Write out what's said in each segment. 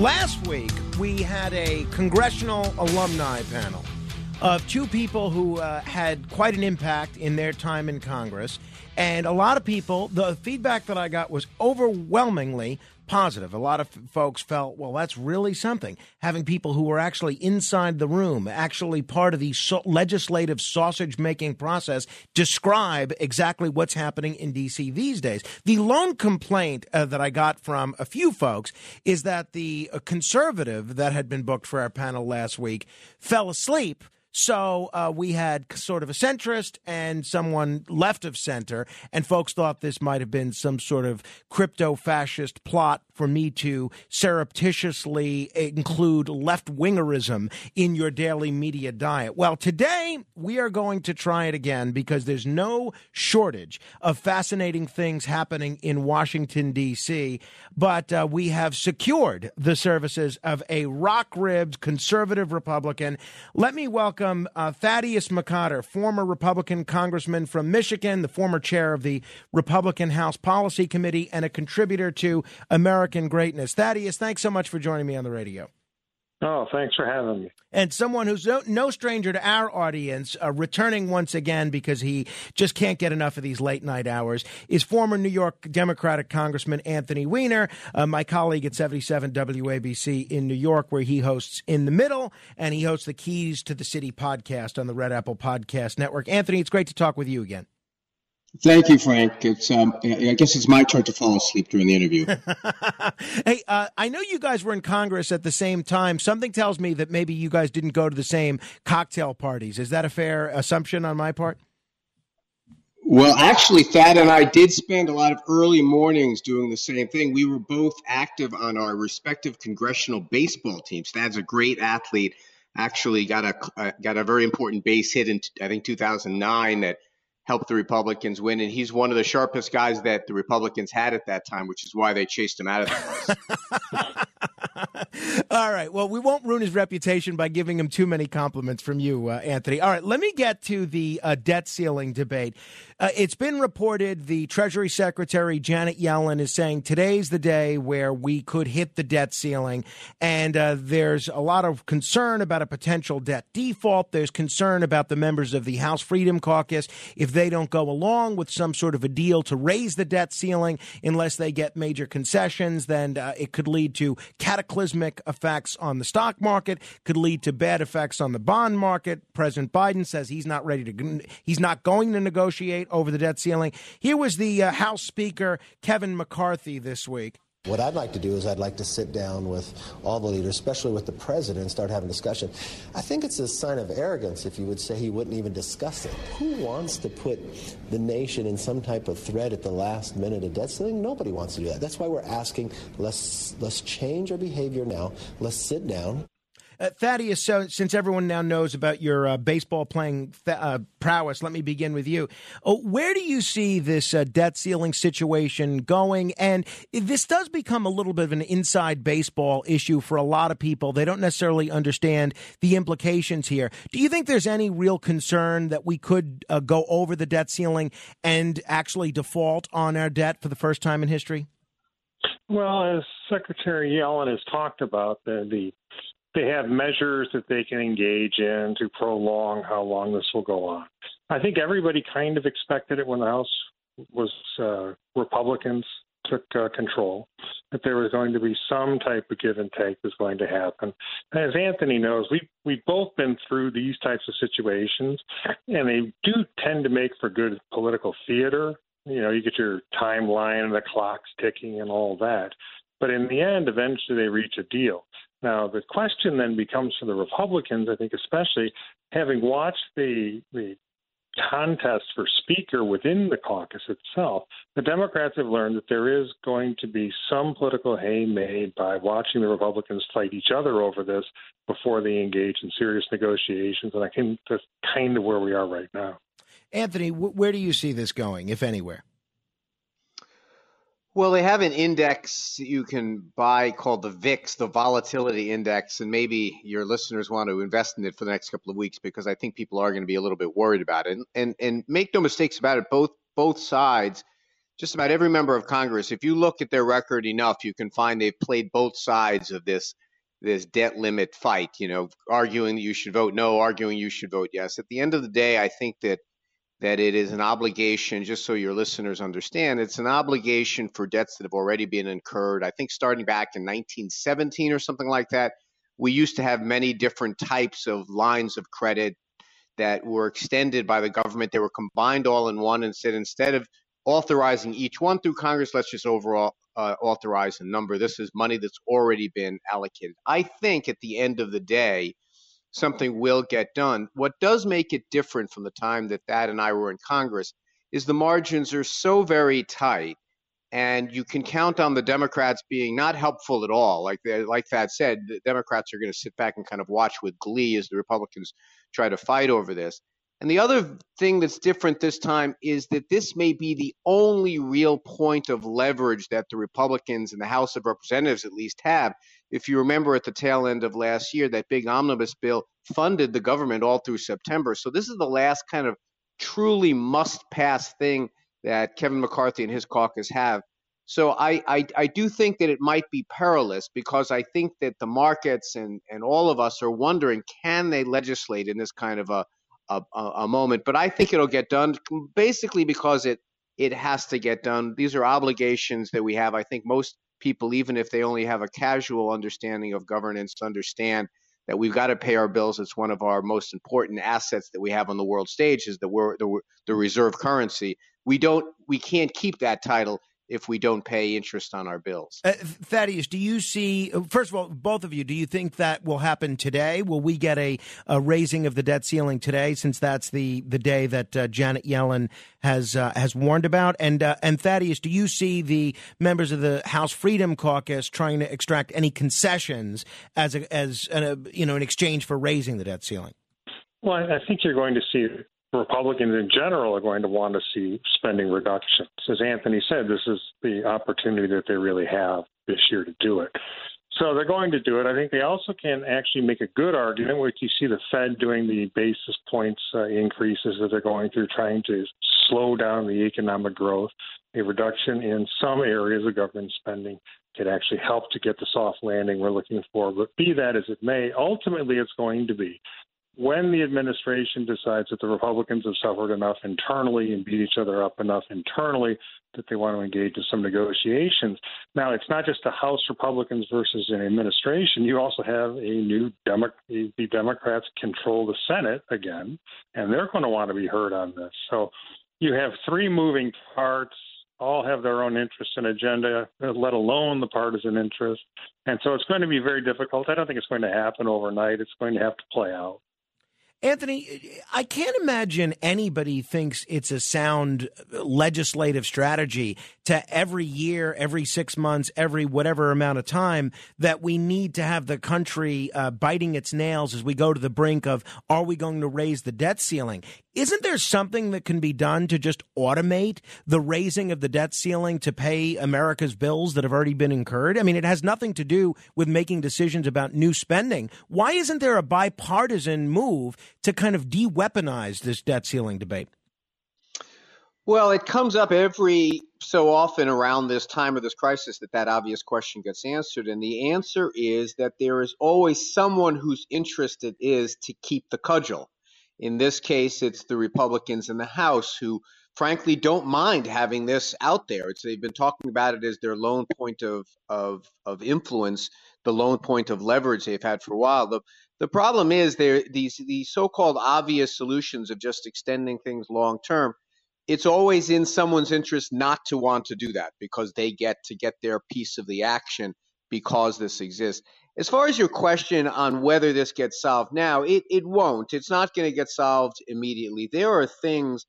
Last week, we had a congressional alumni panel of two people who uh, had quite an impact in their time in Congress. And a lot of people, the feedback that I got was overwhelmingly positive. A lot of folks felt, well, that's really something. Having people who were actually inside the room, actually part of the so- legislative sausage making process, describe exactly what's happening in D.C. these days. The lone complaint uh, that I got from a few folks is that the uh, conservative that had been booked for our panel last week fell asleep so uh, we had sort of a centrist and someone left of center, and folks thought this might have been some sort of crypto fascist plot for me to surreptitiously include left wingerism in your daily media diet. Well, today we are going to try it again because there's no shortage of fascinating things happening in Washington, D.C., but uh, we have secured the services of a rock ribbed conservative Republican. Let me welcome uh, Thaddeus McCotter, former Republican congressman from Michigan, the former chair of the Republican House Policy Committee, and a contributor to American Greatness. Thaddeus, thanks so much for joining me on the radio. Oh, thanks for having me. And someone who's no, no stranger to our audience, uh, returning once again because he just can't get enough of these late night hours, is former New York Democratic Congressman Anthony Weiner, uh, my colleague at 77 WABC in New York, where he hosts In the Middle and he hosts the Keys to the City podcast on the Red Apple Podcast Network. Anthony, it's great to talk with you again. Thank you, Frank. It's um, I guess it's my turn to fall asleep during the interview. hey, uh, I know you guys were in Congress at the same time. Something tells me that maybe you guys didn't go to the same cocktail parties. Is that a fair assumption on my part? Well, actually, Thad and I did spend a lot of early mornings doing the same thing. We were both active on our respective congressional baseball teams. Thad's a great athlete. Actually, got a uh, got a very important base hit in I think 2009 that helped the Republicans win. And he's one of the sharpest guys that the Republicans had at that time, which is why they chased him out of the place. All right. Well, we won't ruin his reputation by giving him too many compliments from you, uh, Anthony. All right. Let me get to the uh, debt ceiling debate. Uh, it's been reported the Treasury Secretary Janet Yellen is saying today's the day where we could hit the debt ceiling. And uh, there's a lot of concern about a potential debt default. There's concern about the members of the House Freedom Caucus if they don't go along with some sort of a deal to raise the debt ceiling unless they get major concessions, then uh, it could lead to cataclysmic effects on the stock market, could lead to bad effects on the bond market. President Biden says he's not ready to, he's not going to negotiate over the debt ceiling. Here was the uh, House Speaker, Kevin McCarthy, this week. What I'd like to do is I'd like to sit down with all the leaders, especially with the president, and start having discussion. I think it's a sign of arrogance if you would say he wouldn't even discuss it. Who wants to put the nation in some type of threat at the last minute of debt ceiling? Nobody wants to do that. That's why we're asking let's let's change our behavior now. Let's sit down. Uh, Thaddeus, so since everyone now knows about your uh, baseball playing th- uh, prowess, let me begin with you. Oh, where do you see this uh, debt ceiling situation going? And this does become a little bit of an inside baseball issue for a lot of people. They don't necessarily understand the implications here. Do you think there's any real concern that we could go over the debt ceiling and actually default on our debt for the first time in history? Well, as Secretary Yellen has talked about, the, the they have measures that they can engage in to prolong how long this will go on. I think everybody kind of expected it when the House was uh, Republicans took uh, control, that there was going to be some type of give and take was going to happen. As Anthony knows, we we've both been through these types of situations, and they do tend to make for good political theater. You know, you get your timeline and the clock's ticking and all that. But in the end, eventually they reach a deal. Now, the question then becomes for the Republicans, I think, especially having watched the the contest for speaker within the caucus itself, the Democrats have learned that there is going to be some political hay made by watching the Republicans fight each other over this before they engage in serious negotiations. And I think that's kind of where we are right now. Anthony, where do you see this going, if anywhere? Well, they have an index you can buy called the VIX, the volatility index, and maybe your listeners want to invest in it for the next couple of weeks because I think people are going to be a little bit worried about it. And and, and make no mistakes about it, both both sides, just about every member of Congress, if you look at their record enough, you can find they've played both sides of this this debt limit fight, you know, arguing that you should vote no, arguing you should vote yes. At the end of the day, I think that that it is an obligation, just so your listeners understand, it's an obligation for debts that have already been incurred. I think starting back in 1917 or something like that, we used to have many different types of lines of credit that were extended by the government. They were combined all in one and said instead of authorizing each one through Congress, let's just overall uh, authorize a number. This is money that's already been allocated. I think at the end of the day, something will get done. What does make it different from the time that Thad and I were in Congress is the margins are so very tight, and you can count on the Democrats being not helpful at all. Like like Thad said, the Democrats are going to sit back and kind of watch with glee as the Republicans try to fight over this. And the other thing that's different this time is that this may be the only real point of leverage that the Republicans in the House of Representatives at least have. If you remember at the tail end of last year, that big omnibus bill funded the government all through September. So this is the last kind of truly must pass thing that Kevin McCarthy and his caucus have. So I, I, I do think that it might be perilous because I think that the markets and, and all of us are wondering can they legislate in this kind of a a, a, moment. But I think it'll get done basically because it it has to get done. These are obligations that we have. I think most people, even if they only have a casual understanding of governance, understand that we've got to pay our bills. It's one of our most important assets that we have on the world stage is the, the, the reserve currency. We don't, we can't keep that title if we don't pay interest on our bills. Uh, Thaddeus, do you see, first of all, both of you, do you think that will happen today? Will we get a, a raising of the debt ceiling today, since that's the, the day that uh, Janet Yellen has uh, has warned about? And, uh, and Thaddeus, do you see the members of the House Freedom Caucus trying to extract any concessions as, a, as a, you know, in exchange for raising the debt ceiling? Well, I think you're going to see Republicans in general are going to want to see spending reductions. As Anthony said, this is the opportunity that they really have this year to do it. So they're going to do it. I think they also can actually make a good argument, which you see the Fed doing the basis points uh, increases that they're going through, trying to slow down the economic growth. A reduction in some areas of government spending could actually help to get the soft landing we're looking for. But be that as it may, ultimately it's going to be when the administration decides that the Republicans have suffered enough internally and beat each other up enough internally that they want to engage in some negotiations. Now, it's not just the House Republicans versus an administration. You also have a new the Democrats control the Senate again, and they're going to want to be heard on this. So you have three moving parts. All have their own interests and agenda, let alone the partisan interest. And so it's going to be very difficult. I don't think it's going to happen overnight. It's going to have to play out. Anthony, I can't imagine anybody thinks it's a sound legislative strategy to every year, every six months, every whatever amount of time that we need to have the country uh, biting its nails as we go to the brink of are we going to raise the debt ceiling? Isn't there something that can be done to just automate the raising of the debt ceiling to pay America's bills that have already been incurred? I mean, it has nothing to do with making decisions about new spending. Why isn't there a bipartisan move to kind of de weaponize this debt ceiling debate? Well, it comes up every so often around this time of this crisis that that obvious question gets answered. And the answer is that there is always someone whose interest it is to keep the cudgel. In this case, it's the Republicans in the House who frankly don't mind having this out there. It's they've been talking about it as their lone point of of of influence, the lone point of leverage they've had for a while. The the problem is there these these so-called obvious solutions of just extending things long term. It's always in someone's interest not to want to do that because they get to get their piece of the action because this exists. As far as your question on whether this gets solved now, it, it won't. It's not going to get solved immediately. There are things,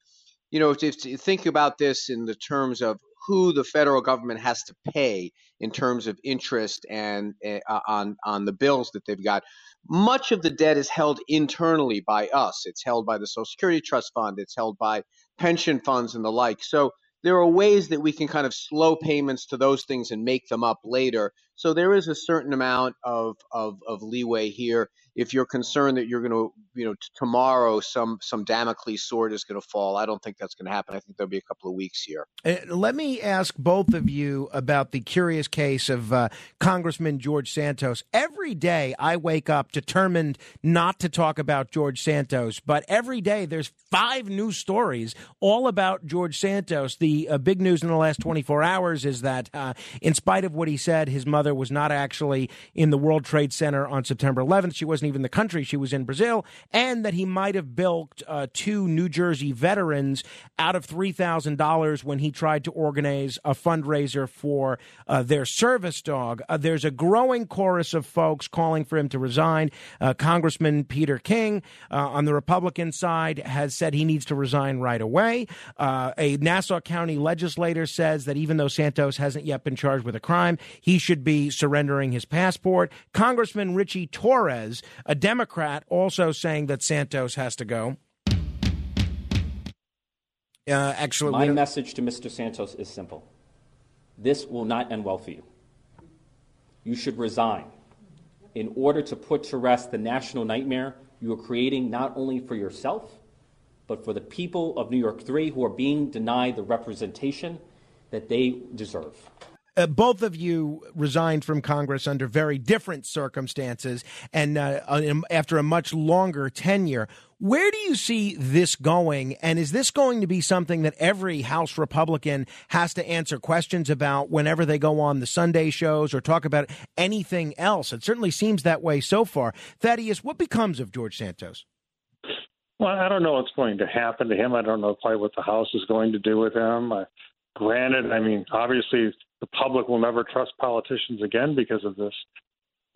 you know, if, you think about this in the terms of who the federal government has to pay in terms of interest and uh, on on the bills that they've got. Much of the debt is held internally by us. It's held by the Social Security Trust Fund. It's held by pension funds and the like. So there are ways that we can kind of slow payments to those things and make them up later. So there is a certain amount of, of, of leeway here. If you're concerned that you're going to, you know, t- tomorrow some some Damocles sword is going to fall, I don't think that's going to happen. I think there'll be a couple of weeks here. Uh, let me ask both of you about the curious case of uh, Congressman George Santos. Every day I wake up determined not to talk about George Santos, but every day there's five new stories all about George Santos. The uh, big news in the last 24 hours is that, uh, in spite of what he said, his mother was not actually in the World Trade Center on September 11th. She wasn't even in the country, she was in Brazil, and that he might have bilked uh, two New Jersey veterans out of $3,000 when he tried to organize a fundraiser for uh, their service dog. Uh, there's a growing chorus of folks calling for him to resign. Uh, Congressman Peter King on the Republican side has said he needs to resign right away. Uh, a Nassau County legislator says that even though Santos hasn't yet been charged with a crime, he should be surrendering his passport. Congressman Richie Torres, a Democrat, also saying that Santos has to go. Uh, actually, my message to Mr. Santos is simple. This will not end well for you. You should resign in order to put to rest the national nightmare you are creating not only for yourself, but for the people of New York 3 who are being denied the representation that they deserve. Uh, both of you resigned from Congress under very different circumstances and uh, after a much longer tenure. Where do you see this going? And is this going to be something that every House Republican has to answer questions about whenever they go on the Sunday shows or talk about anything else? It certainly seems that way so far. Thaddeus, what becomes of George Santos? Well, I don't know what's going to happen to him. I don't know quite what the House is going to do with him. Uh, granted, I mean, obviously the public will never trust politicians again because of this.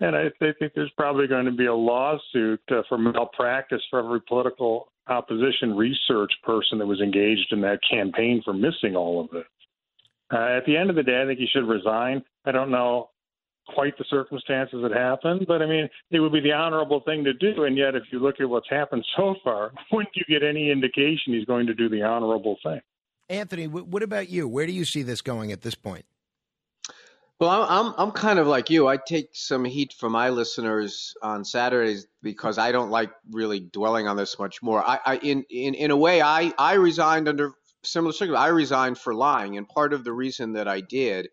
and I think there's probably going to be a lawsuit uh, for malpractice for every political opposition research person that was engaged in that campaign for missing all of it. Uh, at the end of the day, I think he should resign. I don't know quite the circumstances that happened, but I mean, it would be the honorable thing to do. And yet, if you look at what's happened so far, wouldn't you get any indication he's going to do the honorable thing? Anthony, what about you? Where do you see this going at this point? Well, I'm I'm kind of like you. I take some heat from my listeners on Saturdays because I don't like really dwelling on this much more. I, I in, in in a way, I I resigned under similar circumstances. I resigned for lying, and part of the reason that I did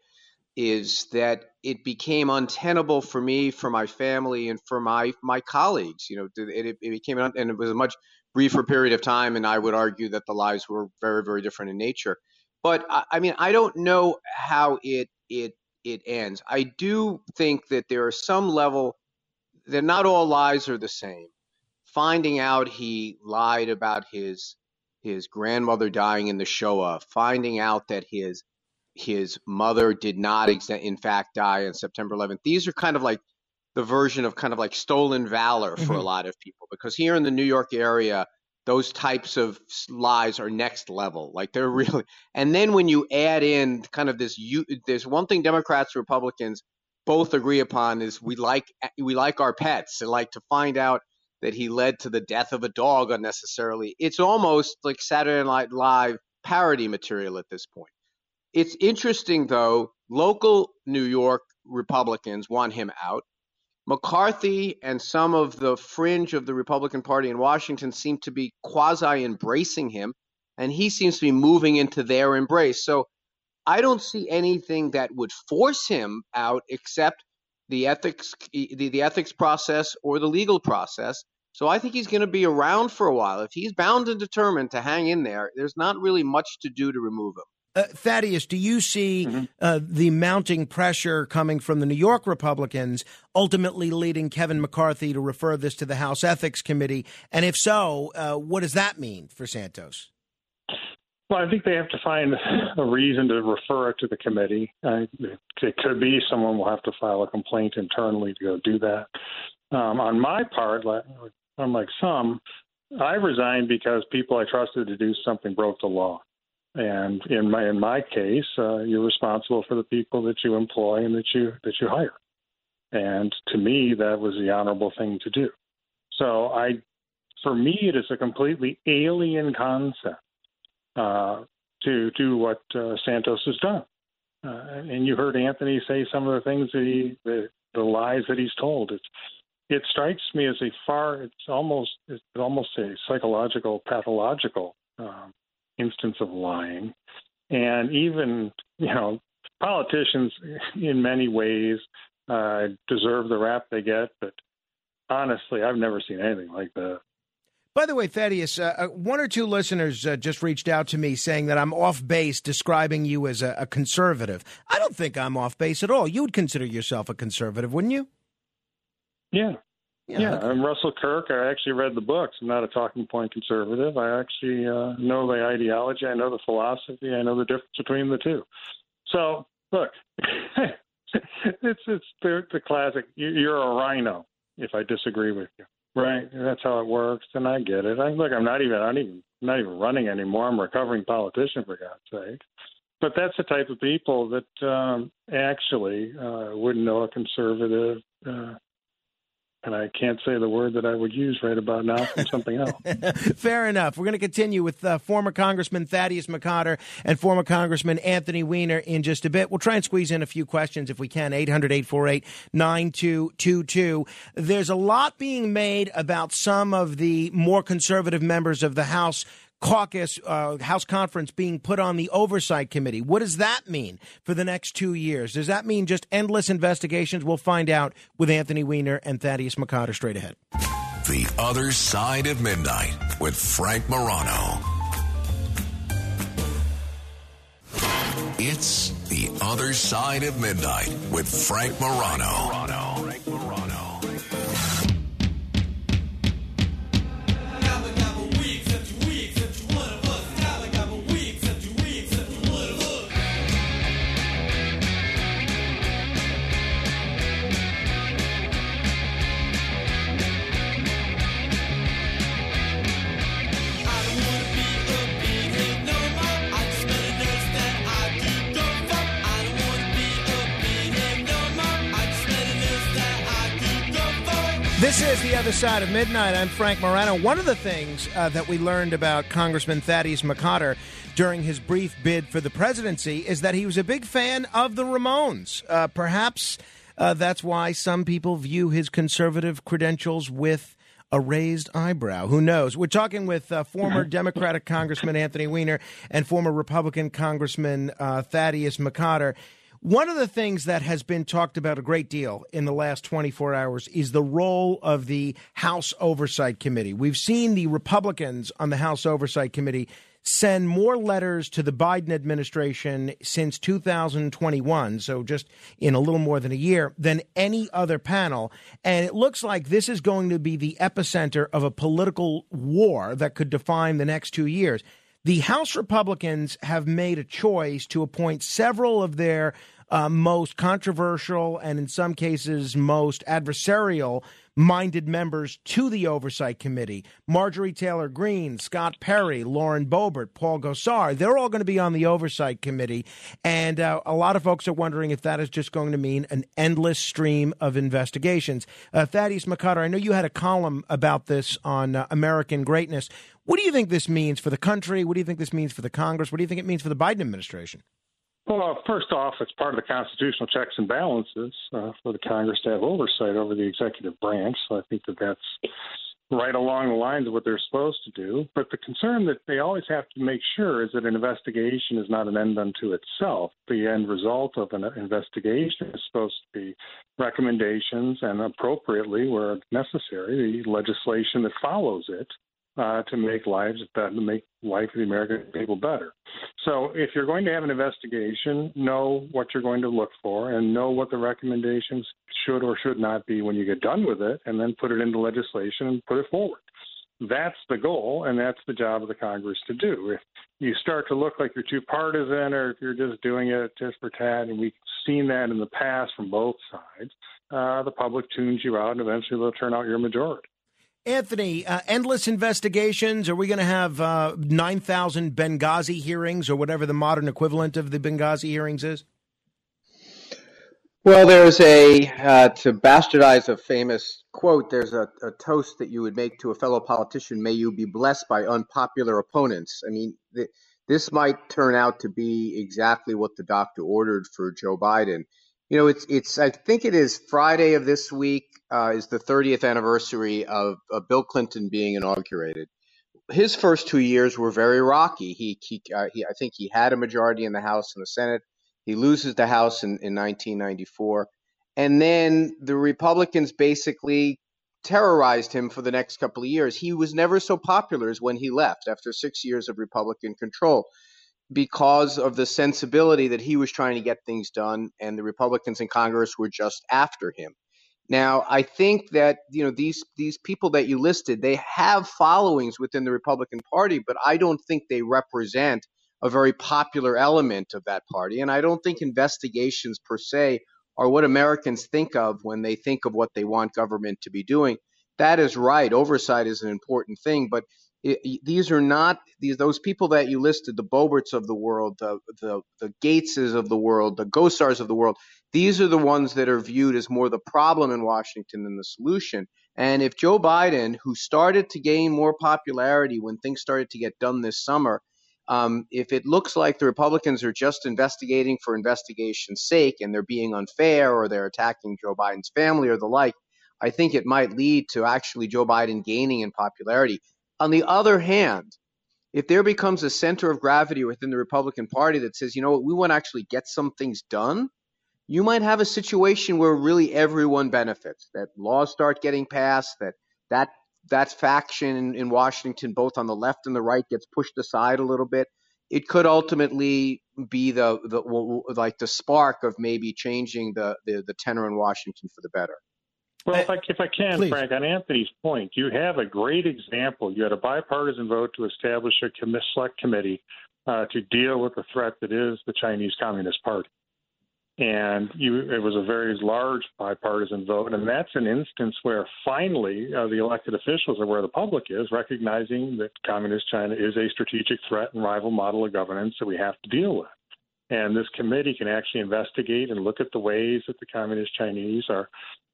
is that it became untenable for me, for my family, and for my my colleagues. You know, it, it became and it was a much briefer period of time, and I would argue that the lives were very very different in nature. But I, I mean, I don't know how it it it ends. I do think that there are some level that not all lies are the same. Finding out he lied about his his grandmother dying in the Shoah, finding out that his his mother did not, in fact, die on September 11th. These are kind of like the version of kind of like stolen valor for mm-hmm. a lot of people because here in the New York area, those types of lies are next level. Like they're really, and then when you add in kind of this, you, there's one thing Democrats and Republicans both agree upon is we like we like our pets and like to find out that he led to the death of a dog unnecessarily. It's almost like Saturday Night Live parody material at this point. It's interesting, though, local New York Republicans want him out. McCarthy and some of the fringe of the Republican Party in Washington seem to be quasi embracing him, and he seems to be moving into their embrace. So I don't see anything that would force him out except the ethics the, the ethics process or the legal process. So I think he's going to be around for a while. If he's bound and determined to hang in there, there's not really much to do to remove him. Uh, Thaddeus, do you see mm-hmm. uh, the mounting pressure coming from the New York Republicans ultimately leading Kevin McCarthy to refer this to the House Ethics Committee? And if so, uh, what does that mean for Santos? Well, I think they have to find a reason to refer it to the committee. It could be someone will have to file a complaint internally to go do that. Um, on my part, unlike some, I resigned because people I trusted to do something broke the law. And in my in my case, uh, you're responsible for the people that you employ and that you that you hire. And to me, that was the honorable thing to do. So I, for me, it is a completely alien concept uh, to do what uh, Santos has done. Uh, and you heard Anthony say some of the things that he, the, the lies that he's told. It's it strikes me as a far it's almost it's almost a psychological pathological um, instance of lying and even you know politicians in many ways uh, deserve the rap they get but honestly i've never seen anything like that by the way, Thaddeus, uh, uh, one or two listeners uh, just reached out to me saying that I'm off base describing you as a, a, conservative. I don't think I'm off base at all. You would consider yourself a conservative, wouldn't you? Yeah. Yeah, yeah okay. I'm Russell Kirk. I actually read the books. I'm not a talking point conservative. I actually uh, know the ideology. I know the philosophy. I know the difference between the two. So, look, it's it's the, the classic. You're a RINO If I disagree with you, right? That's how it works, and I get it. I look. I'm not even. I'm not even. I'm not even running anymore. I'm a recovering politician, for God's sake. But that's the type of people that um, actually uh, wouldn't know a conservative. Uh, and I can't say the word that I would use right about now from something else. Fair enough. We're going to continue with uh, former Congressman Thaddeus McCotter and former Congressman Anthony Weiner in just a bit. We'll try and squeeze in a few questions if we can. 800 848 9222. There's a lot being made about some of the more conservative members of the House caucus, uh, House conference being put on the oversight committee. What does that mean for the next two years? Does that mean just endless investigations? We'll find out with Anthony Weiner and Thaddeus McCotter straight ahead. The Other Side of Midnight with Frank Morano. It's The Other Side of Midnight with Frank Morano. Frank Morano. This is The Other Side of Midnight. I'm Frank Morano. One of the things uh, that we learned about Congressman Thaddeus McCotter during his brief bid for the presidency is that he was a big fan of the Ramones. Uh, perhaps uh, that's why some people view his conservative credentials with a raised eyebrow. Who knows? We're talking with uh, former Democratic Congressman Anthony Weiner and former Republican Congressman uh, Thaddeus McCotter. One of the things that has been talked about a great deal in the last 24 hours is the role of the House Oversight Committee. We've seen the Republicans on the House Oversight Committee send more letters to the Biden administration since 2021, so just in a little more than a year, than any other panel. And it looks like this is going to be the epicenter of a political war that could define the next two years. The House Republicans have made a choice to appoint several of their uh, most controversial and, in some cases, most adversarial minded members to the Oversight Committee. Marjorie Taylor Greene, Scott Perry, Lauren Boebert, Paul Gosar, they're all going to be on the Oversight Committee. And uh, a lot of folks are wondering if that is just going to mean an endless stream of investigations. Uh, Thaddeus McCotter, I know you had a column about this on uh, American Greatness. What do you think this means for the country? What do you think this means for the Congress? What do you think it means for the Biden administration? Well, first off, it's part of the constitutional checks and balances uh, for the Congress to have oversight over the executive branch. So I think that that's right along the lines of what they're supposed to do. But the concern that they always have to make sure is that an investigation is not an end unto itself. The end result of an investigation is supposed to be recommendations and appropriately, where necessary, the legislation that follows it uh, to make lives better, to make life of the American people better. So, if you're going to have an investigation, know what you're going to look for and know what the recommendations should or should not be when you get done with it, and then put it into legislation and put it forward. That's the goal, and that's the job of the Congress to do. If you start to look like you're too partisan, or if you're just doing it just for tat, and we've seen that in the past from both sides, uh, the public tunes you out, and eventually they'll turn out your majority. Anthony, uh, endless investigations. Are we going to have uh, 9,000 Benghazi hearings or whatever the modern equivalent of the Benghazi hearings is? Well, there's a, uh, to bastardize a famous quote, there's a, a, toast that you would make to a fellow politician may you be blessed by unpopular opponents. I mean, th- this might turn out to be exactly what the doctor ordered for Joe Biden. You know, it's it's. I think it is Friday of this week uh, is the 30th anniversary of, of, Bill Clinton being inaugurated. His first two years were very rocky. He, he, uh, he, I think he had a majority in the House and the Senate. He loses the House in, in 1994, and then the Republicans basically terrorized him for the next couple of years. He was never so popular as when he left after six years of Republican control because of the sensibility that he was trying to get things done, and the Republicans in Congress were just after him. Now, I think that you know these these people that you listed, they have followings within the Republican Party, but I don't think they represent a very popular element of that party, and I don't think investigations per se are what Americans think of when they think of what they want government to be doing. That is right. Oversight is an important thing, but these are not these those people that you listed, the Boeberts of the world, the the the Gaetzes of the world, the Gosars of the world. These are the ones that are viewed as more the problem in Washington than the solution. And if Joe Biden, who started to gain more popularity when things started to get done this summer, um, if it looks like the Republicans are just investigating for investigation's sake and they're being unfair or they're attacking Joe Biden's family or the like, I think it might lead to actually Joe Biden gaining in popularity. On the other hand, if there becomes a center of gravity within the Republican Party that says, you know what, we want to actually get some things done, you might have a situation where really everyone benefits. That laws start getting passed, that that that faction in, in Washington, both on the left and the right, gets pushed aside a little bit. It could ultimately be the, the like the spark of maybe changing the, the, the tenor in Washington for the better. Well, if I, if I can, Please. Frank, on Anthony's point, you have a great example. You had a bipartisan vote to establish a select committee uh, to deal with the threat that is the Chinese Communist Party. And you, it was a very large bipartisan vote, and that's an instance where finally uh, the elected officials are where the public is, recognizing that communist China is a strategic threat and rival model of governance that we have to deal with. And this committee can actually investigate and look at the ways that the communist Chinese are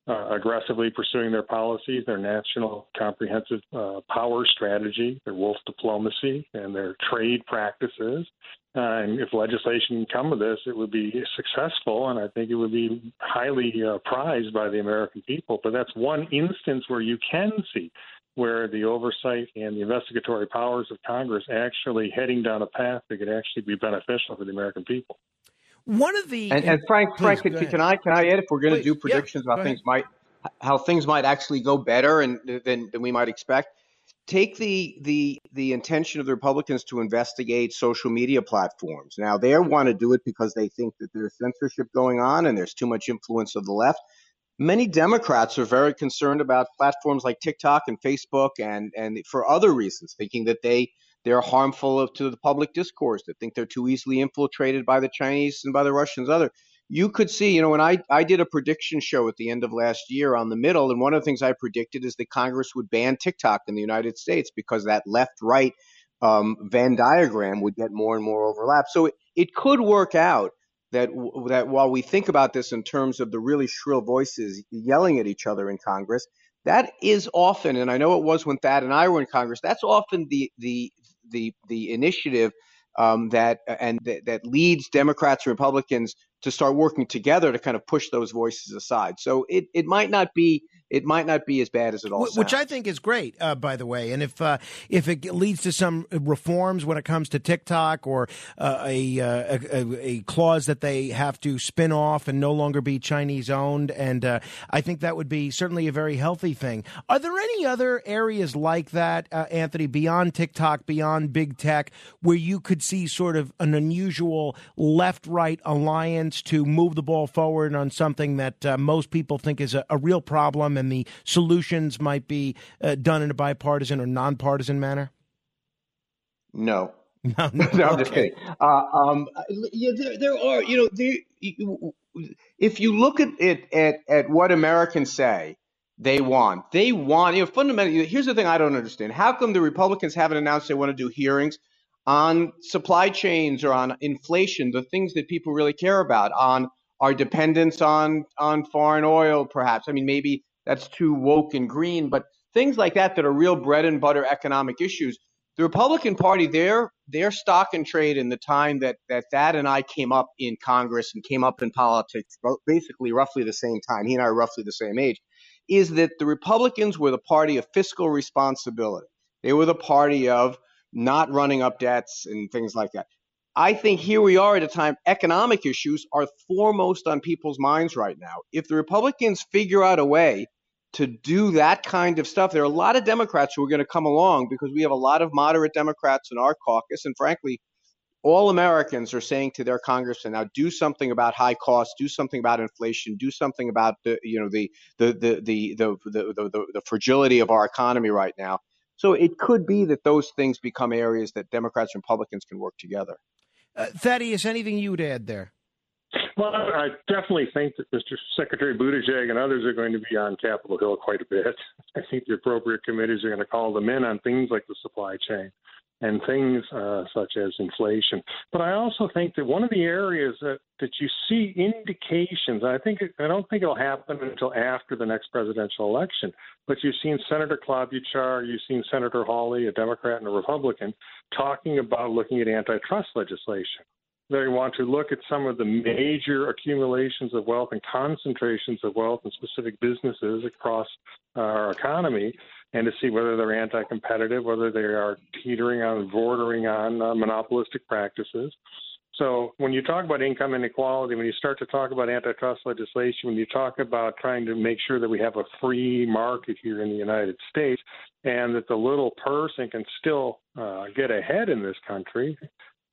uh, aggressively pursuing their policies, their national comprehensive uh, power strategy, their wolf diplomacy, and their trade practices. Uh, and if legislation come of this, it would be successful, and I think it would be highly uh, prized by the American people. But that's one instance where you can see where the oversight and the investigatory powers of Congress actually heading down a path that could actually be beneficial for the American people. One of the and, and Frank, please, Frank, can, can, I can I add if we're going to do predictions yeah, how things might how things might actually go better and than, than we might expect? Take the the the intention of the Republicans to investigate social media platforms. Now they want to do it because they think that there's censorship going on and there's too much influence of the left. Many Democrats are very concerned about platforms like TikTok and Facebook and and for other reasons, thinking that they they're harmful to the public discourse, They think they're too easily infiltrated by the Chinese and by the Russians. Other, you could see, you know, when I, I did a prediction show at the end of last year on the middle, and one of the things I predicted is that Congress would ban TikTok in the United States because that left right um, Venn diagram would get more and more overlap. So it, it could work out that that while we think about this in terms of the really shrill voices yelling at each other in Congress, that is often, and I know it was when Thad and I were in Congress. That's often the the the the initiative um, that and th- that leads Democrats and Republicans to start working together to kind of push those voices aside. So it it might not be it might not be as bad as it all Which sounds. I think is great, uh, by the way. And if uh, if it leads to some reforms when it comes to TikTok or uh, a, uh, a, a clause that they have to spin off and no longer be Chinese owned, and uh, I think that would be certainly a very healthy thing. Are there any other areas like that, uh, Anthony, beyond TikTok, beyond big tech, where you could see sort of an unusual left right alliance to move the ball forward on something that most people think is a, a real problem? And the solutions might be uh, done in a bipartisan or nonpartisan manner? No. No, no, no I'm just kidding. Uh, um, yeah, there, there are, you know, if you look at it at, at what Americans say they want, they want, you know, fundamentally, here's the thing I don't understand. How come the Republicans haven't announced they want to do hearings on supply chains or on inflation, the things that people really care about, on our dependence on on foreign oil, perhaps? I mean, maybe that's too woke and green, but things like that that are real bread and butter economic issues. The Republican Party, their their stock and trade in the time that that Thad and I came up in Congress and came up in politics, basically roughly the same time. He and I are roughly the same age. Is that the Republicans were the party of fiscal responsibility. They were the party of not running up debts and things like that. I think here we are at a time economic issues are foremost on people's minds right now. If the Republicans figure out a way to do that kind of stuff. There are a lot of Democrats who are going to come along because we have a lot of moderate Democrats in our caucus. And frankly, all Americans are saying to their congressmen now do something about high costs, do something about inflation, do something about the you know the the the the the the, the, the fragility of our economy right now. So it could be that those things become areas that Democrats and Republicans can work together. Uh, Thaddeus, anything you would add there? Well, I definitely think that Mr. Secretary Buttigieg and others are going to be on Capitol Hill quite a bit. I think the appropriate committees are going to call them in on things like the supply chain and things uh, such as inflation. But I also think that one of the areas that, that you see indications, I think I don't think it'll happen until after the next presidential election, but you've seen Senator Klobuchar, you've seen Senator Hawley, a Democrat and a Republican, talking about looking at antitrust legislation they want to look at some of the major accumulations of wealth and concentrations of wealth in specific businesses across our economy and to see whether they're anti competitive, whether they are teetering on, bordering on uh, monopolistic practices. So when you talk about income inequality, when you start to talk about antitrust legislation, when you talk about trying to make sure that we have a free market here in the United States and that the little person can still uh, get ahead in this country,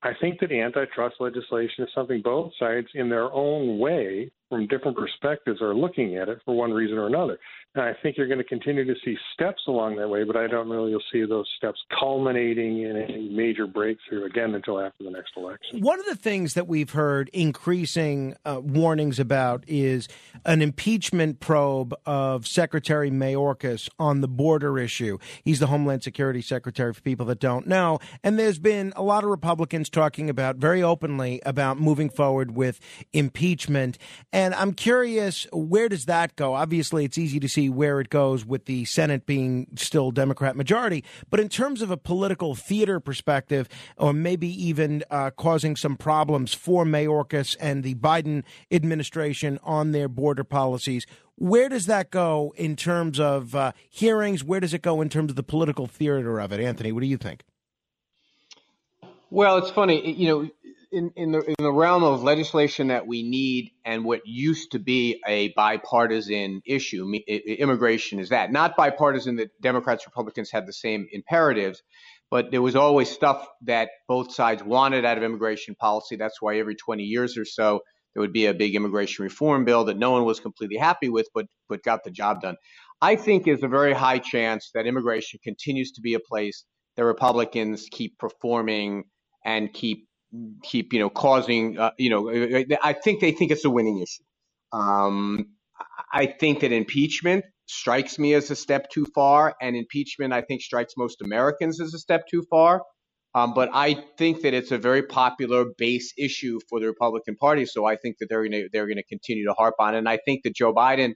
I think that antitrust legislation is something both sides, in their own way, from different perspectives, are looking at it for one reason or another. And I think you're going to continue to see steps along that way, but I don't know you'll see those steps culminating in a major breakthrough again until after the next election. One of the things that we've heard increasing uh, warnings about is an impeachment probe of Secretary Mayorkas on the border issue. He's the Homeland Security Secretary for people that don't know. And there's been a lot of Republicans talking about very openly about moving forward with impeachment. I'm curious, where does that go? Obviously, it's easy to see see where it goes with the Senate being still Democrat majority. But in terms of a political theater perspective, or maybe even uh, causing some problems for Mayorkas and the Biden administration on their border policies, where does that go in terms of uh, hearings? Where does it go in terms of the political theater of it? Anthony, what do you think? Well, it's funny. You know, in, in the in the realm of legislation that we need and what used to be a bipartisan issue, immigration is that not bipartisan that Democrats Republicans had the same imperatives, but there was always stuff that both sides wanted out of immigration policy. That's why every 20 years or so there would be a big immigration reform bill that no one was completely happy with, but but got the job done. I think there's a very high chance that immigration continues to be a place that Republicans keep performing and keep keep you know causing uh, you know I think they think it's a winning issue. Um, I think that impeachment strikes me as a step too far, and impeachment I think strikes most Americans as a step too far. Um, but I think that it's a very popular base issue for the Republican Party, so I think that they're going to they're going to continue to harp on it. And I think that Joe Biden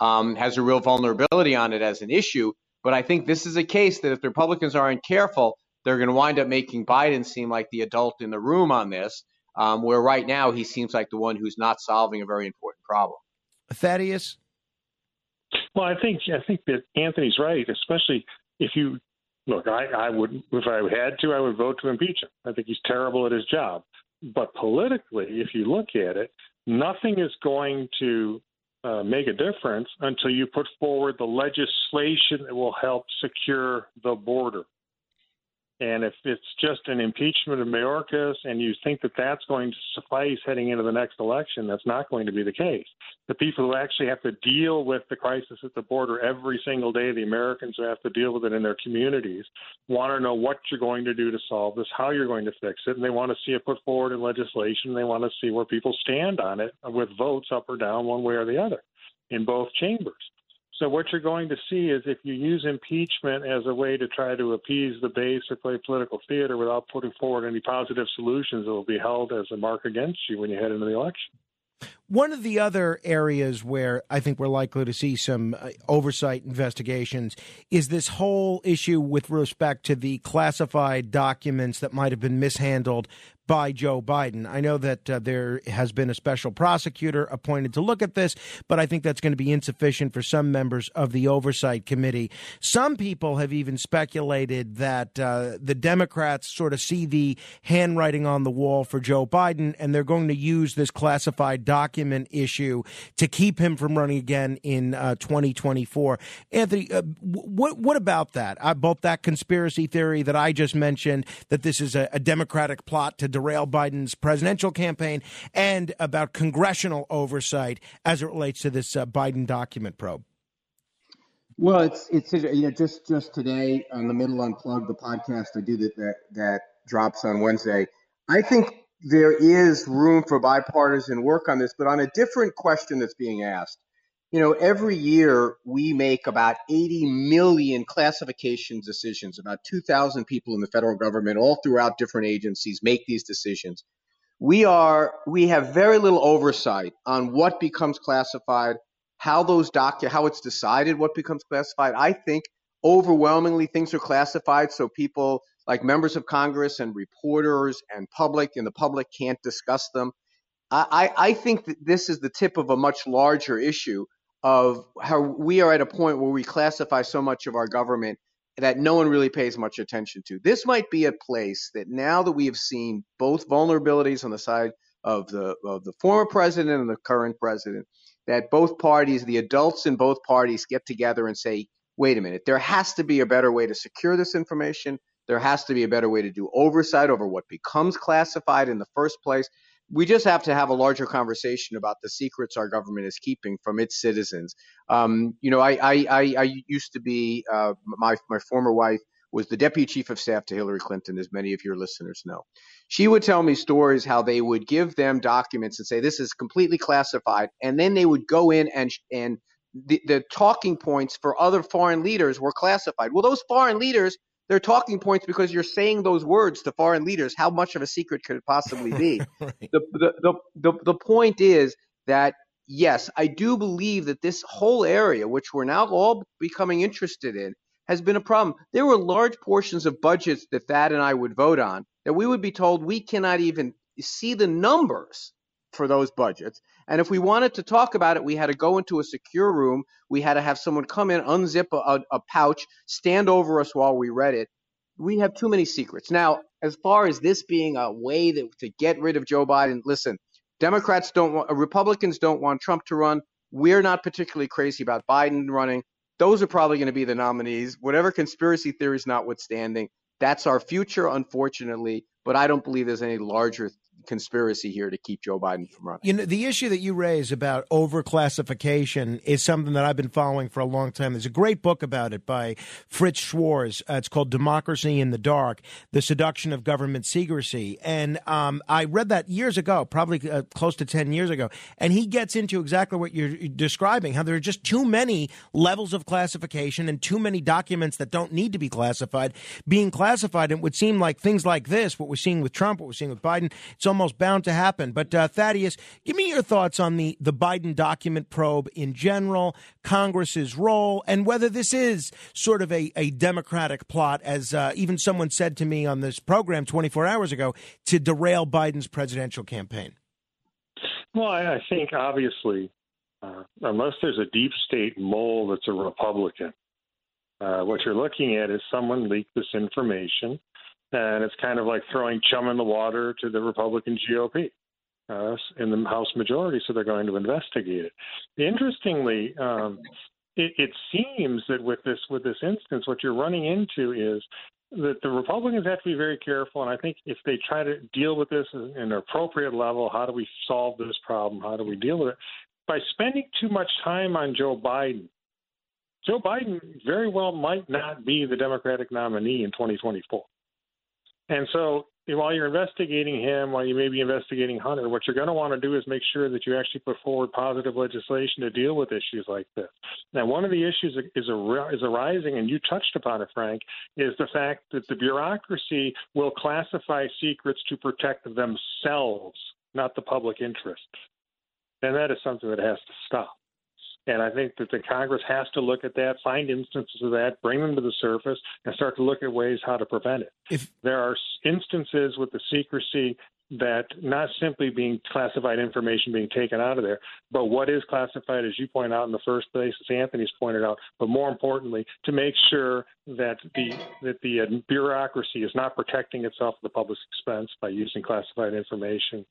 um, has a real vulnerability on it as an issue. But I think this is a case that if the Republicans aren't careful, they're going to wind up making Biden seem like the adult in the room on this, um, where right now he seems like the one who's not solving a very important problem. Thaddeus? Well, I think I think that Anthony's right, especially if you look. I, I would, if I had to, I would vote to impeach him. I think he's terrible at his job. But politically, if you look at it, nothing is going to uh, make a difference until you put forward the legislation that will help secure the border. And if it's just an impeachment of Mayorkas and you think that that's going to suffice heading into the next election, that's not going to be the case. The people who actually have to deal with the crisis at the border every single day, the Americans who have to deal with it in their communities, want to know what you're going to do to solve this, how you're going to fix it, and they want to see it put forward in legislation. They want to see where people stand on it with votes up or down one way or the other in both chambers. So what you're going to see is if you use impeachment as a way to try to appease the base or play political theater without putting forward any positive solutions, it will be held as a mark against you when you head into the election. One of the other areas where I think we're likely to see some uh, oversight investigations is this whole issue with respect to the classified documents that might have been mishandled by Joe Biden. I know that uh, there has been a special prosecutor appointed to look at this, but I think that's going to be insufficient for some members of the Oversight Committee. Some people have even speculated that uh, the Democrats sort of see the handwriting on the wall for Joe Biden, and they're going to use this classified document issue to keep him from running again in uh, 2024. Anthony, uh, what what about that? Uh, both that conspiracy theory that I just mentioned that this is a, a Democratic plot to derail Biden's presidential campaign and about congressional oversight as it relates to this uh, Biden document probe? Well, it's it's you know just just today on the middle unplugged the podcast I do that that that drops on Wednesday. I think there is room for bipartisan work on this, but on a different question that's being asked. You know, every year we make about 80 million classification decisions. About 2,000 people in the federal government, all throughout different agencies, make these decisions. We are we have very little oversight on what becomes classified, how those docu how it's decided what becomes classified. I think overwhelmingly things are classified so people like members of Congress and reporters and public and the public can't discuss them. I, I think that this is the tip of a much larger issue of how we are at a point where we classify so much of our government that no one really pays much attention to. This might be a place that now that we have seen both vulnerabilities on the side of the of the former president and the current president, that both parties, the adults in both parties, get together and say, "Wait a minute, there has to be a better way to secure this information. There has to be a better way to do oversight over what becomes classified in the first place." we just have to have a larger conversation about the secrets our government is keeping from its citizens. Um, you know, I, I, I, I, used to be uh, my my former wife was the deputy chief of staff to Hillary Clinton, as many of your listeners know. She would tell me stories how they would give them documents and say this is completely classified, and then they would go in and and the, the talking points for other foreign leaders were classified. Well, those foreign leaders they're talking points because you're saying those words to foreign leaders. How much of a secret could it possibly be? right. the, the, the, the, the point is that, yes, I do believe that this whole area, which we're now all becoming interested in, has been a problem. There were large portions of budgets that Thad and I would vote on that we would be told we cannot even see the numbers for those budgets. And if we wanted to talk about it, we had to go into a secure room. We had to have someone come in, unzip a, a pouch, stand over us while we read it. We have too many secrets. Now, as far as this being a way that, to get rid of Joe Biden, listen, Democrats don't want, Republicans don't want Trump to run. We're not particularly crazy about Biden running. Those are probably going to be the nominees, whatever conspiracy theories notwithstanding. That's our future, unfortunately. But I don't believe there's any larger conspiracy here to keep Joe Biden from running. You know, the issue that you raise about overclassification is something that I've been following for a long time. There's a great book about it by Fritz Schwarz. Uh, it's called Democracy in the Dark The Seduction of Government Secrecy. And um, I read that years ago, probably uh, close to 10 years ago. And he gets into exactly what you're describing how there are just too many levels of classification and too many documents that don't need to be classified being classified. And it would seem like things like this, what we're seeing with Trump, what we're seeing with Biden, it's almost bound to happen. But uh, Thaddeus, give me your thoughts on the the Biden document probe in general, Congress's role, and whether this is sort of a, a Democratic plot, as uh, even someone said to me on this program 24 hours ago, to derail Biden's presidential campaign. Well, I think obviously uh, unless there's a deep state mole that's a Republican, uh, what you're looking at is someone leaked this information, and it's kind of like throwing chum in the water to the Republican GOP uh, in the House majority, so they're going to investigate it. Interestingly, um, it, it seems that with this with this instance, what you're running into is that the Republicans have to be very careful, and I think if they try to deal with this in an appropriate level, how do we solve this problem? How do we deal with it? By spending too much time on Joe Biden, Joe Biden very well might not be the Democratic nominee in 2024. And so while you're investigating him, while you may be investigating Hunter, what you're going to want to do is make sure that you actually put forward positive legislation to deal with issues like this. Now, one of the issues is, is arising, and you touched upon it, Frank, is the fact that the bureaucracy will classify secrets to protect themselves, not the public interest. And that is something that has to stop. And I think that the Congress has to look at that, find instances of that, bring them to the surface, and start to look at ways how to prevent it. If there are instances with the secrecy that not simply being classified information being taken out of there, but what is classified, as you point out in the first place, as Anthony's pointed out, but more importantly, to make sure that the that the uh, bureaucracy is not protecting itself at the public's expense by using classified information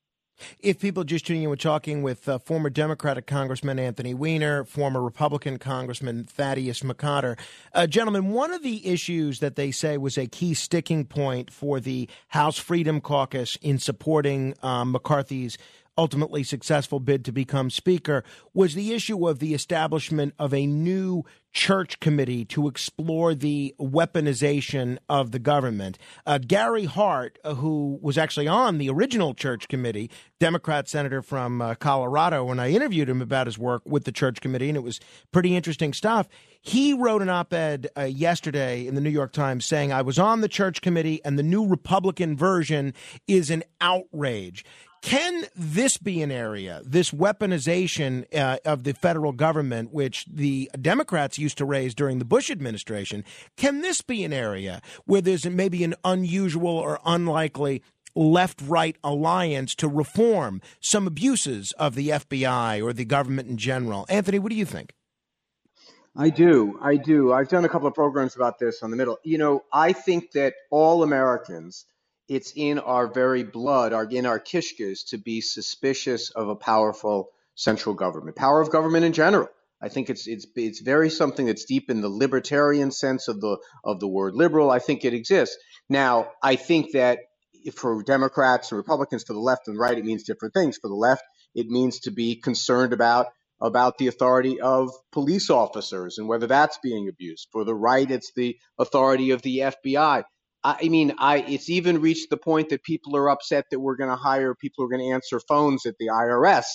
if people just tuning in, we're talking with uh, former Democratic Congressman Anthony Weiner, former Republican Congressman Thaddeus McCotter. Uh, gentlemen, one of the issues that they say was a key sticking point for the House Freedom Caucus in supporting um, McCarthy's ultimately successful bid to become Speaker was the issue of the establishment of a new church committee to explore the weaponization of the government. Uh, Gary Hart, uh, who was actually on the original church committee, Democrat senator from uh, Colorado, when I interviewed him about his work with the church committee, and it was pretty interesting stuff. He wrote an op ed uh, yesterday in the New York Times saying, I was on the church committee, and the new Republican version is an outrage. Can this be an area, this weaponization uh, of the federal government, which the Democrats used to raise during the Bush administration, can this be an area where there's maybe an unusual or unlikely left right alliance to reform some abuses of the FBI or the government in general? Anthony, what do you think? I do. I do. I've done a couple of programs about this on the middle. You know, I think that all Americans it's in our very blood, our, in our kishkas, to be suspicious of a powerful central government, power of government in general. I think it's it's it's very something that's deep in the libertarian sense of the of the word liberal. I think it exists. Now, I think that for Democrats and Republicans, for the left and right, it means different things. For the left, it means to be concerned about about the authority of police officers and whether that's being abused. For the right, it's the authority of the FBI. I mean, I it's even reached the point that people are upset that we're going to hire people who are going to answer phones at the IRS.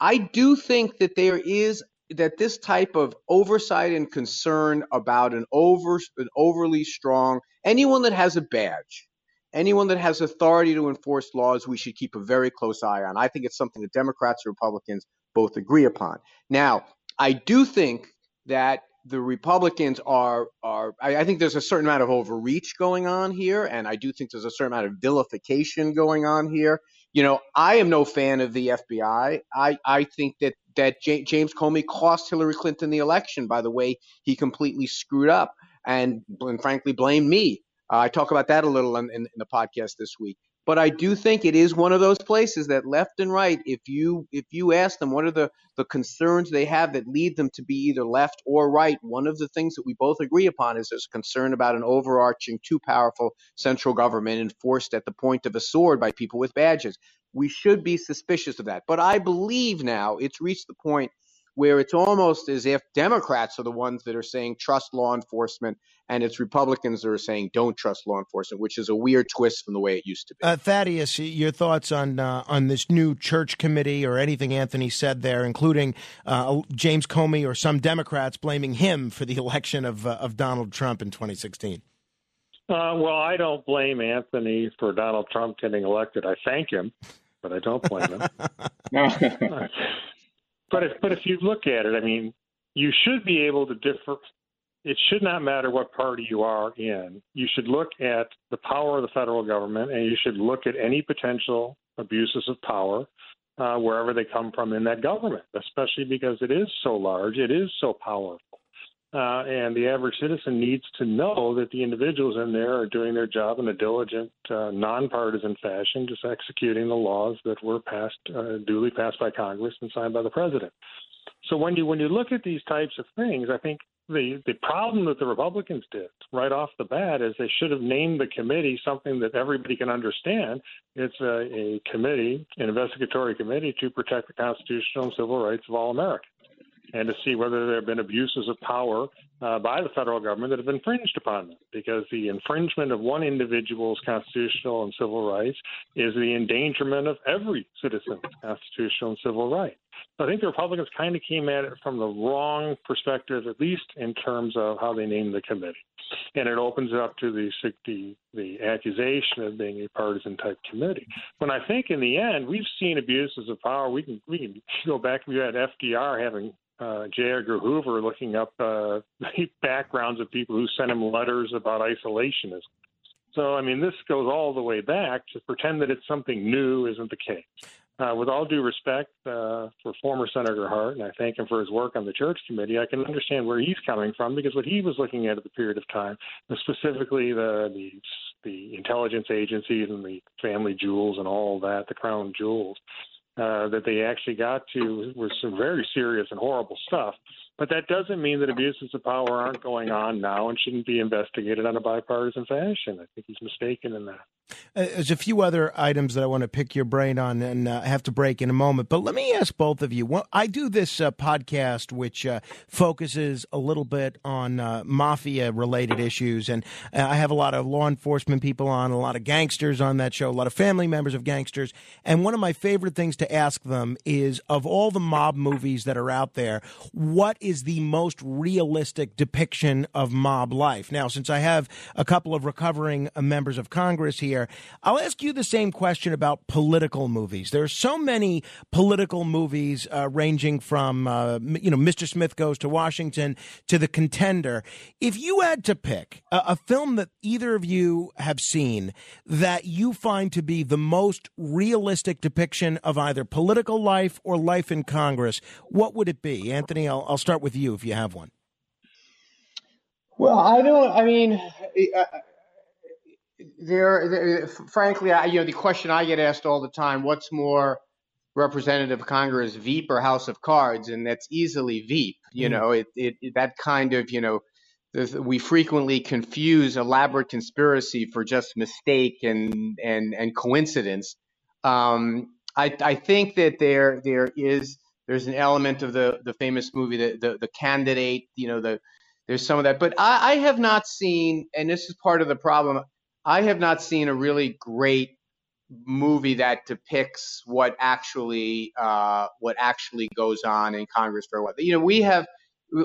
I do think that there is that this type of oversight and concern about an over an overly strong anyone that has a badge, anyone that has authority to enforce laws, we should keep a very close eye on. I think it's something that Democrats and Republicans both agree upon. Now, I do think that the Republicans are are I, I, think there's a certain amount of overreach going on here, and I do think there's a certain amount of vilification going on here. You know, I am no fan of the FBI. I I think that that J- James Comey cost Hillary Clinton the election by the way he completely screwed up and, and frankly blamed me. Uh, I talk about that a little in, in, in the podcast this week. But I do think it is one of those places that left and right, if you if you ask them what are the, the concerns they have that lead them to be either left or right, one of the things that we both agree upon is there's a concern about an overarching, too powerful central government enforced at the point of a sword by people with badges. We should be suspicious of that. But I believe now it's reached the point where it's almost as if Democrats are the ones that are saying trust law enforcement and it's Republicans that are saying don't trust law enforcement, which is a weird twist from the way it used to be. Uh, Thaddeus, your thoughts on uh, on this new church committee or anything Anthony said there, including uh, James Comey or some Democrats blaming him for the election of uh, of Donald Trump in 2016. Uh, well, I don't blame Anthony for Donald Trump getting elected. I thank him, but I don't blame him. But if but if you look at it, I mean, you should be able to differ. It should not matter what party you are in. You should look at the power of the federal government, and you should look at any potential abuses of power uh, wherever they come from in that government, especially because it is so large, it is so powerful. Uh, and the average citizen needs to know that the individuals in there are doing their job in a diligent, uh, nonpartisan fashion, just executing the laws that were passed, uh, duly passed by Congress and signed by the president. So when you when you look at these types of things, I think the the problem that the Republicans did right off the bat is they should have named the committee something that everybody can understand. It's a, a committee, an investigatory committee to protect the constitutional and civil rights of all Americans, and to see whether there have been abuses of power uh, by the federal government that have infringed upon them. Because the infringement of one individual's constitutional and civil rights is the endangerment of every citizen's constitutional and civil rights. I think the Republicans kind of came at it from the wrong perspective, at least in terms of how they named the committee, and it opens it up to the the, the accusation of being a partisan type committee. When I think in the end we've seen abuses of power. We can we can go back. We had FDR having uh, J. Edgar Hoover looking up uh, the backgrounds of people who sent him letters about isolationism. So, I mean, this goes all the way back. To pretend that it's something new isn't the case. Uh, with all due respect uh, for former Senator Hart, and I thank him for his work on the Church Committee, I can understand where he's coming from because what he was looking at at the period of time, specifically the, the the intelligence agencies and the family jewels and all that, the crown jewels, uh, that they actually got to was some very serious and horrible stuff. But that doesn't mean that abuses of power aren't going on now and shouldn't be investigated on a bipartisan fashion. I think he's mistaken in that. Uh, there's a few other items that I want to pick your brain on, and uh, have to break in a moment. But let me ask both of you. Well, I do this uh, podcast which uh, focuses a little bit on uh, mafia-related issues, and uh, I have a lot of law enforcement people on, a lot of gangsters on that show, a lot of family members of gangsters. And one of my favorite things to ask them is, of all the mob movies that are out there, what is the most realistic depiction of mob life? Now, since I have a couple of recovering members of Congress here. I'll ask you the same question about political movies. There are so many political movies uh, ranging from, uh, you know, Mr. Smith Goes to Washington to The Contender. If you had to pick a, a film that either of you have seen that you find to be the most realistic depiction of either political life or life in Congress, what would it be? Anthony, I'll, I'll start with you if you have one. Well, I don't. I mean, there, there, frankly, I, you know, the question I get asked all the time: What's more representative of Congress, Veep or House of Cards? And that's easily Veep. You mm. know, it, it, it, that kind of, you know, we frequently confuse elaborate conspiracy for just mistake and and and coincidence. Um, I, I think that there there is there's an element of the the famous movie the the, the candidate you know the there's some of that but I, I have not seen and this is part of the problem I have not seen a really great movie that depicts what actually uh, what actually goes on in Congress very well. You know, we have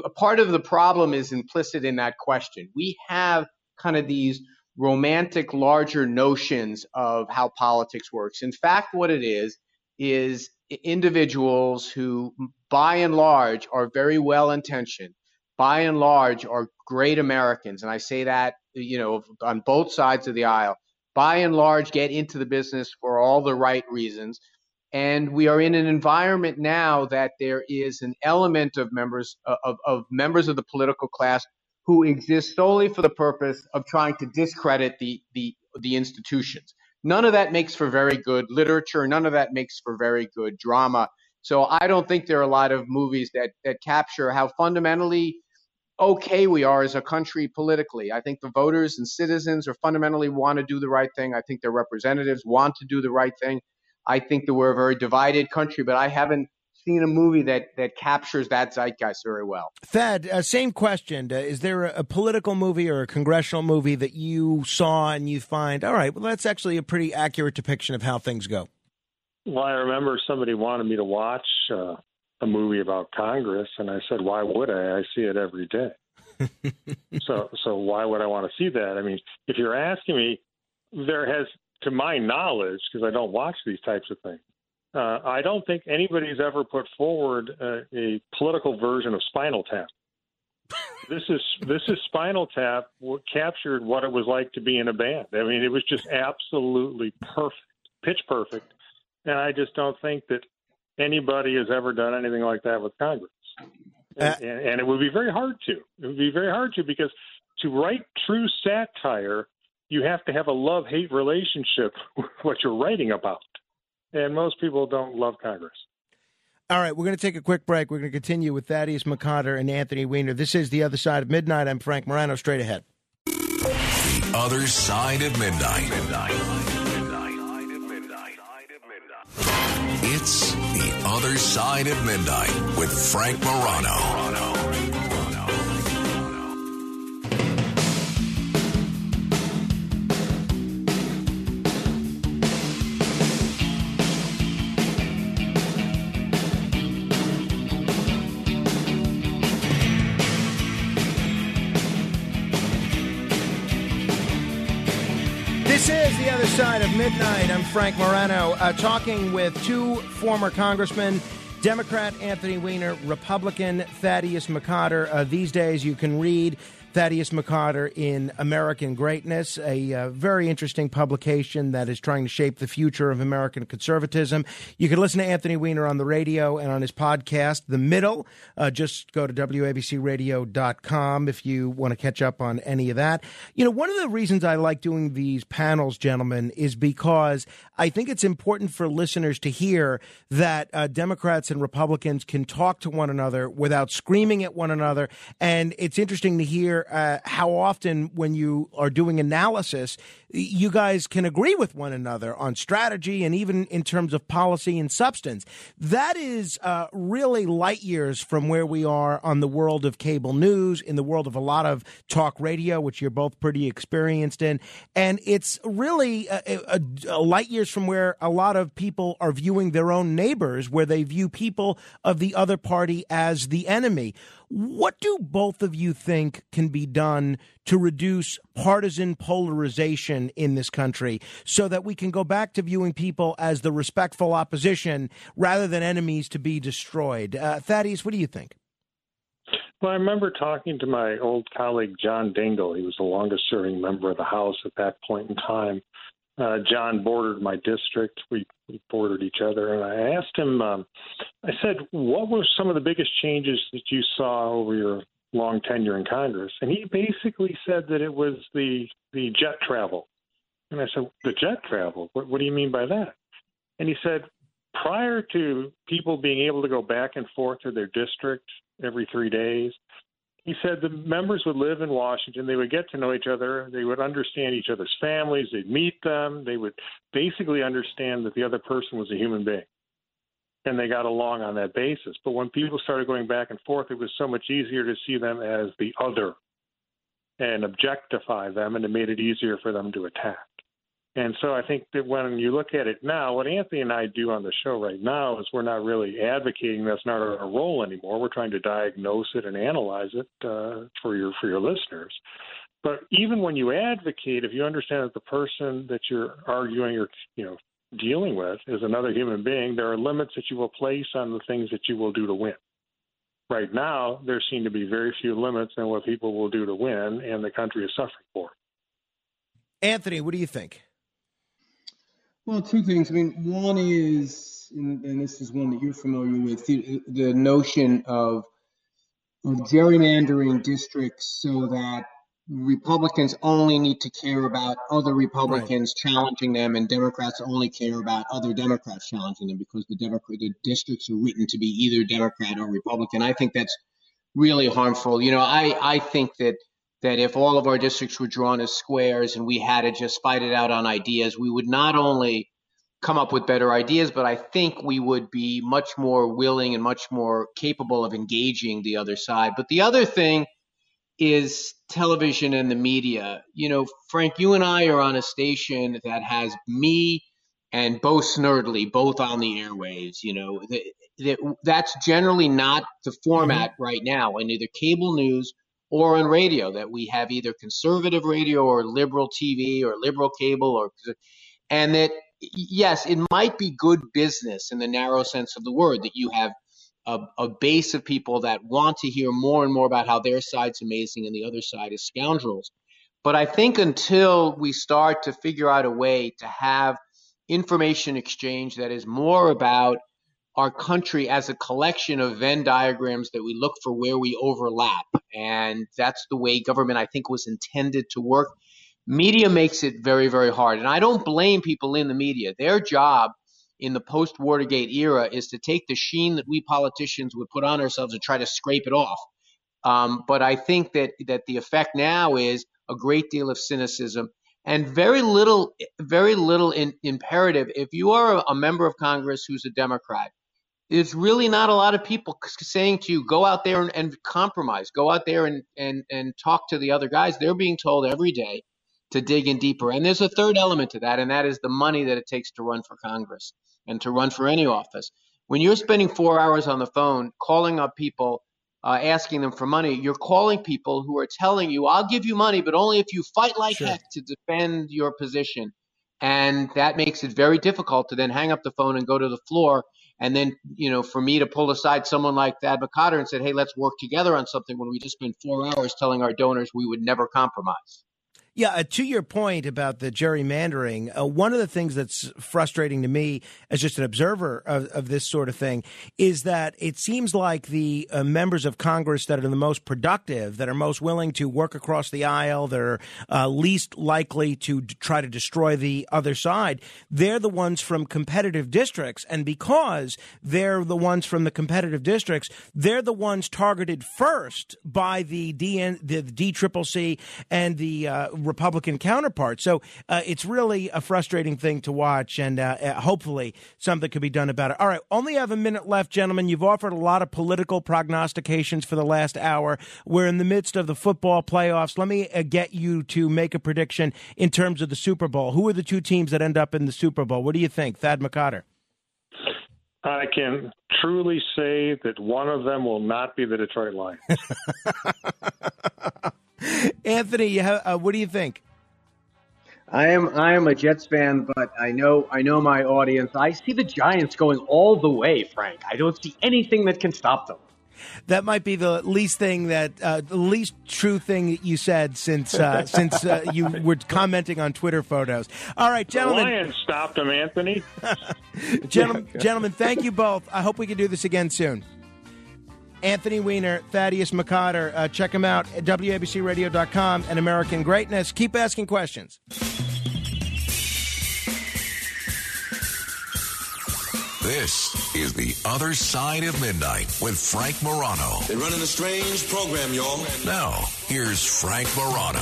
a part of the problem is implicit in that question. We have kind of these romantic, larger notions of how politics works. In fact, what it is is individuals who, by and large, are very well intentioned, by and large, are great Americans, and I say that you know, on both sides of the aisle, by and large, get into the business for all the right reasons. And we are in an environment now that there is an element of members of, of members of the political class who exist solely for the purpose of trying to discredit the, the, the institutions. None of that makes for very good literature. None of that makes for very good drama. So I don't think there are a lot of movies that, that capture how fundamentally okay we are as a country politically. I think the voters and citizens are fundamentally want to do the right thing. I think their representatives want to do the right thing. I think that we're a very divided country, but I haven't seen a movie that that captures that zeitgeist very well. Thad, uh, same question. Uh, is there a, a, political movie or a congressional movie that you saw and you find, all right, well, that's actually a pretty accurate depiction of how things go? Well, I remember somebody wanted me to watch uh, a movie about Congress, and I said, "Why would I? I see it every day." so, so why would I want to see that? I mean, if you're asking me, there has, to my knowledge, because I don't watch these types of things, uh, I don't think anybody's ever put forward uh, a political version of Spinal Tap. this is this is Spinal Tap captured what it was like to be in a band. I mean, it was just absolutely perfect, pitch perfect, and I just don't think that anybody has ever done anything like that with Congress. And, uh, and, and it would be very hard to. It would be very hard to because to write true satire, you have to have a love hate relationship with what you're writing about. And most people don't love Congress. All right, we're going to take a quick break. We're going to continue with Thaddeus McCotter and Anthony Weiner. This is The Other Side of Midnight. I'm Frank Morano. Straight ahead. The Other Side of Midnight. midnight. It's The Other Side of Midnight with Frank Morano. Side of Midnight. I'm Frank Morano, uh, talking with two former congressmen Democrat Anthony Weiner, Republican Thaddeus McCotter. Uh, these days, you can read Thaddeus McCotter in American Greatness, a uh, very interesting publication that is trying to shape the future of American conservatism. You can listen to Anthony Weiner on the radio and on his podcast, The Middle. Uh, just go to WABCRadio.com if you want to catch up on any of that. You know, one of the reasons I like doing these panels, gentlemen, is because I think it's important for listeners to hear that uh, Democrats and Republicans can talk to one another without screaming at one another. And it's interesting to hear uh, how often when you are doing analysis, you guys can agree with one another on strategy and even in terms of policy and substance. That is uh, really light years from where we are on the world of cable news, in the world of a lot of talk radio, which you're both pretty experienced in. And it's really a, a, a light years from where a lot of people are viewing their own neighbors, where they view people of the other party as the enemy. What do both of you think can be done to reduce partisan polarization in this country so that we can go back to viewing people as the respectful opposition rather than enemies to be destroyed? Uh, Thaddeus, what do you think? Well, I remember talking to my old colleague John Dingell. He was the longest serving member of the House at that point in time. Uh, John bordered my district. We, we bordered each other, and I asked him. Um, I said, "What were some of the biggest changes that you saw over your long tenure in Congress?" And he basically said that it was the the jet travel. And I said, "The jet travel? What, what do you mean by that?" And he said, "Prior to people being able to go back and forth to their district every three days, he said the members would live in Washington. They would get to know each other. They would understand each other's families. They'd meet them. They would basically understand that the other person was a human being. And they got along on that basis. But when people started going back and forth, it was so much easier to see them as the other and objectify them, and it made it easier for them to attack. And so I think that when you look at it now, what Anthony and I do on the show right now is we're not really advocating that's not our role anymore. We're trying to diagnose it and analyze it uh, for your for your listeners. But even when you advocate, if you understand that the person that you're arguing or you know dealing with is another human being, there are limits that you will place on the things that you will do to win. Right now, there seem to be very few limits on what people will do to win, and the country is suffering for. Anthony, what do you think? Well, two things. I mean, one is, and, and this is one that you're familiar with, the, the notion of, of gerrymandering districts so that Republicans only need to care about other Republicans right. challenging them, and Democrats only care about other Democrats challenging them because the Democrat the districts are written to be either Democrat or Republican. I think that's really harmful. You know, I I think that that if all of our districts were drawn as squares and we had to just fight it out on ideas, we would not only come up with better ideas, but I think we would be much more willing and much more capable of engaging the other side. But the other thing is television and the media. You know, Frank, you and I are on a station that has me and Bo Snerdley both on the airwaves. You know, that, that's generally not the format mm-hmm. right now in either cable news or on radio that we have either conservative radio or liberal TV or liberal cable or and that yes, it might be good business in the narrow sense of the word that you have a, a, base of people that want to hear more and more about how their side's amazing and the other side is scoundrels. But I think until we start to figure out a way to have information exchange that is more about our country as a collection of Venn diagrams that we look for where we overlap. And that's the way government, I think, was intended to work. Media makes it very, very hard. And I don't blame people in the media. Their job in the post Watergate era is to take the sheen that we politicians would put on ourselves and try to scrape it off. Um, but I think that, that the effect now is a great deal of cynicism and very little, very little in, imperative. If you are a member of Congress who's a Democrat, there's really not a lot of people saying to you, go out there and, and, compromise, go out there and, and, and talk to the other guys. They're being told every day to dig in deeper. And there's a third element to that, and that is the money that it takes to run for Congress and to run for any office. When you're spending four hours on the phone calling up people, uh, asking them for money, you're calling people who are telling you, I'll give you money, but only if you fight like sure. heck to defend your position. And that makes it very difficult to then hang up the phone and go to the floor and then, you know, for me to pull aside someone like McCotter and said, hey, let's work together on something when we just spent four hours telling our donors we would never compromise. Yeah, uh, to your point about the gerrymandering, uh, one of the things that's frustrating to me as just an observer of, of this sort of thing is that it seems like the uh, members of Congress that are the most productive, that are most willing to work across the aisle, that are uh, least likely to d- try to destroy the other side, they're the ones from competitive districts. And because they're the ones from the competitive districts, they're the ones targeted first by the, DN, the DCCC and the uh, Republican counterpart. So uh, it's really a frustrating thing to watch, and uh, uh, hopefully something could be done about it. All right, only have a minute left, gentlemen. You've offered a lot of political prognostications for the last hour. We're in the midst of the football playoffs. Let me uh, get you to make a prediction in terms of the Super Bowl. Who are the two teams that end up in the Super Bowl? What do you think, Thad McCotter? I can truly say that one of them will not be the Detroit Lions. Anthony, uh, what do you think? I am I am a Jets fan, but I know I know my audience. I see the Giants going all the way, Frank. I don't see anything that can stop them. That might be the least thing that uh, the least true thing you said since uh, since uh, you were commenting on Twitter photos. All right, gentlemen. The Lions stopped them, Anthony. gentlemen, gentlemen, thank you both. I hope we can do this again soon. Anthony Weiner, Thaddeus McCotter. Uh, check them out at WABCRadio.com and American Greatness. Keep asking questions. This is The Other Side of Midnight with Frank Morano. They're running a strange program, y'all. Now, here's Frank Morano.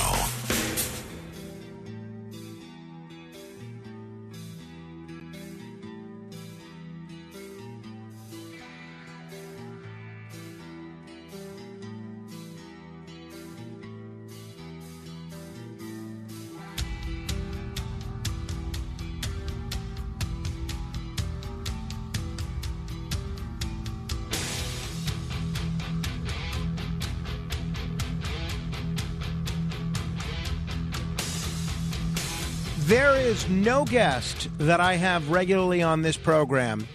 Is no guest that I have regularly on this program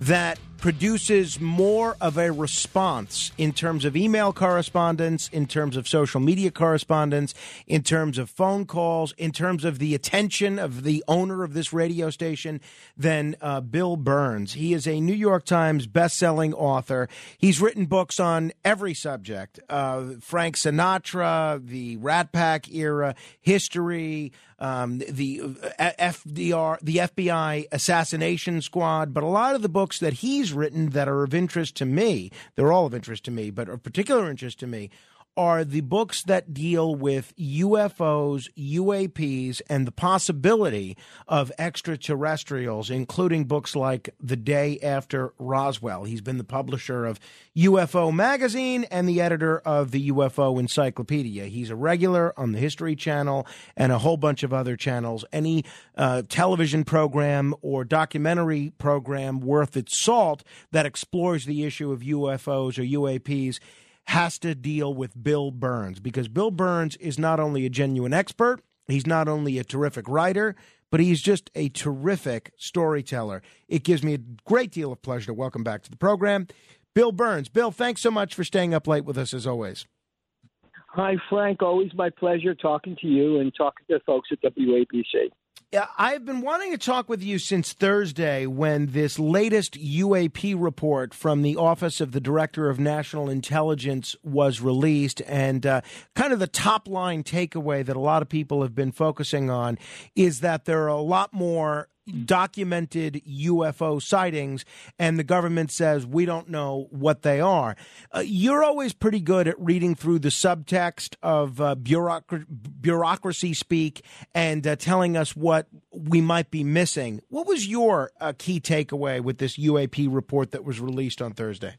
that produces more of a response in terms of email correspondence, in terms of social media correspondence, in terms of phone calls, in terms of the attention of the owner of this radio station than uh, Bill Birnes. He is a New York Times best-selling author. He's written books on every subject: uh, Frank Sinatra, the Rat Pack era, history um, the uh, FDR, the FBI assassination squad, but a lot of the books that he's written that are of interest to me, they're all of interest to me, but of particular interest to me, are the books that deal with UFOs, UAPs, and the possibility of extraterrestrials, including books like The Day After Roswell. He's been the publisher of UFO Magazine and the editor of the UFO Encyclopedia. He's a regular on the History Channel and a whole bunch of other channels. Any uh, television program or documentary program worth its salt that explores the issue of UFOs or UAPs has to deal with Bill Birnes because Bill Birnes is not only a genuine expert, he's not only a terrific writer, but he's just a terrific storyteller. It gives me a great deal of pleasure to welcome back to the program Bill Birnes. Bill, thanks so much for staying up late with us as always. Hi, Frank. Always my pleasure talking to you and talking to folks at WABC. I've been wanting to talk with you since Thursday when this latest UAP report from the Office of the Director of National Intelligence was released. And uh, kind of the top line takeaway that a lot of people have been focusing on is that there are a lot more documented UFO sightings, and the government says we don't know what they are. Uh, you're always pretty good at reading through the subtext of uh, bureaucracy, bureaucracy speak and uh, telling us what we might be missing. What was your uh, key takeaway with this UAP report that was released on Thursday?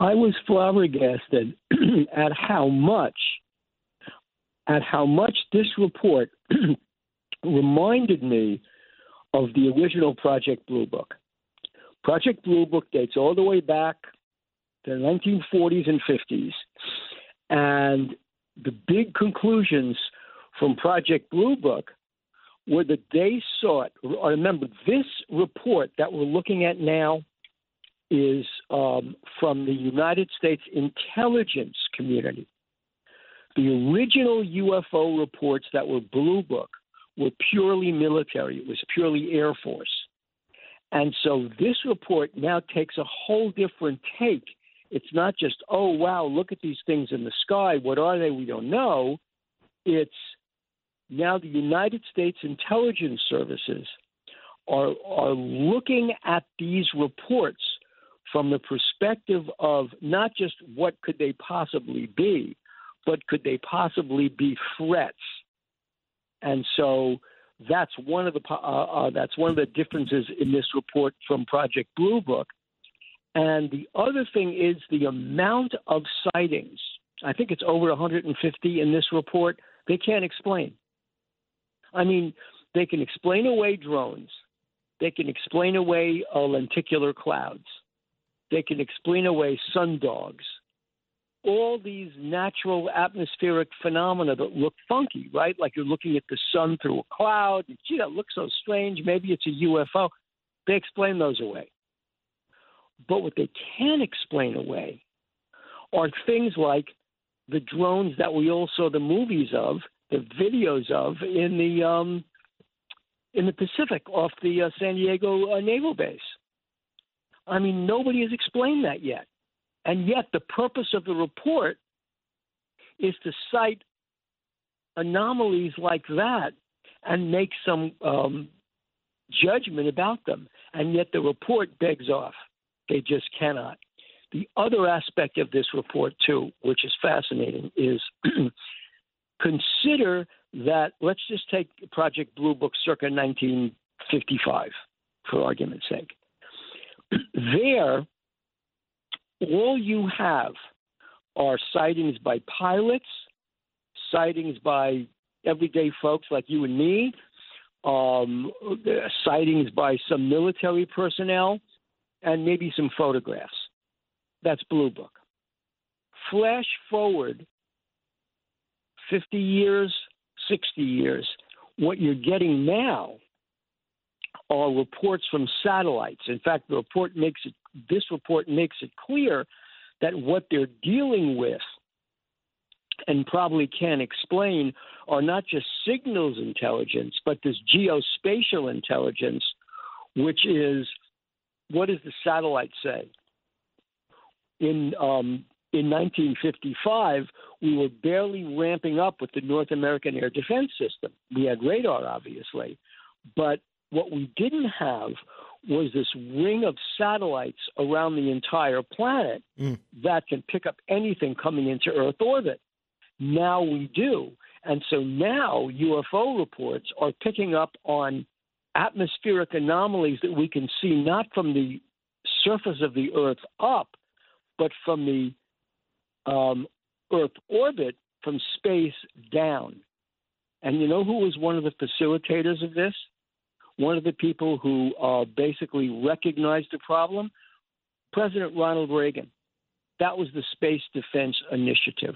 I was flabbergasted at how much at how much this report reminded me of the original Project Blue Book. Project Blue Book dates all the way back to the 1940s and 50s. And the big conclusions from Project Blue Book were that they sought, remember, this report that we're looking at now is um, from the United States intelligence community. The original UFO reports that were Blue Book were purely military, it was purely Air Force. And so this report now takes a whole different take. It's not just, oh, wow, look at these things in the sky. What are they? We don't know. It's now the United States intelligence services are, are looking at these reports from the perspective of not just what could they possibly be, but could they possibly be threats and so that's one of the uh, uh, that's one of the differences in this report from Project Blue Book. And the other thing is the amount of sightings. I think it's over 150 in this report. They can't explain. I mean, they can explain away drones. They can explain away uh, lenticular clouds. They can explain away sun dogs all these natural atmospheric phenomena that look funky, right? Like you're looking at the sun through a cloud. And, Gee, that looks so strange. Maybe it's a UFO. They explain those away. But what they can explain away are things like the drones that we all saw the movies of, the videos of in the um, in the Pacific off the uh, San Diego uh, Naval Base. I mean, nobody has explained that yet. And yet, the purpose of the report is to cite anomalies like that and make some um, judgment about them. And yet, the report begs off. They just cannot. The other aspect of this report, too, which is fascinating, is consider that let's just take Project Blue Book circa 1955, for argument's sake. there, all you have are sightings by pilots, sightings by everyday folks like you and me, um, sightings by some military personnel, and maybe some photographs. That's Blue Book. Flash forward 50 years, 60 years, what you're getting now are reports from satellites. In fact, the report makes it this report makes it clear that what they're dealing with and probably can explain are not just signals intelligence, but this geospatial intelligence, which is what does the satellite say? In um, in 1955, we were barely ramping up with the North American air defense system. We had radar, obviously, but what we didn't have was this ring of satellites around the entire planet mm. that can pick up anything coming into Earth orbit. Now we do. And so now UFO reports are picking up on atmospheric anomalies that we can see not from the surface of the Earth up, but from the um, Earth orbit from space down. And you know who was one of the facilitators of this? One of the people who uh, basically recognized the problem, President Ronald Reagan. That was the Space Defense Initiative.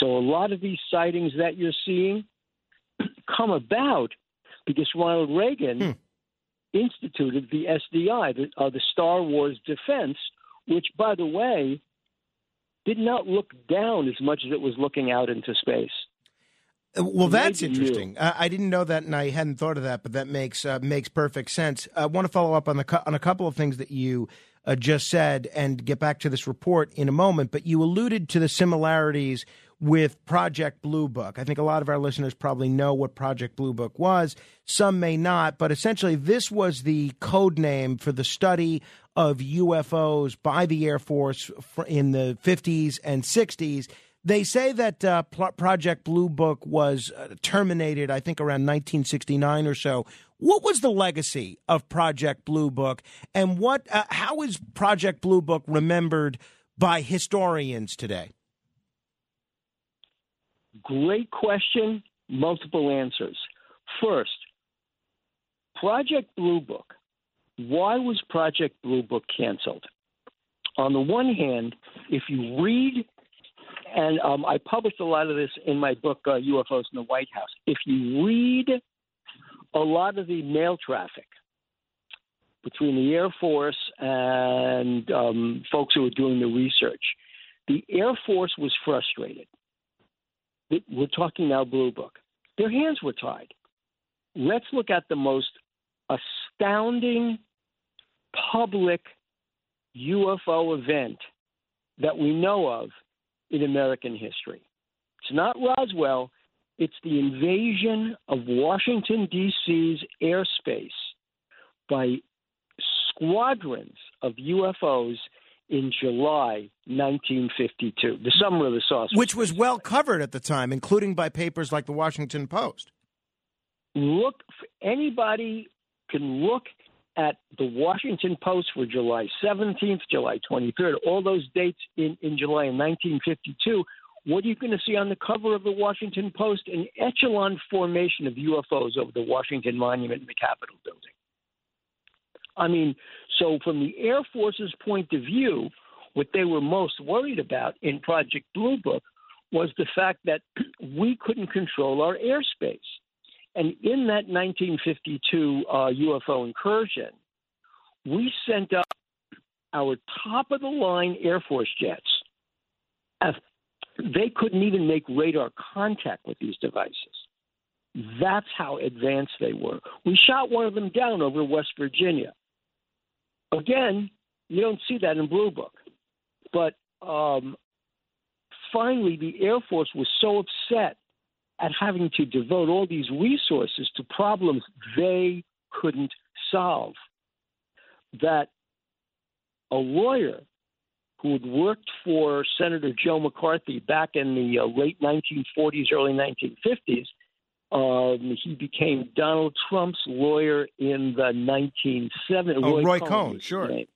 So a lot of these sightings that you're seeing come about because Ronald Reagan hmm. instituted the SDI, the, uh, the Star Wars Defense, which, by the way, did not look down as much as it was looking out into space. Uh, well, that's interesting. Uh, I didn't know that, and I hadn't thought of that, but that makes uh, makes perfect sense. I want to follow up on the on a couple of things that you uh, just said, and get back to this report in a moment. But you alluded to the similarities with Project Blue Book. I think a lot of our listeners probably know what Project Blue Book was. Some may not, but essentially, this was the code name for the study of UFOs by the Air Force in the 50s and 60s they say that uh, Project Blue Book was uh, terminated, I think, around 1969 or so. What was the legacy of Project Blue Book, and what? Uh, how is Project Blue Book remembered by historians today? Great question. Multiple answers. First, Project Blue Book. Why was Project Blue Book canceled? On the one hand, if you read and um, I published a lot of this in my book, uh, UFOs in the White House. If you read a lot of the mail traffic between the Air Force and um, folks who were doing the research, the Air Force was frustrated. We're talking now Blue Book. Their hands were tied. Let's look at the most astounding public UFO event that we know of in American history. It's not Roswell, it's the invasion of Washington, D.C.'s airspace by squadrons of UFOs in July 1952, the summer of the saucer. Which was well covered at the time, including by papers like the Washington Post. Look, anybody can look at the Washington Post for July 17th, July 23rd, all those dates in, in July in 1952, what are you going to see on the cover of the Washington Post? An echelon formation of UFOs over the Washington Monument and the Capitol building. I mean, so from the Air Force's point of view, what they were most worried about in Project Blue Book was the fact that we couldn't control our airspace. And in that 1952 uh, UFO incursion, we sent up our top of the line Air Force jets. They couldn't even make radar contact with these devices. That's how advanced they were. We shot one of them down over West Virginia. Again, you don't see that in Blue Book. But um, finally, the Air Force was so upset at having to devote all these resources to problems they couldn't solve. That a lawyer who had worked for Senator Joe McCarthy back in the uh, late 1940s, early 1950s, um, he became Donald Trump's lawyer in the 1970s. Oh, Roy, Roy Cohn, Cohn sure. Name.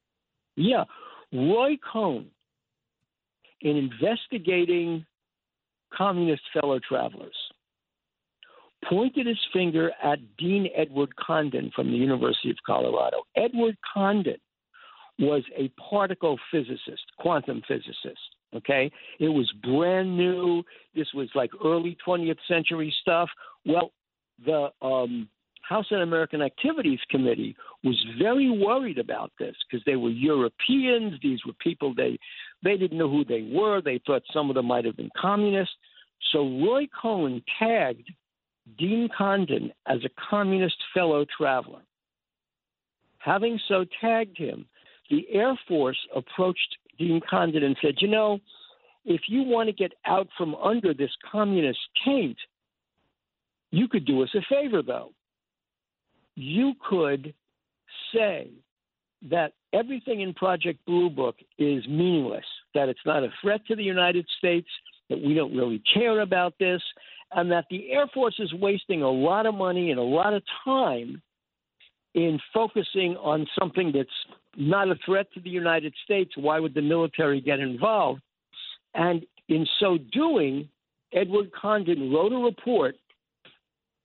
Yeah. Roy Cohn, in investigating communist fellow travelers, pointed his finger at Dean Edward Condon from the University of Colorado. Edward Condon was a particle physicist, quantum physicist. Okay, it was brand new. This was like early 20th century stuff. Well, the um, House Un-American Activities Committee was very worried about this because they were Europeans. These were people they they didn't know who they were. They thought some of them might have been communists. So Roy Cohn tagged Dean Condon as a communist fellow traveler. Having so tagged him, the Air Force approached Dean Condon and said, You know, if you want to get out from under this communist taint, you could do us a favor, though. You could say that everything in Project Blue Book is meaningless, that it's not a threat to the United States, that we don't really care about this, and that the Air Force is wasting a lot of money and a lot of time in focusing on something that's not a threat to the United States. Why would the military get involved? And in so doing, Edward Condon wrote a report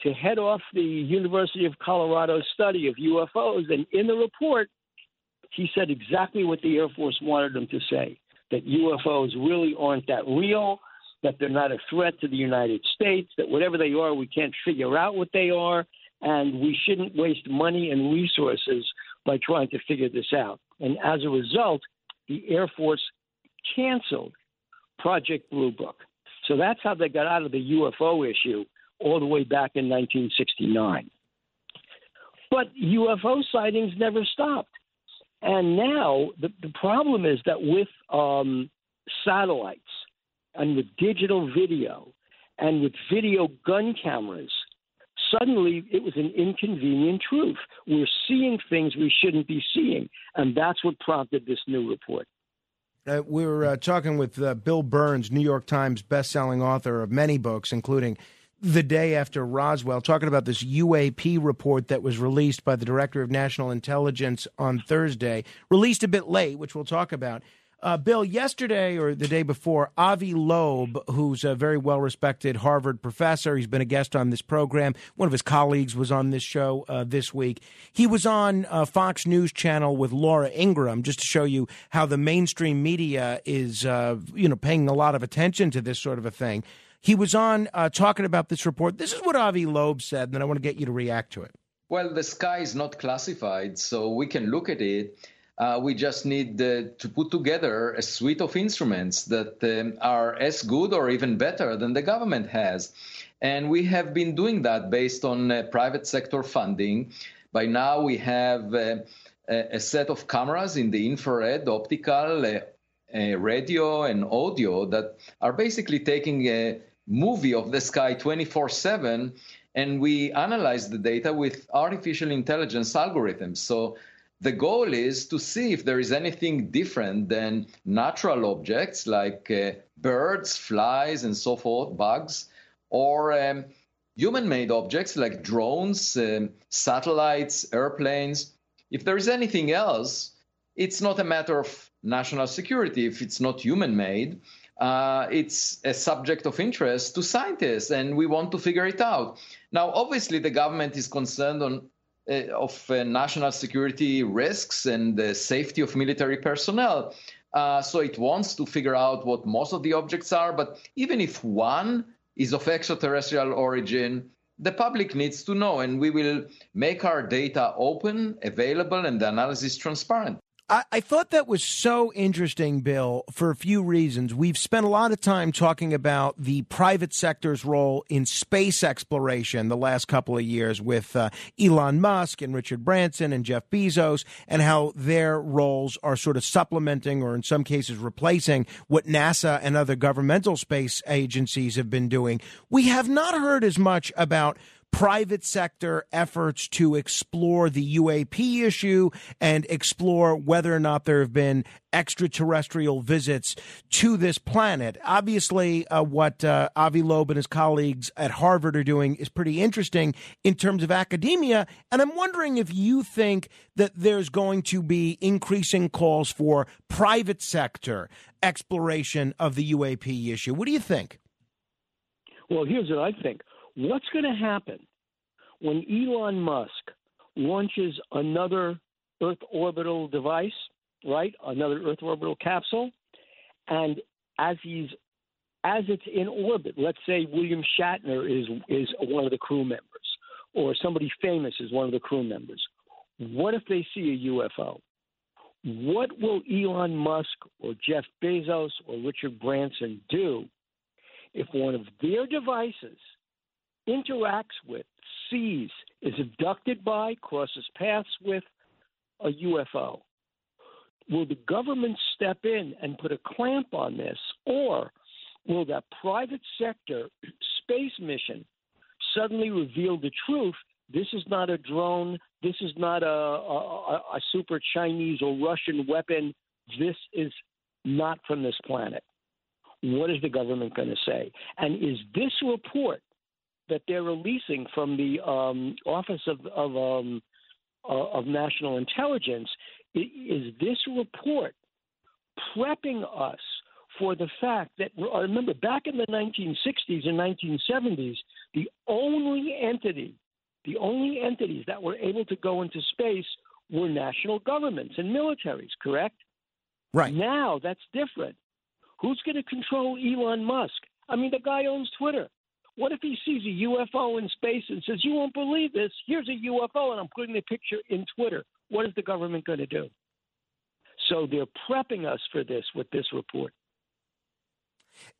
to head off the University of Colorado study of UFOs. And in the report, he said exactly what the Air Force wanted him to say that UFOs really aren't that real, that they're not a threat to the United States, that whatever they are, we can't figure out what they are, and we shouldn't waste money and resources by trying to figure this out. And as a result, the Air Force canceled Project Blue Book. So that's how they got out of the UFO issue all the way back in 1969. But UFO sightings never stopped. And now the, the problem is that with um, satellites and with digital video and with video gun cameras, suddenly it was an inconvenient truth. We're seeing things we shouldn't be seeing. And that's what prompted this new report. Uh, we were uh, talking with uh, Bill Birnes, New York Times bestselling author of many books, including The Day After Roswell, talking about this UAP report that was released by the Director of National Intelligence on Thursday, released a bit late, which we'll talk about. Uh, Bill, yesterday or the day before, Avi Loeb, who's a very well respected Harvard professor, he's been a guest on this program. One of his colleagues was on this show uh, this week. He was on uh, Fox News Channel with Laura Ingraham just to show you how the mainstream media is, uh, you know, paying a lot of attention to this sort of a thing. He was on uh, talking about this report. This is what Avi Loeb said, and then I want to get you to react to it. Well, the sky is not classified, so we can look at it uh, we just need uh, to put together a suite of instruments that um, are as good or even better than the government has. And we have been doing that based on uh, private sector funding. By now, we have uh, a set of cameras in the infrared, optical, uh, uh, radio, and audio that are basically taking a movie of the sky 24 7 and we analyze the data with artificial intelligence algorithms. So the goal is to see if there is anything different than natural objects like uh, birds, flies, and so forth, bugs, or um, human made objects like drones, um, satellites, airplanes. If there is anything else, it's not a matter of national security. If it's not human made, uh, it's a subject of interest to scientists, and we want to figure it out. Now, obviously, the government is concerned on of uh, national security risks and the safety of military personnel. Uh, so it wants to figure out what most of the objects are. But even if one is of extraterrestrial origin, the public needs to know, and we will make our data open, available, and the analysis transparent. I, I, thought that was so interesting, Bill, for a few reasons. We've spent a lot of time talking about the private sector's role in space exploration the last couple of years with uh, Elon Musk and Richard Branson and Jeff Bezos, and how their roles are sort of supplementing or in some cases replacing what NASA and other governmental space agencies have been doing. We have not heard as much about private sector efforts to explore the UAP issue and explore whether or not there have been extraterrestrial visits to this planet. Obviously, uh, what uh, Avi Loeb and his colleagues at Harvard are doing is pretty interesting in terms of academia. And I'm wondering if you think that there's going to be increasing calls for private sector exploration of the UAP issue. What do you think? Well, here's what I think. What's going to happen when Elon Musk launches another Earth orbital device, right? Another Earth orbital capsule, and as he's as it's in orbit, let's say William Shatner is is one of the crew members, or somebody famous is one of the crew members. What if they see a UFO? What will Elon Musk or Jeff Bezos or Richard Branson do if one of their devices interacts with, sees, is abducted by, crosses paths with a UFO. Will the government step in and put a clamp on this, or will that private sector space mission suddenly reveal the truth? This is not a drone. This is not a, a, a super Chinese or Russian weapon. This is not from this planet. What is the government going to say? And is this report that they're releasing from the um, Office of of, um, uh, of National Intelligence is this report prepping us for the fact that remember back in the 1960s and 1970s, the only entity, the only entities that were able to go into space were national governments and militaries. Correct? Right. Now that's different. Who's going to control Elon Musk? I mean, the guy owns Twitter. What if he sees a UFO in space and says, You won't believe this? Here's a UFO, and I'm putting the picture in Twitter. What is the government going to do? So they're prepping us for this with this report.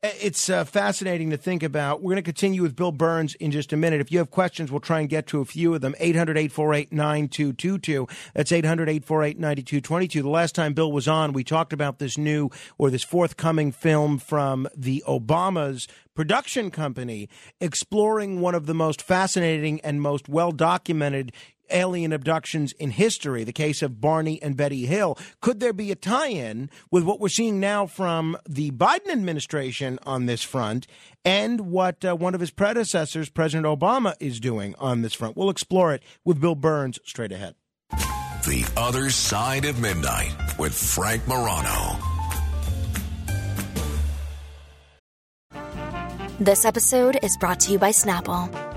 It's uh, fascinating to think about. We're going to continue with Bill Birnes in just a minute. If you have questions, we'll try and get to a few of them. 800 848 9222. That's 800 848 9222. The last time Bill was on, we talked about this new or this forthcoming film from the Obamas production company exploring one of the most fascinating and most well documented alien abductions in history, the case of Barney and Betty Hill. Could there be a tie in with what we're seeing now from the Biden administration on this front and what uh, one of his predecessors, President Obama, is doing on this front? We'll explore it with Bill Birnes straight ahead. The Other Side of Midnight with Frank Morano. This episode is brought to you by Snapple.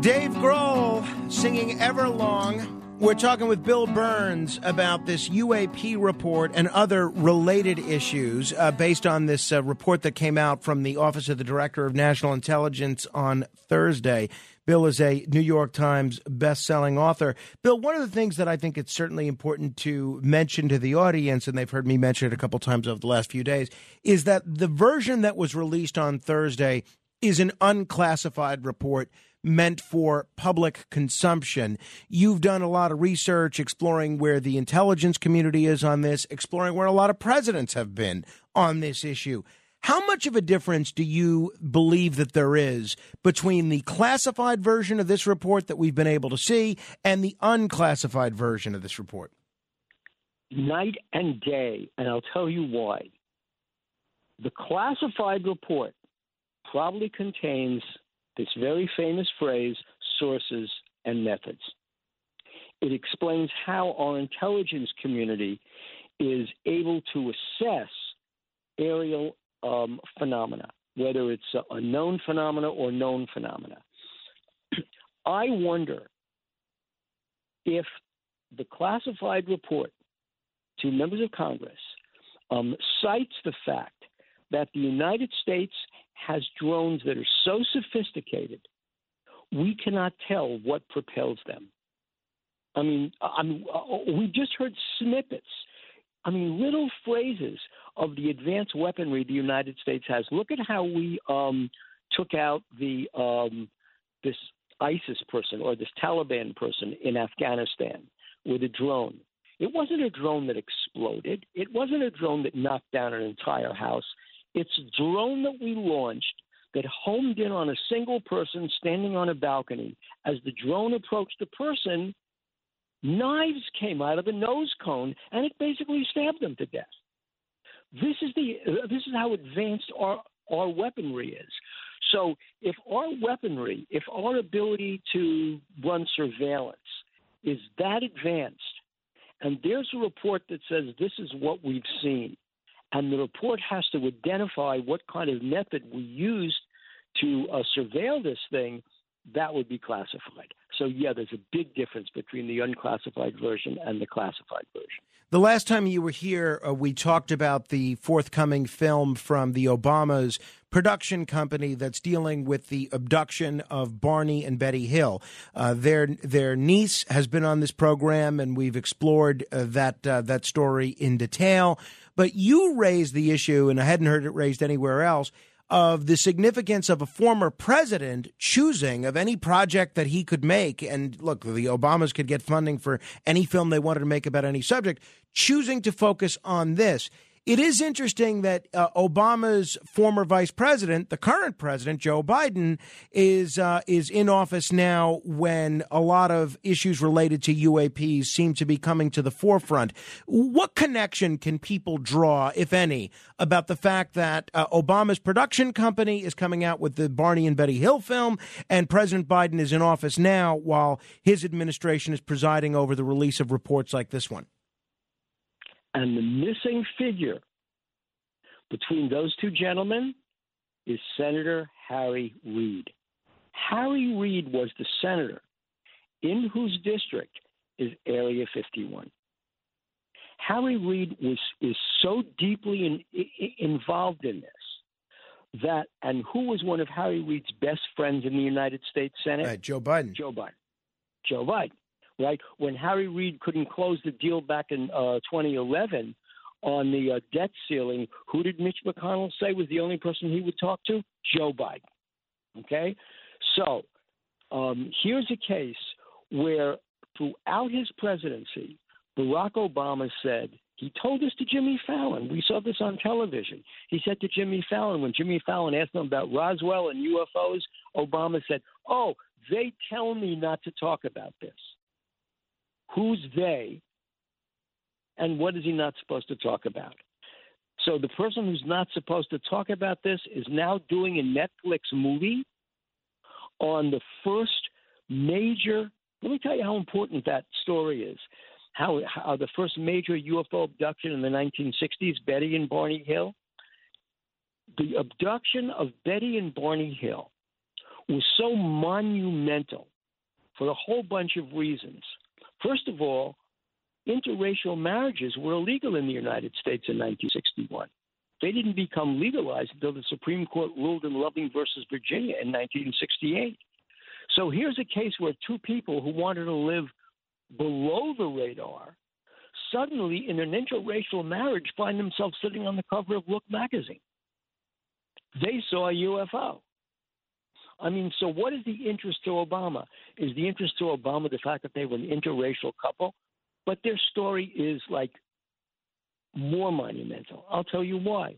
Dave Grohl singing Everlong. We're talking with Bill Birnes about this UAP report and other related issues uh, based on this uh, report that came out from the Office of the Director of National Intelligence on Thursday. Bill is a New York Times best-selling author. Bill, one of the things that I think it's certainly important to mention to the audience, and they've heard me mention it a couple times over the last few days, is that the version that was released on Thursday is an unclassified report meant for public consumption. You've done a lot of research exploring where the intelligence community is on this, exploring where a lot of presidents have been on this issue. How much of a difference do you believe that there is between the classified version of this report that we've been able to see and the unclassified version of this report? night and day, and I'll tell you why. The classified report probably contains this very famous phrase sources and methods. It explains how our intelligence community is able to assess aerial um, phenomena, whether it's a, known phenomena or known phenomena. I wonder if the classified report to members of Congress um, cites the fact that the United States has drones that are so sophisticated, we cannot tell what propels them. I mean, I mean, uh, we just heard snippets. I mean, little phrases of the advanced weaponry the United States has. Look at how we um, took out the um, this ISIS person or this Taliban person in Afghanistan with a drone. It wasn't a drone that exploded. It wasn't a drone that knocked down an entire house. It's a drone that we launched that homed in on a single person standing on a balcony. As the drone approached the person, knives came out of the nose cone and it basically stabbed them to death. This is the uh, this is how advanced our our weaponry is. So if our weaponry, if our ability to run surveillance is that advanced, and there's a report that says this is what we've seen, and the report has to identify what kind of method we used to uh, surveil this thing, that would be classified. So, yeah, there's a big difference between the unclassified version and the classified version. The last time you were here, uh, we talked about the forthcoming film from the Obamas production company that's dealing with the abduction of Barney and Betty Hill. Uh, their their niece has been on this program, and we've explored uh, that uh, that story in detail. But you raised the issue, and I hadn't heard it raised anywhere else of the significance of a former president choosing of any project that he could make. And look, the Obamas could get funding for any film they wanted to make about any subject, choosing to focus on this. It is interesting that uh, Obama's former vice president, the current president Joe Biden, is uh, is in office now when a lot of issues related to UAPs seem to be coming to the forefront. What connection can people draw, if any, about the fact that uh, Obama's production company is coming out with the Barney and Betty Hill film, and President Biden is in office now while his administration is presiding over the release of reports like this one? And the missing figure between those two gentlemen is Senator Harry Reid. Harry Reid was the senator in whose district is Area 51. Harry Reid was is so deeply in, in, involved in this that, and who was one of Harry Reid's best friends in the United States Senate? Uh, Joe Biden. Joe Biden. Joe Biden right? When Harry Reid couldn't close the deal back in uh, 2011 on the uh, debt ceiling, who did Mitch McConnell say was the only person he would talk to? Joe Biden. Okay? So um, here's a case where throughout his presidency, Barack Obama said, he told this to Jimmy Fallon. We saw this on television. He said to Jimmy Fallon, when Jimmy Fallon asked him about Roswell and UFOs, Obama said, Oh, they tell me not to talk about this. Who's they? And what is he not supposed to talk about? So the person who's not supposed to talk about this is now doing a Netflix movie on the first major. Let me tell you how important that story is. How, how the first major UFO abduction in the 1960s, Betty and Barney Hill. The abduction of Betty and Barney Hill was so monumental for a whole bunch of reasons. First of all, interracial marriages were illegal in the United States in 1961. They didn't become legalized until the Supreme Court ruled in Loving versus Virginia in 1968. So here's a case where two people who wanted to live below the radar suddenly, in an interracial marriage, find themselves sitting on the cover of Look magazine. They saw a UFO. I mean, so what is the interest to Obama? Is the interest to Obama the fact that they were an interracial couple? But their story is like more monumental. I'll tell you why.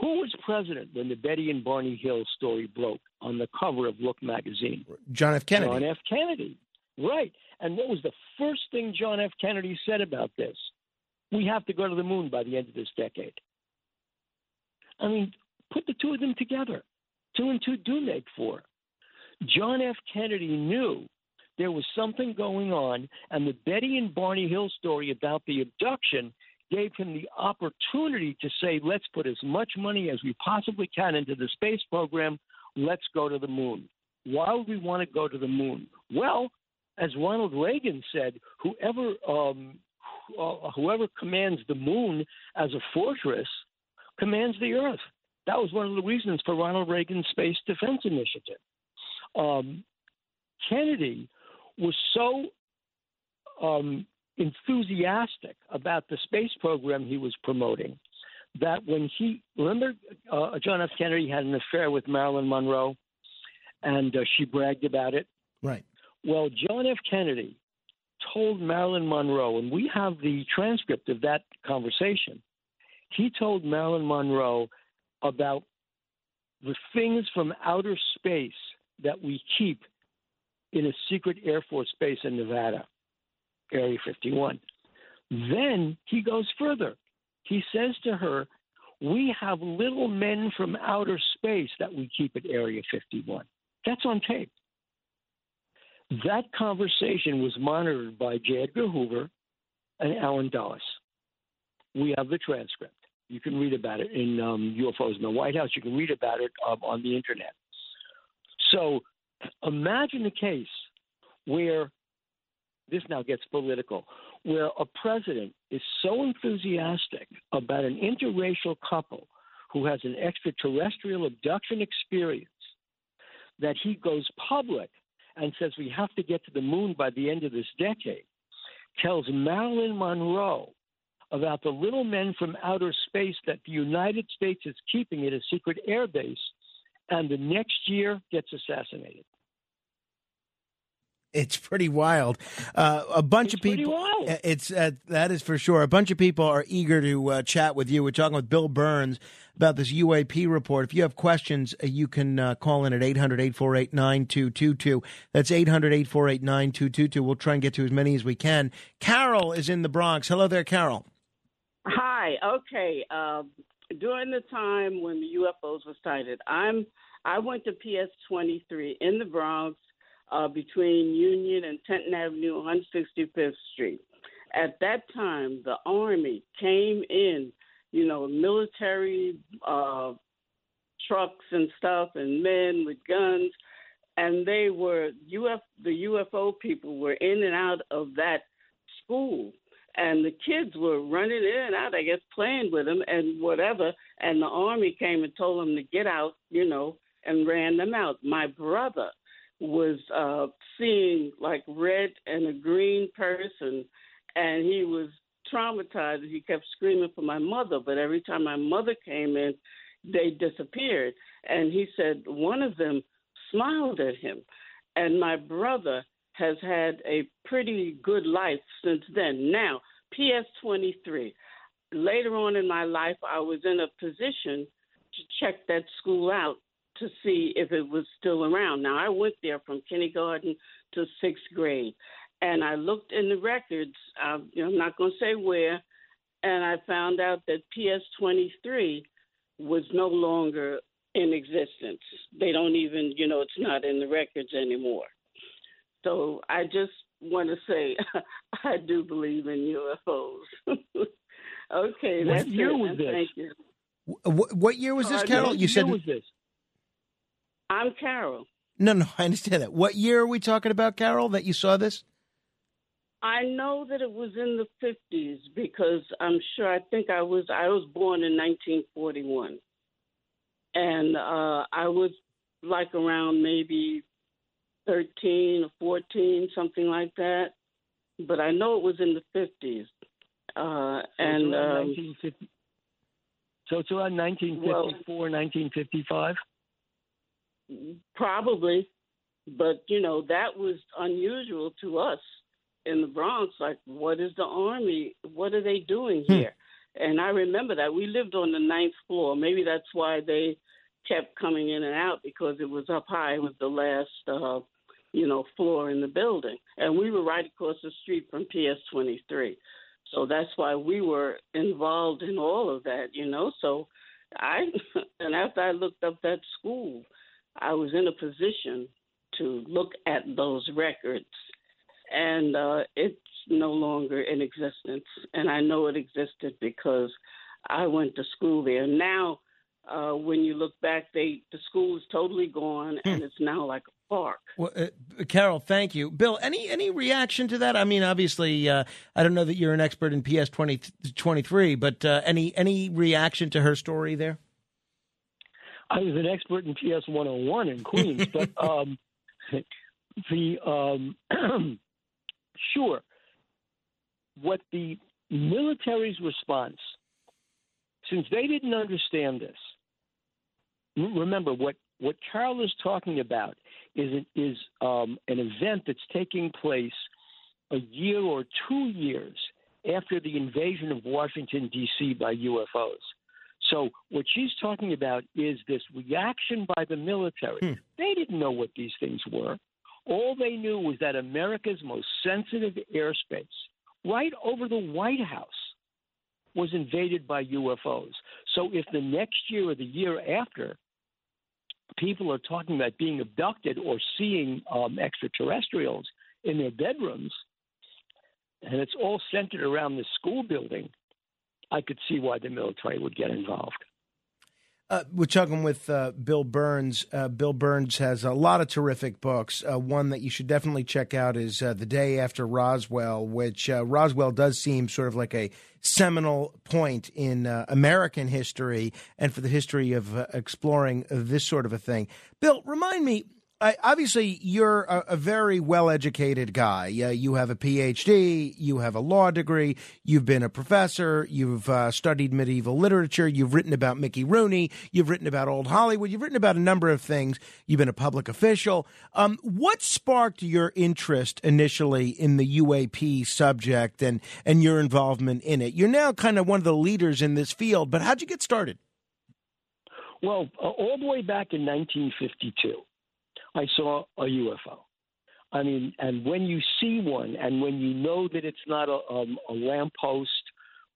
Who was president when the Betty and Barney Hill story broke on the cover of Look magazine? John F. Kennedy. John F. Kennedy. Right. And what was the first thing John F. Kennedy said about this? We have to go to the moon by the end of this decade. I mean, put the two of them together. Two and two do make four. John F. Kennedy knew there was something going on, and the Betty and Barney Hill story about the abduction gave him the opportunity to say, let's put as much money as we possibly can into the space program. Let's go to the moon. Why would we want to go to the moon? Well, as Ronald Reagan said, whoever um, uh, whoever commands the moon as a fortress commands the earth. That was one of the reasons for Ronald Reagan's Space Defense Initiative um, Kennedy was so um, enthusiastic about the space program he was promoting that when he remember uh, John F. Kennedy had an affair with Marilyn Monroe, and uh, she bragged about it. Right. Well, John F. Kennedy told Marilyn Monroe, and we have the transcript of that conversation. He told Marilyn Monroe about the things from outer space that we keep in a secret Air Force base in Nevada, Area 51. Then he goes further. He says to her, We have little men from outer space that we keep at Area 51. That's on tape. That conversation was monitored by J. Edgar Hoover and Allen Dulles. We have the transcript. You can read about it in um, UFOs in the White House. You can read about it um, on the internet. So imagine a case where this now gets political, where a president is so enthusiastic about an interracial couple who has an extraterrestrial abduction experience that he goes public and says we have to get to the moon by the end of this decade, tells Marilyn Monroe about the little men from outer space that the United States is keeping at a secret airbase, and the next year gets assassinated. It's pretty wild. Uh, a bunch it's of people. Wild. It's uh, that is for sure. A bunch of people are eager to uh, chat with you. We're talking with Bill Birnes about this UAP report. If you have questions, uh, you can uh, call in at 800-848-9222. That's 800-848-9222. We'll try and get to as many as we can. Carol is in the Bronx. Hello there, Carol. Hi. Okay. Um, during the time when the UFOs were sighted, I'm I went to PS 23 in the Bronx uh, between Union and Tinton Avenue, 165th Street. At that time, the Army came in, you know, military uh, trucks and stuff, and men with guns, and they were UF the UFO people were in and out of that school and the kids were running in and out, I guess, playing with them and whatever. And the army came and told them to get out, you know, and ran them out. My brother was uh, seeing like red and a green person, and he was traumatized. He kept screaming for my mother, but every time my mother came in, they disappeared. And he said one of them smiled at him, and my brother has had a pretty good life since then. Now, PS 23. Later on in my life, I was in a position to check that school out to see if it was still around. Now, I went there from kindergarten to sixth grade, and I looked in the records. Uh, you know, I'm not going to say where, and I found out that PS 23 was no longer in existence. They don't even, you know, it's not in the records anymore. So I just want to say I do believe in UFOs. okay, what that's year it. was this? Thank you. What, what year was this, Uh, Carol? You said was this? I'm Carol. no, no. I understand that. What year are we talking about, Carol? That you saw this? I know that it was in the 50s because I'm sure. I think I was. I was born in 1941, and uh, I was like around maybe 13 or 14, something like that. But I know it was in the 50s. Uh, So and it's around um, 1950. So it's around 1954, 1955. probably, but you know that was unusual to us in the Bronx. Like, what is the army? What are they doing here? And I remember that we lived on the ninth floor. Maybe that's why they kept coming in and out because it was up high. It was the last, uh, you know, floor in the building, and we were right across the street from PS 23. So that's why we were involved in all of that, you know. So I, and after I looked up that school, I was in a position to look at those records, and uh, it's no longer in existence. And I know it existed because I went to school there. Now, uh, when you look back, they the school is totally gone, and it's now like park. Well, uh, Carol, thank you. Bill, any any reaction to that? I mean, obviously, uh, I don't know that you're an expert in PS 20, 23, but uh, any any reaction to her story there? I was an expert in PS 101 in Queens, but um, the um, sure, what the military's response, since they didn't understand this, remember what what Carol is talking about is an, um, an event that's taking place a year or two years after the invasion of Washington D.C. by UFOs. So what she's talking about is this reaction by the military. They didn't know what these things were. All they knew was that America's most sensitive airspace, right over the White House, was invaded by UFOs. So if the next year or the year after people are talking about being abducted or seeing um, extraterrestrials in their bedrooms, and it's all centered around the school building, I could see why the military would get involved. Uh, we're talking with uh, Bill Birnes. Uh, Bill Birnes has a lot of terrific books. Uh, one that you should definitely check out is uh, The Day After Roswell, which uh, Roswell does seem sort of like a seminal point in American history and for the history of exploring this sort of a thing. Bill, remind me I, obviously, you're a, a very well educated guy. Uh, you have a PhD, you have a law degree, you've been a professor, you've uh, studied medieval literature, you've written about Mickey Rooney, you've written about old Hollywood, you've written about a number of things, you've been a public official. Um, what sparked your interest initially in the UAP subject and, and your involvement in it? You're now kind of one of the leaders in this field, but how'd you get started? Well, uh, all the way back in 1952. I saw a UFO. I mean, and when you see one, and when you know that it's not a, um, a lamppost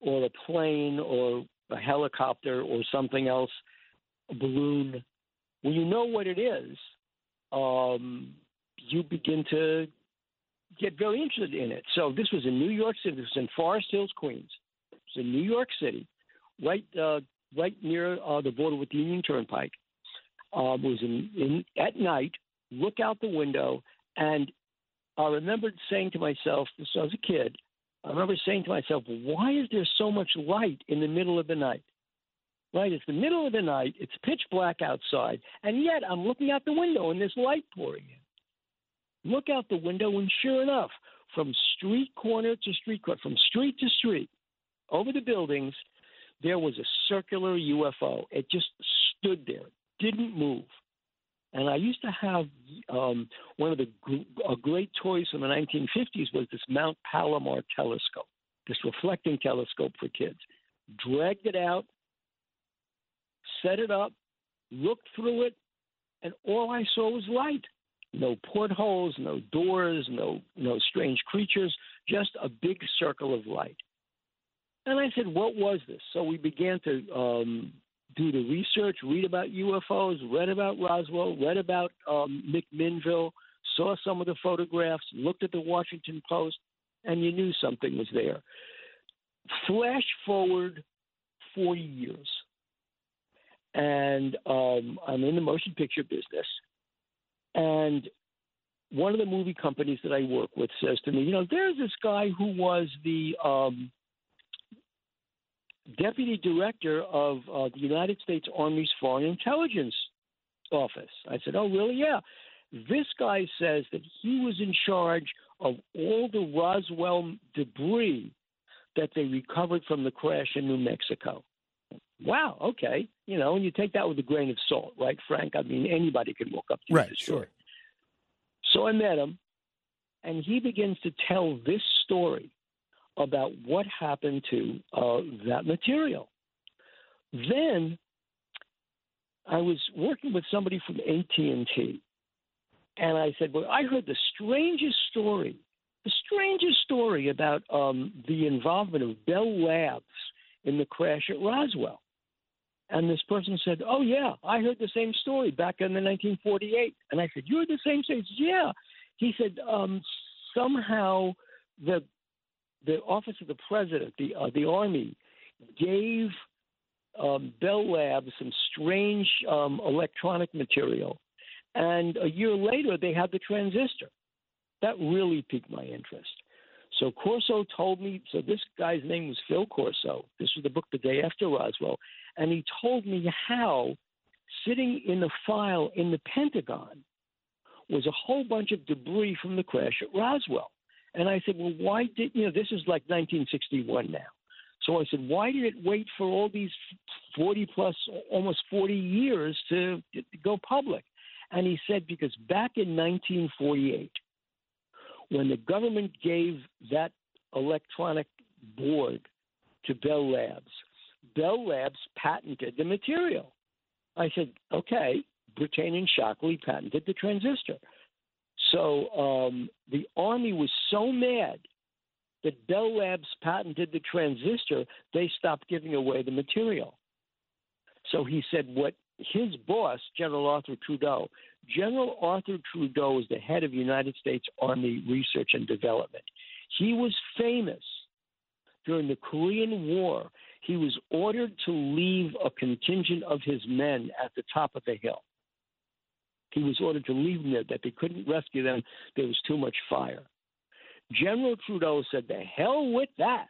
or a plane or a helicopter or something else, a balloon, when you know what it is, um, you begin to get very interested in it. So this was in New York City. This was in Forest Hills, Queens. It was in New York City, right, uh, right near uh, the border with the Union Turnpike. Uh, was in, in at night look out the window, and I remembered saying to myself, this was a kid, I remember saying to myself, why is there so much light in the middle of the night? Right? It's the middle of the night, it's pitch black outside, and yet I'm looking out the window and there's light pouring in. Look out the window, and sure enough, from street corner to street corner, from street to street, over the buildings, there was a circular UFO. It just stood there, didn't move. And I used to have um, one of the a great toys from the 1950s was this Mount Palomar telescope, this reflecting telescope for kids. Dragged it out, set it up, looked through it, and all I saw was light. No portholes, no doors, no no strange creatures, just a big circle of light. And I said, "What was this?" So we began to um, do the research, read about UFOs, read about Roswell, read about um, McMinnville, saw some of the photographs, looked at the Washington Post, and you knew something was there. Flash forward 40 years, and um, I'm in the motion picture business, and one of the movie companies that I work with says to me, you know, there's this guy who was the um, deputy director of uh, the United States Army's Foreign Intelligence Office. I said, Oh, really? Yeah. This guy says that he was in charge of all the Roswell debris that they recovered from the crash in New Mexico. Wow, okay. You know, and you take that with a grain of salt, right, Frank? I mean, anybody can walk up to you. right, sure. So I met him, and he begins to tell this story about what happened to uh, that material. Then I was working with somebody from AT&T, and I said, "Well, I heard the strangest story, the strangest story about um, the involvement of Bell Labs in the crash at Roswell." And this person said, "Oh yeah, I heard the same story back in the 1948." And I said, "You heard the same story?" Said, yeah. He said, um, "Somehow the the office of the president, the uh, the army, gave um, Bell Labs some strange um, electronic material, and a year later they had the transistor. That really piqued my interest. So Corso told me. So this guy's name was Phil Corso. This was the book the day after Roswell, and he told me how sitting in the file in the Pentagon was a whole bunch of debris from the crash at Roswell. And I said, well, why did, you know, this is like 1961 now. So I said, why did it wait for all these 40 plus, almost 40 years to, to go public? And he said, because back in 1948, when the government gave that electronic board to Bell Labs, Bell Labs patented the material. I said, okay, Brattain and Shockley patented the transistor. So um, the Army was so mad that Bell Labs patented the transistor, they stopped giving away the material. So he said what his boss, General Arthur Trudeau, General Arthur Trudeau is the head of United States Army Research and Development. He was famous during the Korean War. he was ordered to leave a contingent of his men at the top of the hill. He was ordered to leave them there, that they couldn't rescue them. There was too much fire. General Trudeau said, The hell with that.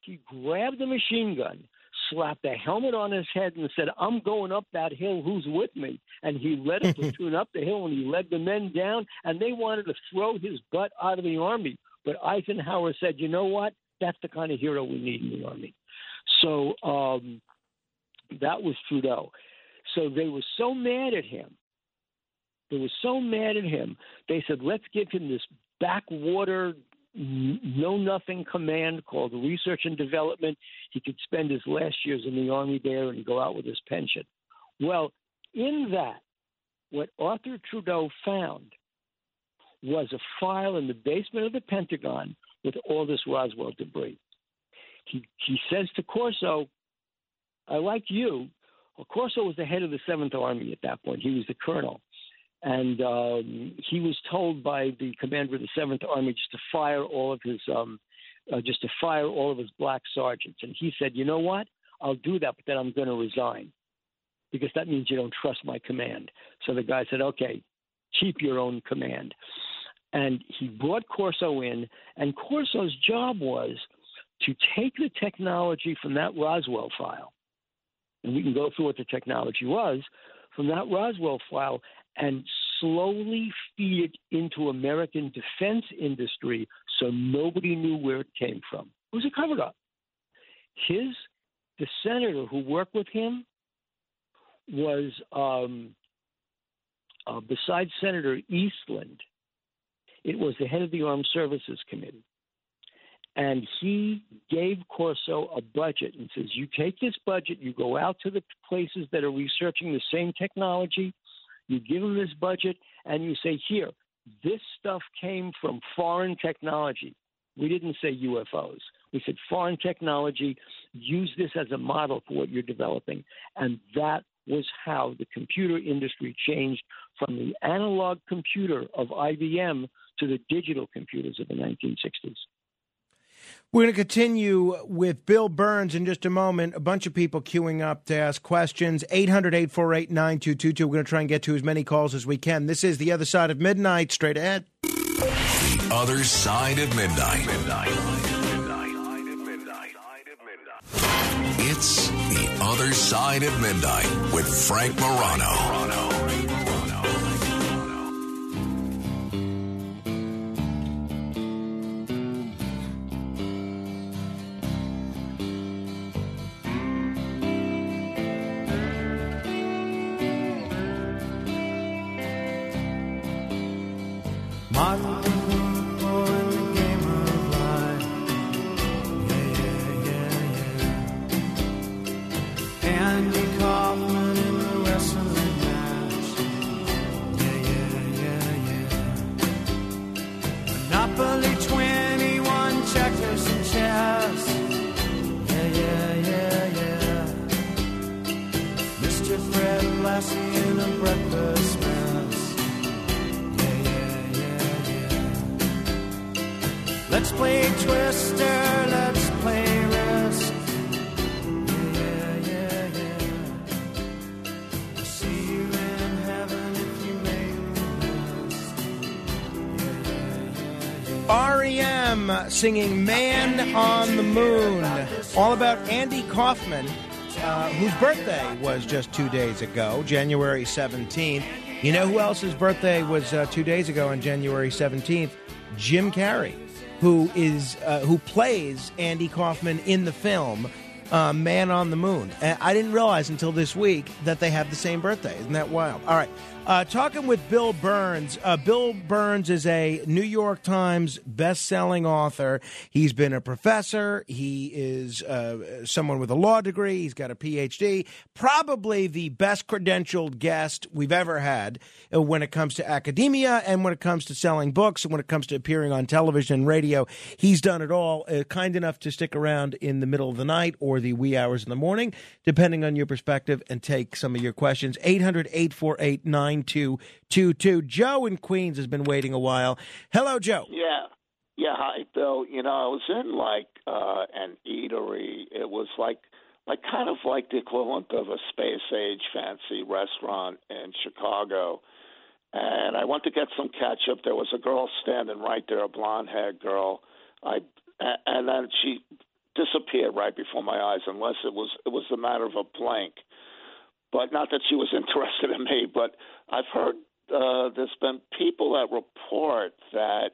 He grabbed the machine gun, slapped a helmet on his head, and said, I'm going up that hill. Who's with me? And he led a platoon up the hill and he led the men down, and they wanted to throw his butt out of the army. But Eisenhower said, You know what? That's the kind of hero we need in the army. So um, that was Trudeau. So they were so mad at him. They were so mad at him. They said, let's give him this backwater, know nothing command called research and development. He could spend his last years in the army there and go out with his pension. Well, in that, what Arthur Trudeau found was a file in the basement of the Pentagon with all this Roswell debris. He, he says to Corso, I like you. Well, Corso was the head of the Seventh Army at that point. He was the colonel. And um, he was told by the commander of the Seventh Army just to fire all of his, um, uh, just to fire all of his black sergeants. And he said, "You know what? I'll do that, but then I'm going to resign because that means you don't trust my command." So the guy said, "Okay, keep your own command." And he brought Corso in, and Corso's job was to take the technology from that Roswell file, and we can go through what the technology was from that Roswell file and slowly feed it into American defense industry so nobody knew where it came from. It was a cover up. His the senator who worked with him was um, uh, besides Senator Eastland, it was the head of the Armed Services Committee. And he gave Corso a budget and says, You take this budget, you go out to the places that are researching the same technology, you give them this budget, and you say, Here, this stuff came from foreign technology. We didn't say UFOs. We said foreign technology. Use this as a model for what you're developing. And that was how the computer industry changed from the analog computer of IBM to the digital computers of the 1960s. We're going to continue with Bill Birnes in just a moment. A bunch of people queuing up to ask questions. 800 848 9222. We're going to try and get to as many calls as we can. This is The Other Side of Midnight. Straight ahead. The Other Side of Midnight. Midnight. It's The Other Side of Midnight with Frank Morano. Singing Man on the Moon, all about Andy Kaufman, uh, whose birthday was just two days ago, January 17th. You know who else's birthday was uh, two days ago on January 17th? Jim Carrey, who is uh, who plays Andy Kaufman in the film uh, Man on the Moon. And I didn't realize until this week that they have the same birthday. Isn't that wild? All right. Uh, talking with Bill Birnes. Uh, Bill Birnes is a New York Times best-selling author. He's been a professor. He is uh, someone with a law degree. He's got a PhD. Probably the best credentialed guest we've ever had uh, when it comes to academia and when it comes to selling books and when it comes to appearing on television and radio. He's done it all. Uh, kind enough to stick around in the middle of the night or the wee hours in the morning, depending on your perspective, and take some of your questions. 800 848 9222. Joe in Queens has been waiting a while. Hello, Joe. Yeah. Yeah, hi, Bill. You know, I was in like uh an eatery. It was like like kind of like the equivalent of a space age fancy restaurant in Chicago. And I went to get some ketchup. There was a girl standing right there, a blonde haired girl. I and then she disappeared right before my eyes, unless it was it was a matter of a blink. But not that she was interested in me. But I've heard uh, there's been people that report that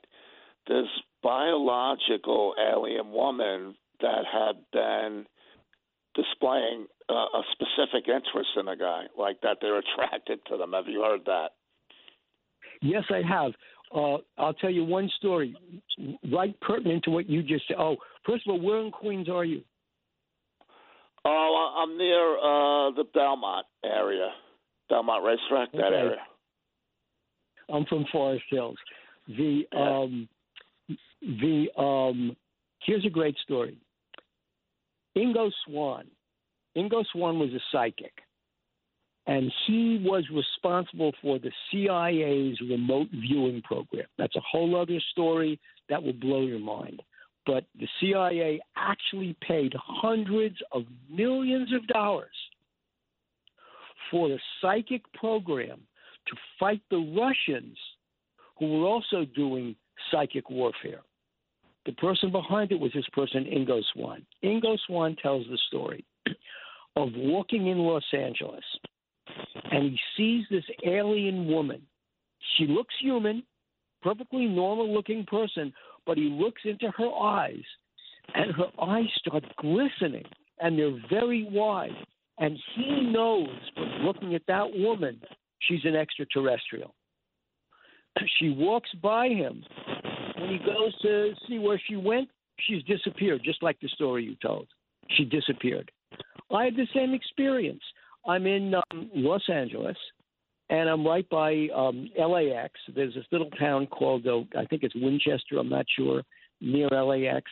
this biological alien woman that had been displaying uh, a specific interest in a guy, like that they're attracted to them. Have you heard that? Yes, I have. Uh, I'll tell you one story, right pertinent to what you just said. Oh, first of all, where in Queens are you? Oh, I'm near uh, the Belmont area, Belmont Racetrack, that Okay. area. I'm from Forest Hills. The um, the um, here's a great story. Ingo Swann. Ingo Swann was a psychic, and he was responsible for the CIA's remote viewing program. That's a whole other story that will blow your mind. But the CIA actually paid hundreds of millions of dollars for a psychic program to fight the Russians who were also doing psychic warfare. The person behind it was this person, Ingo Swann. Ingo Swann tells the story of walking in Los Angeles and he sees this alien woman. She looks human, perfectly normal looking person, but he looks into her eyes and her eyes start glistening and they're very wide. And he knows from looking at that woman, she's an extraterrestrial. She walks by him. When he goes to see where she went, she's disappeared, just like the story you told. She disappeared. I had the same experience. I'm in um, Los Angeles, and I'm right by um, LAX. There's this little town called, uh, I think it's Winchester, I'm not sure, near LAX.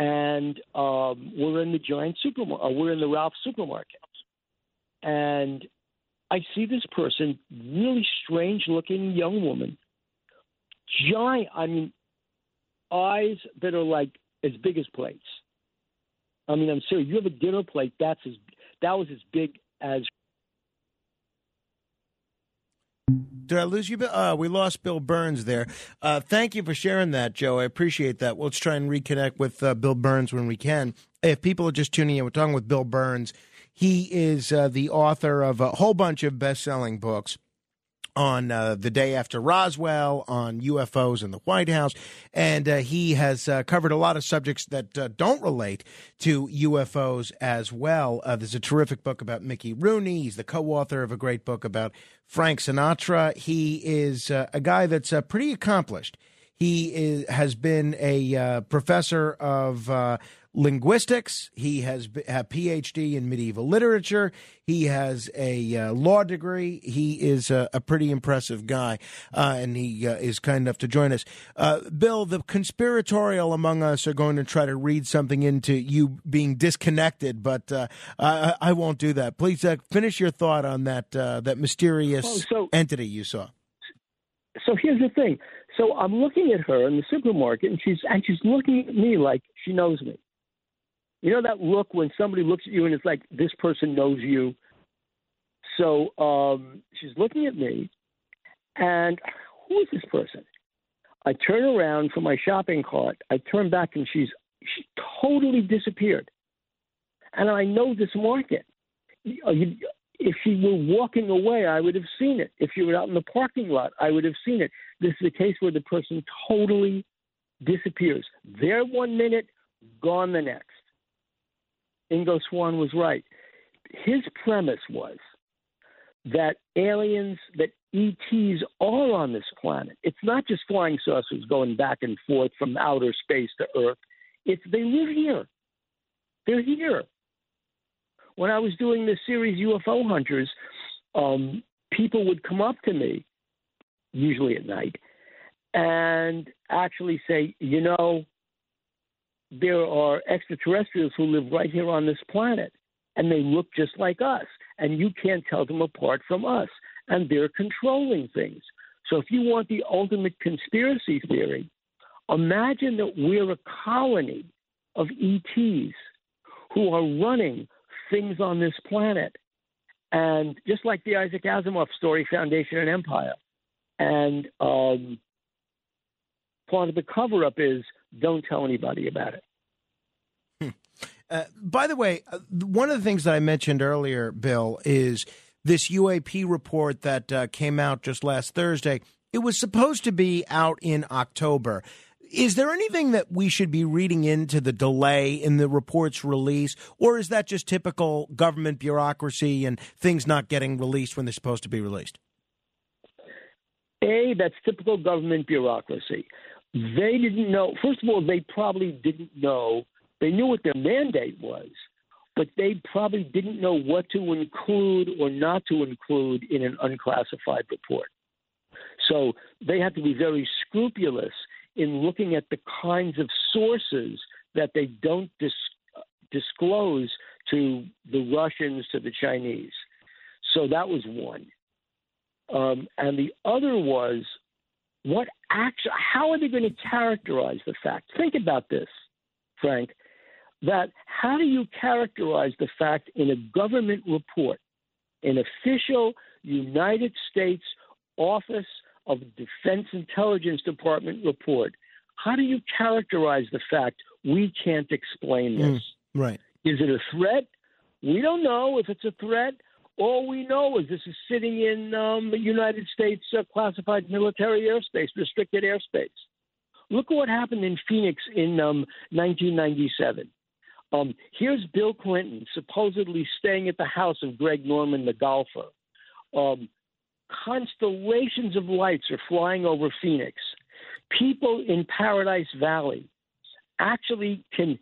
And um, we're in the giant supermarket, uh, we're in the Ralph supermarket. And I see this person, really strange looking young woman, giant, I mean, eyes that are like as big as plates. I mean, I'm serious. You have a dinner plate that's as that was as big as Did I lose you? Uh, we lost Bill Birnes there. Uh, thank you for sharing that, Joe. I appreciate that. Let's try and reconnect with uh, Bill Birnes when we can. If people are just tuning in, we're talking with Bill Birnes. He is uh, the author of a whole bunch of best selling books on uh, the day after Roswell, on UFOs in the White House, and uh, he has uh, covered a lot of subjects that uh, don't relate to UFOs as well. Uh, there's a terrific book about Mickey Rooney. He's the co-author of a great book about Frank Sinatra. He is uh, a guy that's pretty accomplished. He is, has been a professor of linguistics. He has a PhD in medieval literature. He has a uh, law degree. He is a, a pretty impressive guy, uh, and he uh, is kind enough to join us. Uh, Bill, the conspiratorial among us are going to try to read something into you being disconnected, but uh, I, I won't do that. Please uh, finish your thought on that uh, that mysterious Oh, so- entity you saw. So here's the thing. So I'm looking at her in the supermarket, and she's and she's looking at me like she knows me. You know that look when somebody looks at you and it's like this person knows you. So um, she's looking at me, and who is this person? I turn around for my shopping cart. I turn back, and she's she totally disappeared. And I know this market. You- If she were walking away, I would have seen it. If she were out in the parking lot, I would have seen it. This is a case where the person totally disappears. There one minute, gone the next. Ingo Swann was right. His premise was that aliens, that ETs are on this planet. It's not just flying saucers going back and forth from outer space to Earth. It's they live here. They're here. When I was doing this series UFO Hunters, um, people would come up to me, usually at night, and actually say, you know, there are extraterrestrials who live right here on this planet, and they look just like us, and you can't tell them apart from us, and they're controlling things. So if you want the ultimate conspiracy theory, Imagine that we're a colony of ETs who are running things on this planet. And just like the Isaac Asimov story, Foundation and Empire. And um, part of the cover up is don't tell anybody about it. Hmm. Uh, by the way, uh, one of the things that I mentioned earlier, Bill, is this UAP report that uh, came out just last Thursday. It was supposed to be out in October. Is there anything that we should be reading into the delay in the report's release, or is that just typical government bureaucracy and things not getting released when they're supposed to be released? A, that's typical government bureaucracy. They didn't know, first of all, they probably didn't know, they knew what their mandate was, but they probably didn't know what to include or not to include in an unclassified report. So they had to be very scrupulous in looking at the kinds of sources that they don't dis- disclose to the Russians, to the Chinese. So that was one. Um, and the other was what actually, how are they going to characterize the fact? Think about this, Frank, that how do you characterize the fact in a government report, an official United States Office of Defense Intelligence Department report, how do you characterize the fact we can't explain this? Mm, right. Is it a threat? We don't know if it's a threat. All we know is this is sitting in um, the United States uh, classified military airspace, restricted airspace. Look at what happened in Phoenix in um, 1997. Um, here's Bill Clinton supposedly staying at the house of Greg Norman, the golfer. Um, constellations of lights are flying over Phoenix. People in Paradise Valley actually can,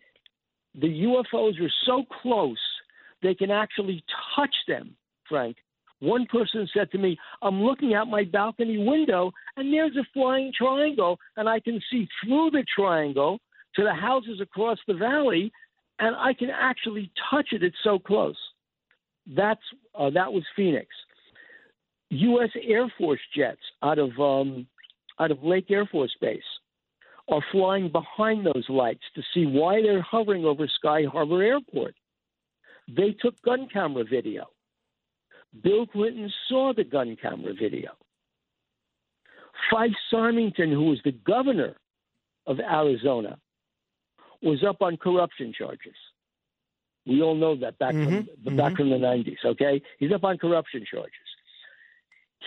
the UFOs are so close, they can actually touch them, Frank. One person said to me, I'm looking out my balcony window and there's a flying triangle, and I can see through the triangle to the houses across the valley, and I can actually touch it. It's so close. That's uh, that was Phoenix. U.S. Air Force jets out of um, out of Luke Air Force Base are flying behind those lights to see why they're hovering over Sky Harbor Airport. They took gun camera video. Bill Clinton saw the gun camera video. Fife Symington, who was the governor of Arizona, was up on corruption charges. We all know that back mm-hmm. from mm-hmm. from the '90s. Okay, he's up on corruption charges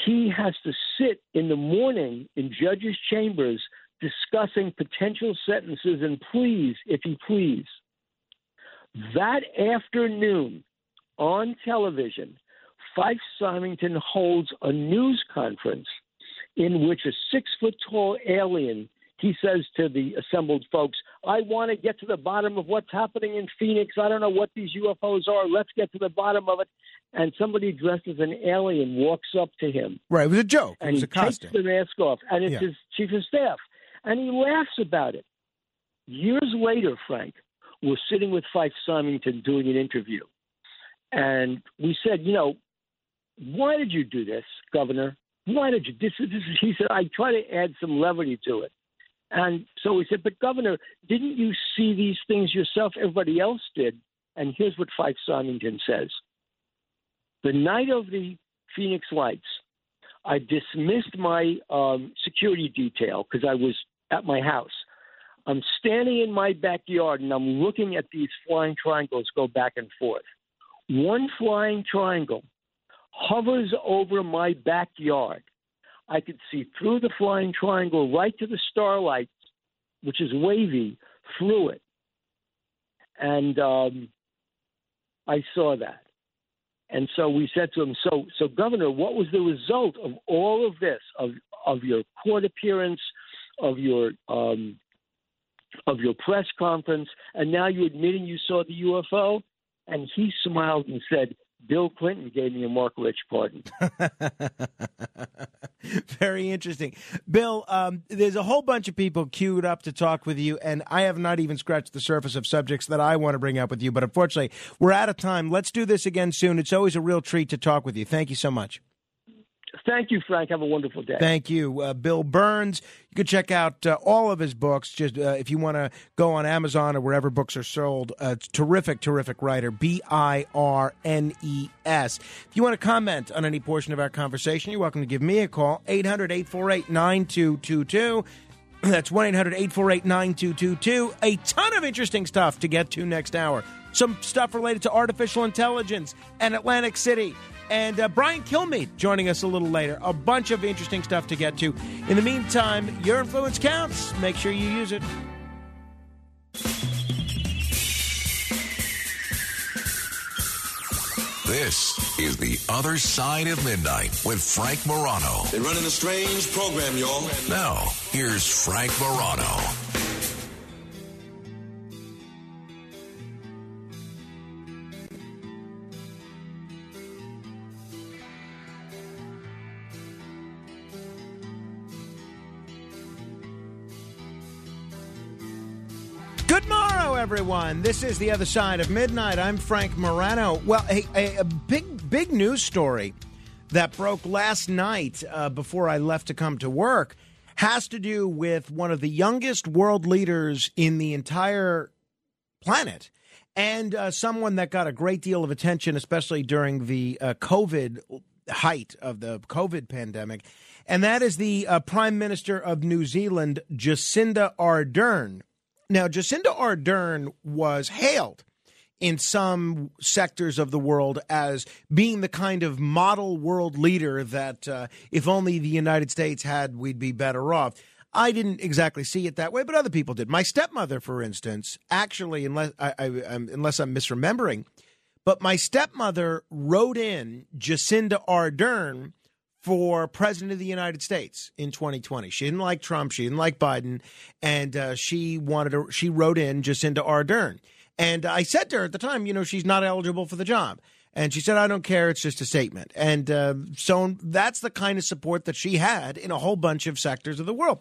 he has to sit in the morning in judges' chambers discussing potential sentences and pleas, if he please. That afternoon on television, Fife Symington holds a news conference in which a six foot tall alien he says to the assembled folks, I want to get to the bottom of what's happening in Phoenix. I don't know what these UFOs are. Let's get to the bottom of it. And somebody dressed as an alien walks up to him. Right. It was a joke. And he takes the mask off. And it's yeah. his chief of staff. And he laughs about it. Years later, Frank, we're sitting with Fife Symington doing an interview. And we said, you know, why did you do this, Governor? Why did you? This, this, he said, I try to add some levity to it. And so he said, but Governor, didn't you see these things yourself? Everybody else did. And here's what Fife Symington says The night of the Phoenix Lights, I dismissed my um, security detail because I was at my house. I'm standing in my backyard and I'm looking at these flying triangles go back and forth. One flying triangle hovers over my backyard I could see through the flying triangle right to the starlight, which is wavy, through it. And um, I saw that. And so we said to him, so, so Governor, what was the result of all of this, of, of your court appearance, of your um, of your press conference, and now you're admitting you saw the UFO? And he smiled and said, Bill Clinton gave me a Marc Rich pardon. Very interesting. Bill, um, there's a whole bunch of people queued up to talk with you, and I have not even scratched the surface of subjects that I want to bring up with you. But unfortunately, we're out of time. Let's do this again soon. It's always a real treat to talk with you. Thank you so much. Thank you, Frank. Have a wonderful day. Thank you, uh, Bill Birnes. You can check out uh, all of his books. Just uh, if you want to go on Amazon or wherever books are sold. Uh, terrific, terrific writer. B I R N E S. If you want to comment on any portion of our conversation, you're welcome to give me a call. 800 848 9222. That's 1 800 848 9222. A ton of interesting stuff to get to next hour. Some stuff related to artificial intelligence and Atlantic City. And uh, Brian Kilmeade joining us a little later. A bunch of interesting stuff to get to. In the meantime, your influence counts. Make sure you use it. This is The Other Side of Midnight with Frank Morano. They're running a strange program, y'all. Now, here's Frank Morano. Everyone. This is the other side of midnight. I'm Frank Morano. Well, a, a, a big, big news story that broke last night uh, before I left to come to work has to do with one of the youngest world leaders in the entire planet and uh, someone that got a great deal of attention, especially during the uh, COVID height of the COVID pandemic. And that is the uh, Prime Minister of New Zealand, Jacinda Ardern. Now, Jacinda Ardern was hailed in some sectors of the world as being the kind of model world leader that uh, if only the United States had, we'd be better off. I didn't exactly see it that way, but other people did. My stepmother, for instance, actually, unless I, I, unless I'm misremembering, but my stepmother wrote in Jacinda Ardern for president of the United States in 2020. She didn't like Trump. She didn't like Biden, and uh, she wanted to. She wrote in Jacinda Ardern, and I said to her at the time, you know, she's not eligible for the job. And she said, I don't care. It's just a statement. And uh, so that's the kind of support that she had in a whole bunch of sectors of the world.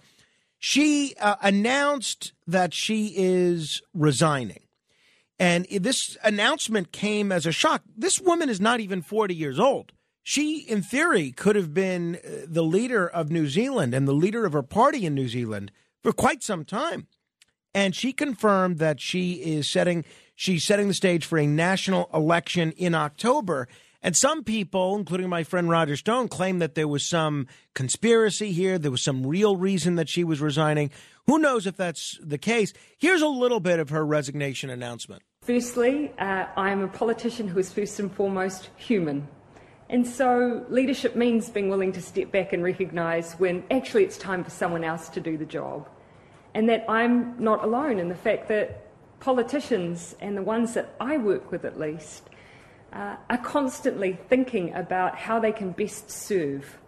She uh, announced that she is resigning. And this announcement came as a shock. This woman is not even 40 years old. She, in theory, could have been uh, the leader of New Zealand and the leader of her party in New Zealand for quite some time. And she confirmed that she is setting she's setting the stage for a national election in October. And some people, including my friend Roger Stone, claim that there was some conspiracy here. There was some real reason that she was resigning. Who knows if that's the case? Here's a little bit of her resignation announcement. Firstly, uh, I am a politician who is first and foremost human. And so leadership means being willing to step back and recognise when actually it's time for someone else to do the job. And that I'm not alone in the fact that politicians, and the ones that I work with at least, uh, are constantly thinking about how they can best serve.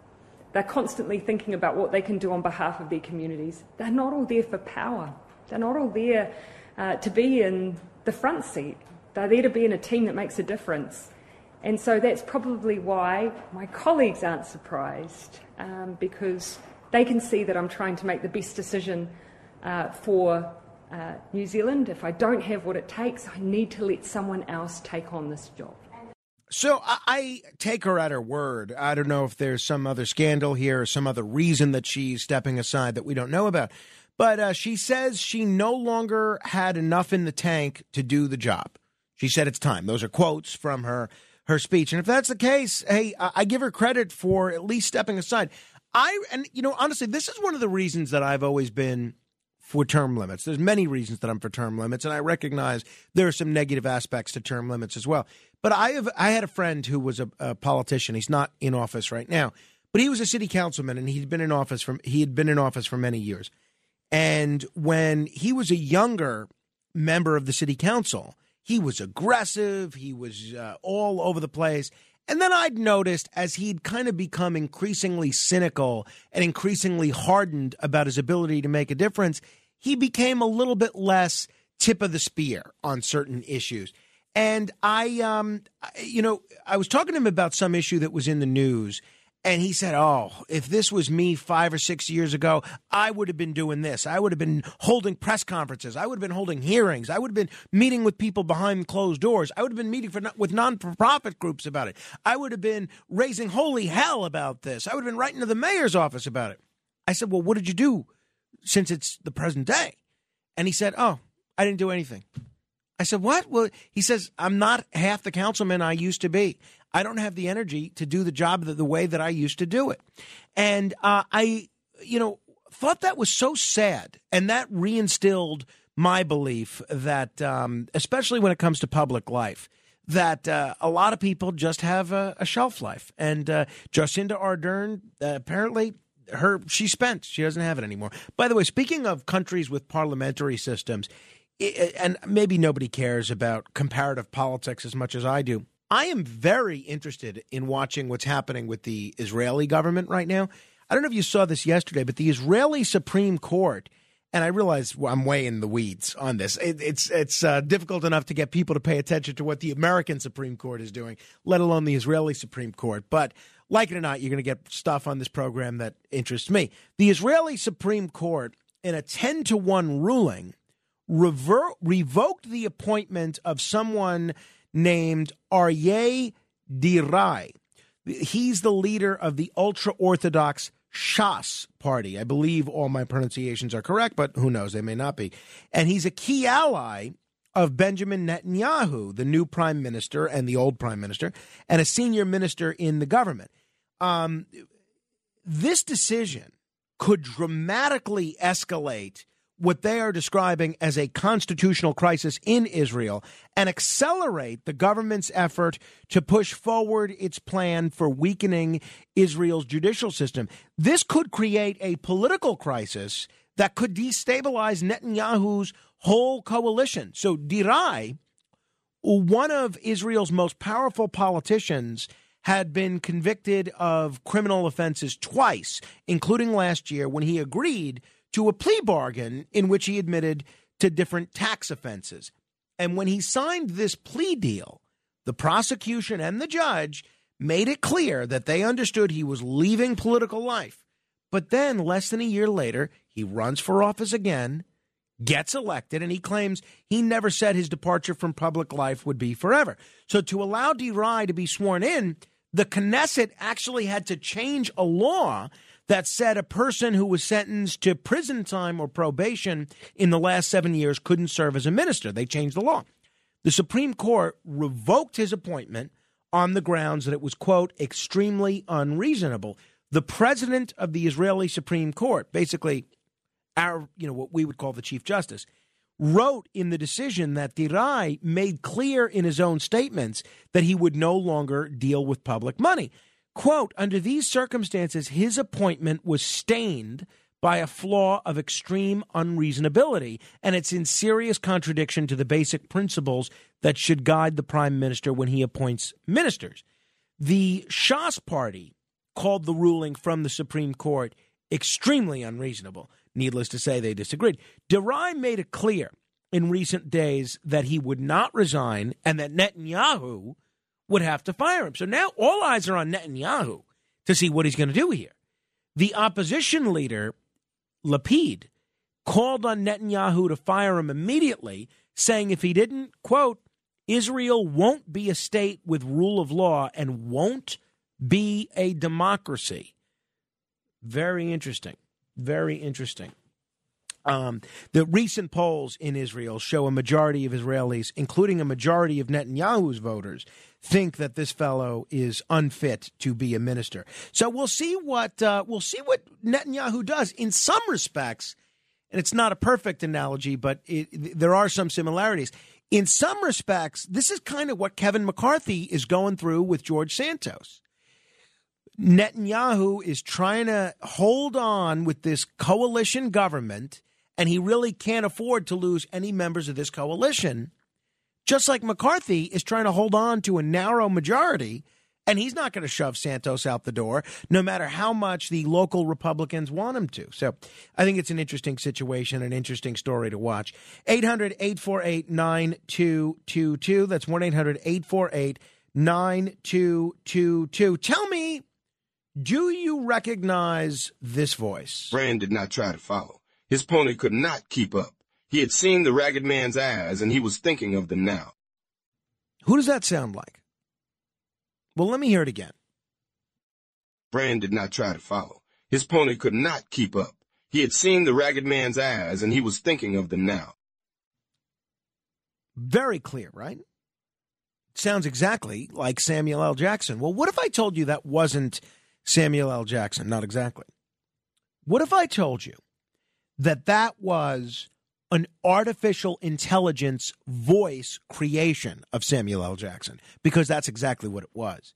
They're constantly thinking about what they can do on behalf of their communities. They're not all there for power. They're not all there uh, to be in the front seat. They're there to be in a team that makes a difference. And so that's probably why my colleagues aren't surprised, um, because they can see that I'm trying to make the best decision uh, for uh, New Zealand. If I don't have what it takes, I need to let someone else take on this job. So I take her at her word. I don't know if there's some other scandal here or some other reason that she's stepping aside that we don't know about. But uh, she says she no longer had enough in the tank to do the job. She said it's time. Those are quotes from her her speech. And if that's the case, hey, I give her credit for at least stepping aside. I and you know honestly, this is one of the reasons that I've always been for term limits. There's many reasons that I'm for term limits, and I recognize there are some negative aspects to term limits as well. But I have I had a friend who was a, a politician. He's not in office right now, but he was a city councilman, and he'd been in office from he had been in office for many years. And when he was a younger member of the city council, he was aggressive. He was uh, all over the place. And then I'd noticed as he'd kind of become increasingly cynical and increasingly hardened about his ability to make a difference, he became a little bit less tip of the spear on certain issues. And I, um, you know, I was talking to him about some issue that was in the news, And he said, Oh, if this was me five or six years ago, I would have been doing this. I would have been holding press conferences. I would have been holding hearings. I would have been meeting with people behind closed doors. I would have been meeting for, with non profit groups about it. I would have been raising holy hell about this. I would have been writing to the mayor's office about it. I said, Well, what did you do since it's the present day? And he said, Oh, I didn't do anything. I said, What? Well, he says, I'm not half the councilman I used to be. I don't have the energy to do the job the, the way that I used to do it. And uh, I, you know, thought that was so sad. And that reinstilled my belief that, um, especially when it comes to public life, that uh, a lot of people just have a, a shelf life. And uh, Jacinda Ardern, uh, apparently, her she spent. She doesn't have it anymore. By the way, speaking of countries with parliamentary systems, and maybe nobody cares about comparative politics as much as I do. I am very interested in watching what's happening with the Israeli government right now. I don't know if you saw this yesterday, but the Israeli Supreme Court, and I realize I'm way in the weeds on this. It, it's it's uh, difficult enough to get people to pay attention to what the American Supreme Court is doing, let alone the Israeli Supreme Court. But like it or not, you're going to get stuff on this program that interests me. The Israeli Supreme Court, in a 10 to 1 ruling, revoked the appointment of someone named Aryeh Deri. He's the leader of the ultra Orthodox Shas party. I believe all my pronunciations are correct, but who knows? They may not be. And he's a key ally of Benjamin Netanyahu, the new prime minister and the old prime minister, and a senior minister in the government. Um, this decision could dramatically escalate what they are describing as a constitutional crisis in Israel and accelerate the government's effort to push forward its plan for weakening Israel's judicial system. This could create a political crisis that could destabilize Netanyahu's whole coalition. So, Deri, one of Israel's most powerful politicians, had been convicted of criminal offenses twice, including last year when he agreed to a plea bargain in which he admitted to different tax offenses. And when he signed this plea deal, the prosecution and the judge made it clear that they understood he was leaving political life. But then, less than a year later, he runs for office again, gets elected, and he claims he never said his departure from public life would be forever. So, to allow Deri to be sworn in, the Knesset actually had to change a law that said a person who was sentenced to prison time or probation in the last seven years couldn't serve as a minister. They changed the law. The Supreme Court revoked his appointment on the grounds that it was, quote, extremely unreasonable. The president of the Israeli Supreme Court, basically our, you know, what we would call the Chief Justice, wrote in the decision that Deri made clear in his own statements that he would no longer deal with public money. Quote, under these circumstances, his appointment was stained by a flaw of extreme unreasonability, and it's in serious contradiction to the basic principles that should guide the prime minister when he appoints ministers. The Shas party called the ruling from the Supreme Court extremely unreasonable. Needless to say, they disagreed. Deri made it clear in recent days that he would not resign and that Netanyahu would have to fire him. So now all eyes are on Netanyahu to see what he's going to do here. The opposition leader, Lapid, called on Netanyahu to fire him immediately, saying if he didn't, quote, Israel won't be a state with rule of law and won't be a democracy. Very interesting. Very interesting. Um, the recent polls in Israel show a majority of Israelis, including a majority of Netanyahu's voters, think that this fellow is unfit to be a minister. So we'll see what uh, we'll see what Netanyahu does. In some respects, and it's not a perfect analogy, but it, there are some similarities. In some respects, this is kind of what Kevin McCarthy is going through with George Santos. Netanyahu is trying to hold on with this coalition government and he really can't afford to lose any members of this coalition. Just like McCarthy is trying to hold on to a narrow majority, and he's not going to shove Santos out the door, no matter how much the local Republicans want him to. So I think it's an interesting situation, an interesting story to watch. 800 848 9222. That's 1 800 848 9222. Tell me Do you recognize this voice? Brand did not try to follow. His pony could not keep up. He had seen the ragged man's eyes, and he was thinking of them now. Who does that sound like? Well, let me hear it again. Brand did not try to follow. His pony could not keep up. He had seen the ragged man's eyes, and he was thinking of them now. Very clear, right? Sounds exactly like Samuel L. Jackson. Well, what if I told you that wasn't Samuel L. Jackson? Not exactly. What if I told you that that was an artificial intelligence voice creation of Samuel L. Jackson? Because that's exactly what it was.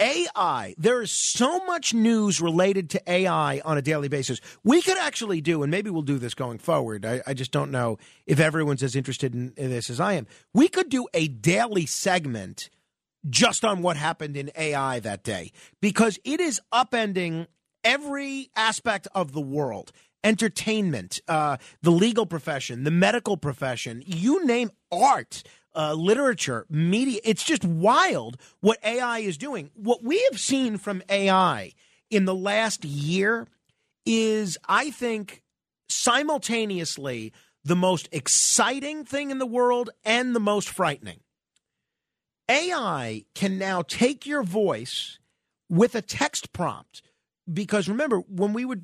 AI, there is so much news related to AI on a daily basis. We could actually do, and maybe we'll do this going forward. I, I just don't know if everyone's as interested in, in this as I am. We could do a daily segment just on what happened in AI that day because it is upending every aspect of the world entertainment, uh, the legal profession, the medical profession, you name art uh, literature, media. It's just wild what AI is doing. What we have seen from AI in the last year is, I think, simultaneously the most exciting thing in the world and the most frightening. AI can now take your voice with a text prompt. Because remember, when we were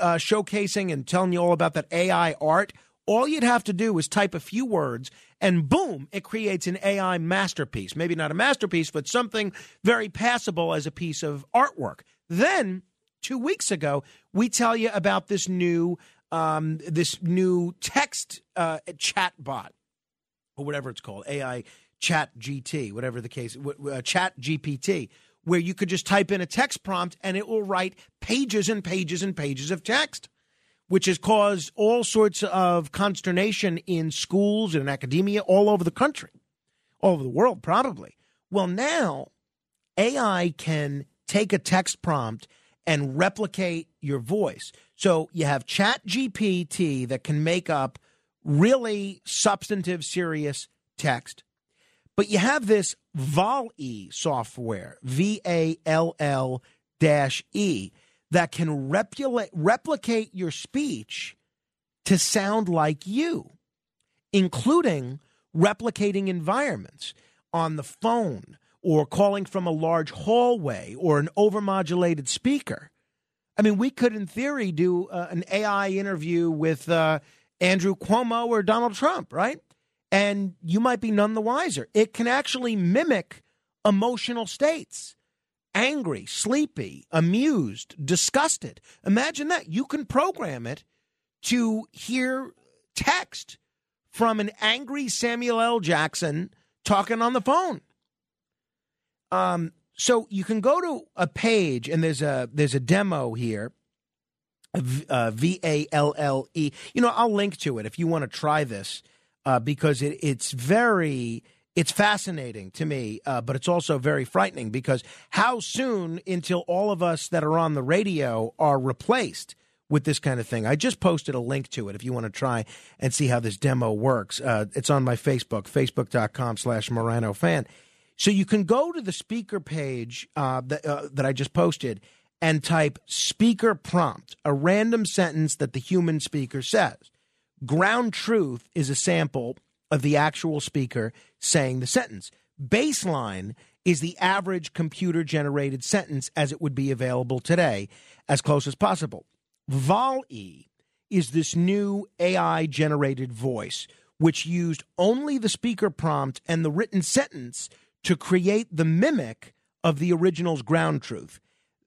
uh, showcasing and telling you all about that AI art, all you'd have to do is type a few words, and boom, it creates an AI masterpiece. Maybe not a masterpiece, but something very passable as a piece of artwork. Then, two weeks ago, we tell you about this new um, this new text uh, chat bot or whatever it's called, AI Chat GT, whatever the case, uh, Chat GPT, where you could just type in a text prompt and it will write pages and pages and pages of text which has caused all sorts of consternation in schools and in academia all over the country, all over the world, probably. Well, now AI can take a text prompt and replicate your voice. So you have Chat GPT that can make up really substantive, serious text. But you have this VALL-E software, V A L L E, that can replicate, replicate your speech to sound like you, including replicating environments on the phone or calling from a large hallway or an overmodulated speaker. I mean, we could, in theory, do uh, an AI interview with uh, Andrew Cuomo or Donald Trump, right? And you might be none the wiser. It can actually mimic emotional states angry, sleepy, amused, disgusted. Imagine that. You can program it to hear text from an angry Samuel L. Jackson talking on the phone. Um, so you can go to a page and there's a there's a demo here. Uh, v A L L E. You know, I'll link to it if you want to try this uh, because it, it's very it's fascinating to me, uh, but it's also very frightening because how soon until all of us that are on the radio are replaced with this kind of thing? I just posted a link to it if you want to try and see how this demo works. Uh, it's on my Facebook, facebook.com slash Morano fan. So you can go to the speaker page uh, that, uh, that I just posted and type speaker prompt, a random sentence that the human speaker says. Ground truth is a sample of the actual speaker saying the sentence. Baseline is the average computer generated sentence as it would be available today, as close as possible. VALL-E is this new AI generated voice, which used only the speaker prompt and the written sentence to create the mimic of the original's ground truth.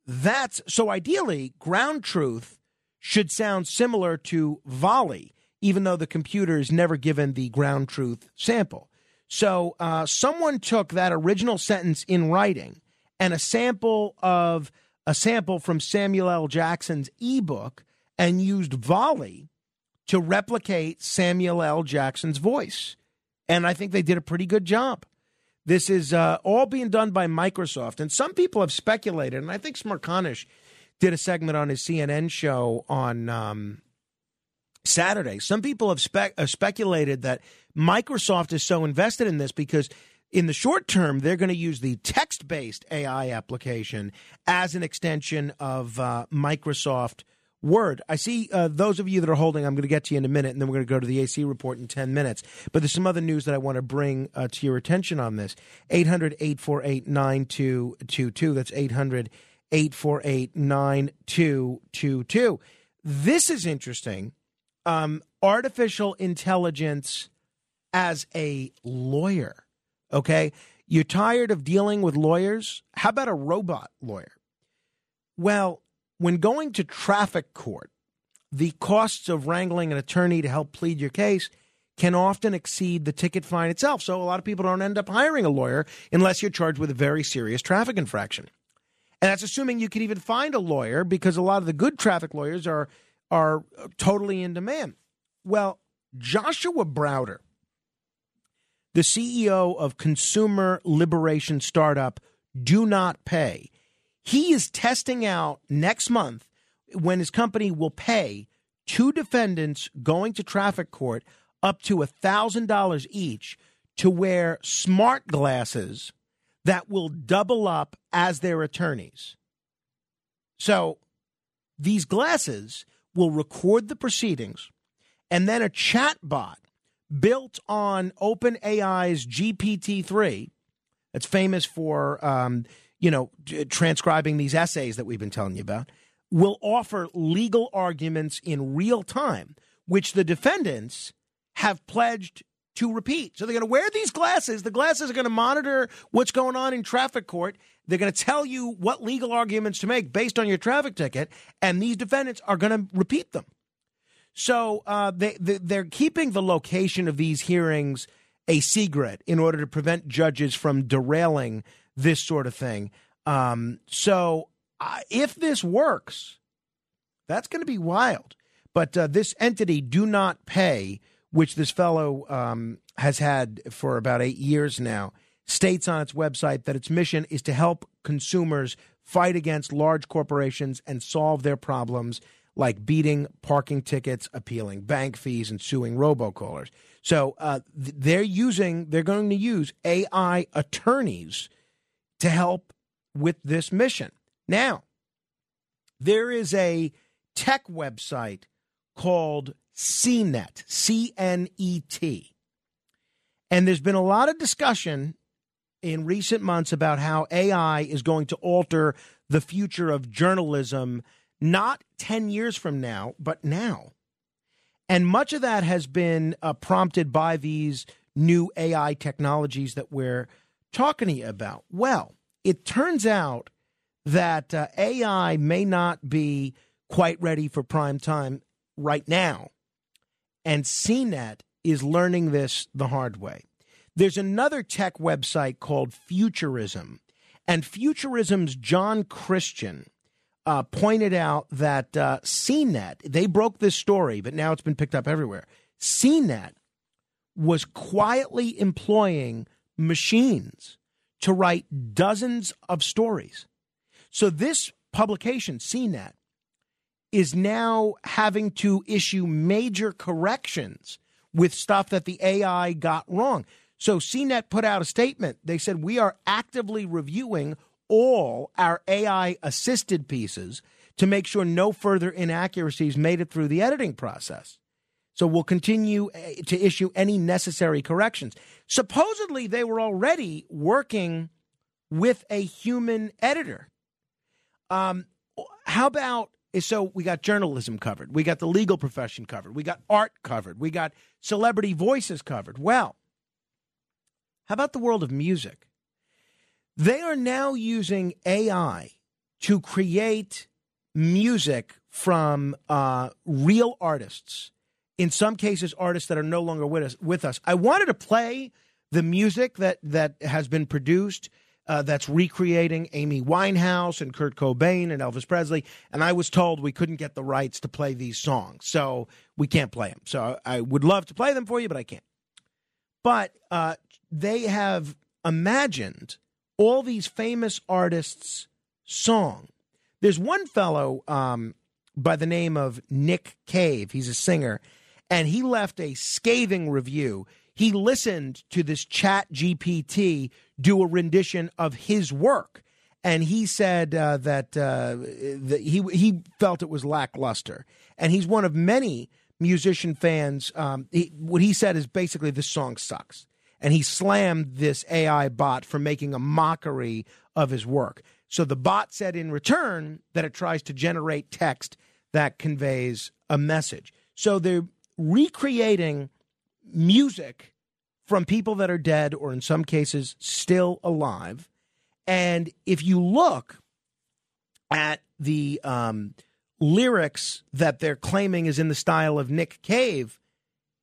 That's so ideally, ground truth should sound similar to VALL-E even though the computer is never given the ground truth sample. So uh, someone took that original sentence in writing and a sample of a sample from Samuel L. Jackson's ebook and used VALL-E to replicate Samuel L. Jackson's voice. And I think they did a pretty good job. This is uh, all being done by Microsoft. And some people have speculated, and I think Smerconish did a segment on his CNN show on um, Saturday. Some people have spe- uh, speculated that Microsoft is so invested in this because in the short term, they're going to use the text based AI application as an extension of uh, Microsoft Word. I see uh, those of you that are holding, I'm going to get to you in a minute, and then we're going to go to the AC report in 10 minutes. But there's some other news that I want to bring uh, to your attention on this 800 848 9222. That's 800 848 9222. This is interesting. Um, artificial intelligence as a lawyer. Okay. You're tired of dealing with lawyers? How about a robot lawyer? Well, when going to traffic court, the costs of wrangling an attorney to help plead your case can often exceed the ticket fine itself. So a lot of people don't end up hiring a lawyer unless you're charged with a very serious traffic infraction. And that's assuming you can even find a lawyer because a lot of the good traffic lawyers are are uh, totally in demand. Well, Joshua Browder, the CEO of consumer liberation startup Do Not Pay, he is testing out next month when his company will pay two defendants going to traffic court up to $1,000 each to wear smart glasses that will double up as their attorneys. So these glasses will record the proceedings, and then a chat bot built on OpenAI's GPT 3 that's famous for um, you know, transcribing these essays that we've been telling you about, will offer legal arguments in real time, which the defendants have pledged to repeat. So they're going to wear these glasses. The glasses are going to monitor what's going on in traffic court. They're going to tell you what legal arguments to make based on your traffic ticket, and these defendants are going to repeat them. So uh, they, they, are keeping the location of these hearings a secret in order to prevent judges from derailing this sort of thing. Um, so uh, if this works, that's going to be wild. But uh, this entity, Do Not Pay, which this fellow um, has had for about eight years now, states on its website that its mission is to help consumers fight against large corporations and solve their problems like beating parking tickets, appealing bank fees, and suing robocallers. So uh, they're using, they're going to use AI attorneys to help with this mission. Now, there is a tech website called CNET, C N E T. And there's been a lot of discussion in recent months about how AI is going to alter the future of journalism, not 10 years from now, but now. And much of that has been uh, prompted by these new AI technologies that we're talking to you about? Well, it turns out that uh, AI may not be quite ready for prime time right now. And CNET is learning this the hard way. There's another tech website called Futurism. And Futurism's Jon Christian uh, pointed out that uh, CNET, they broke this story, but now it's been picked up everywhere. CNET was quietly employing machines to write dozens of stories. So this publication, CNET, is now having to issue major corrections with stuff that the AI got wrong. So CNET put out a statement. They said, We are actively reviewing all our AI assisted pieces to make sure no further inaccuracies made it through the editing process. So we'll continue eh, to issue any necessary corrections. Supposedly, they were already working with a human editor. Um, how about so we got journalism covered, we got the legal profession covered, we got art covered, we got celebrity voices covered. Well, how about the world of music? They are now using AI to create music from uh, real artists in some cases artists that are no longer with us. With us, I wanted to play the music that that has been produced. Uh, that's recreating Amy Winehouse and Kurt Cobain and Elvis Presley. And I was told we couldn't get the rights to play these songs. So we can't play them. So I would love to play them for you, but I can't. But uh, they have imagined all these famous artists' song. There's one fellow um, by the name of Nick Cave. He's a singer and he left a scathing review. He listened to this Chat GPT do a rendition of his work, and he said uh, that, uh, that he he felt it was lackluster, and he's one of many musician fans. Um, he, what he said is basically this song sucks, and he slammed this AI bot for making a mockery of his work. So the bot said in return that it tries to generate text that conveys a message. So they're recreating music from people that are dead or in some cases still alive. And if you look at the um, lyrics that they're claiming is in the style of Nick Cave,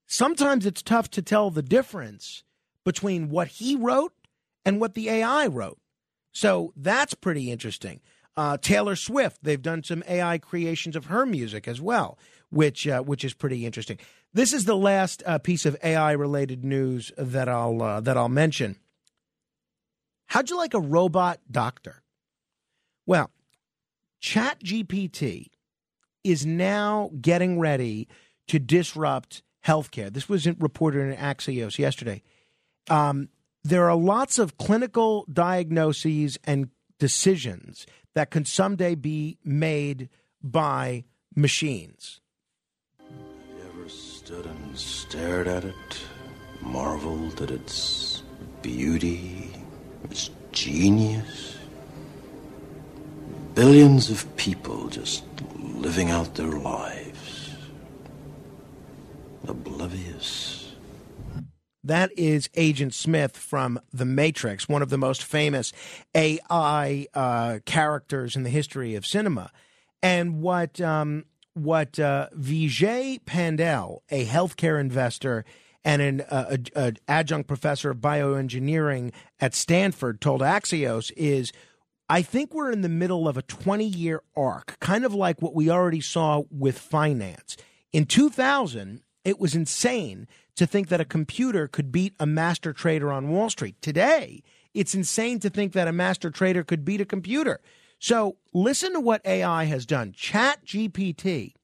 sometimes it's tough to tell the difference between what he wrote and what the AI wrote. So that's pretty interesting. Uh, Taylor Swift, they've done some AI creations of her music as well, which uh, which is pretty interesting. This is the last uh, piece of AI related news that I'll uh, that I'll mention. How'd you like a robot doctor? Well, ChatGPT is now getting ready to disrupt healthcare. This was reported in Axios yesterday. Um, there are lots of clinical diagnoses and decisions that can someday be made by machines. Stood and stared at it, marveled at its beauty, its genius? Billions of people just living out their lives, oblivious that is Agent Smith from The Matrix, one of the most famous AI uh, characters in the history of cinema. And what um, what uh, Vijay Pande, a healthcare investor and an uh, a, a adjunct professor of bioengineering at Stanford, told Axios is. I think we're in the middle of a 20 year arc, kind of like what we already saw with finance. In 2000, it was insane to think that a computer could beat a master trader on Wall Street. Today, it's insane to think that a master trader could beat a computer. So listen to what AI has done. Chat GPT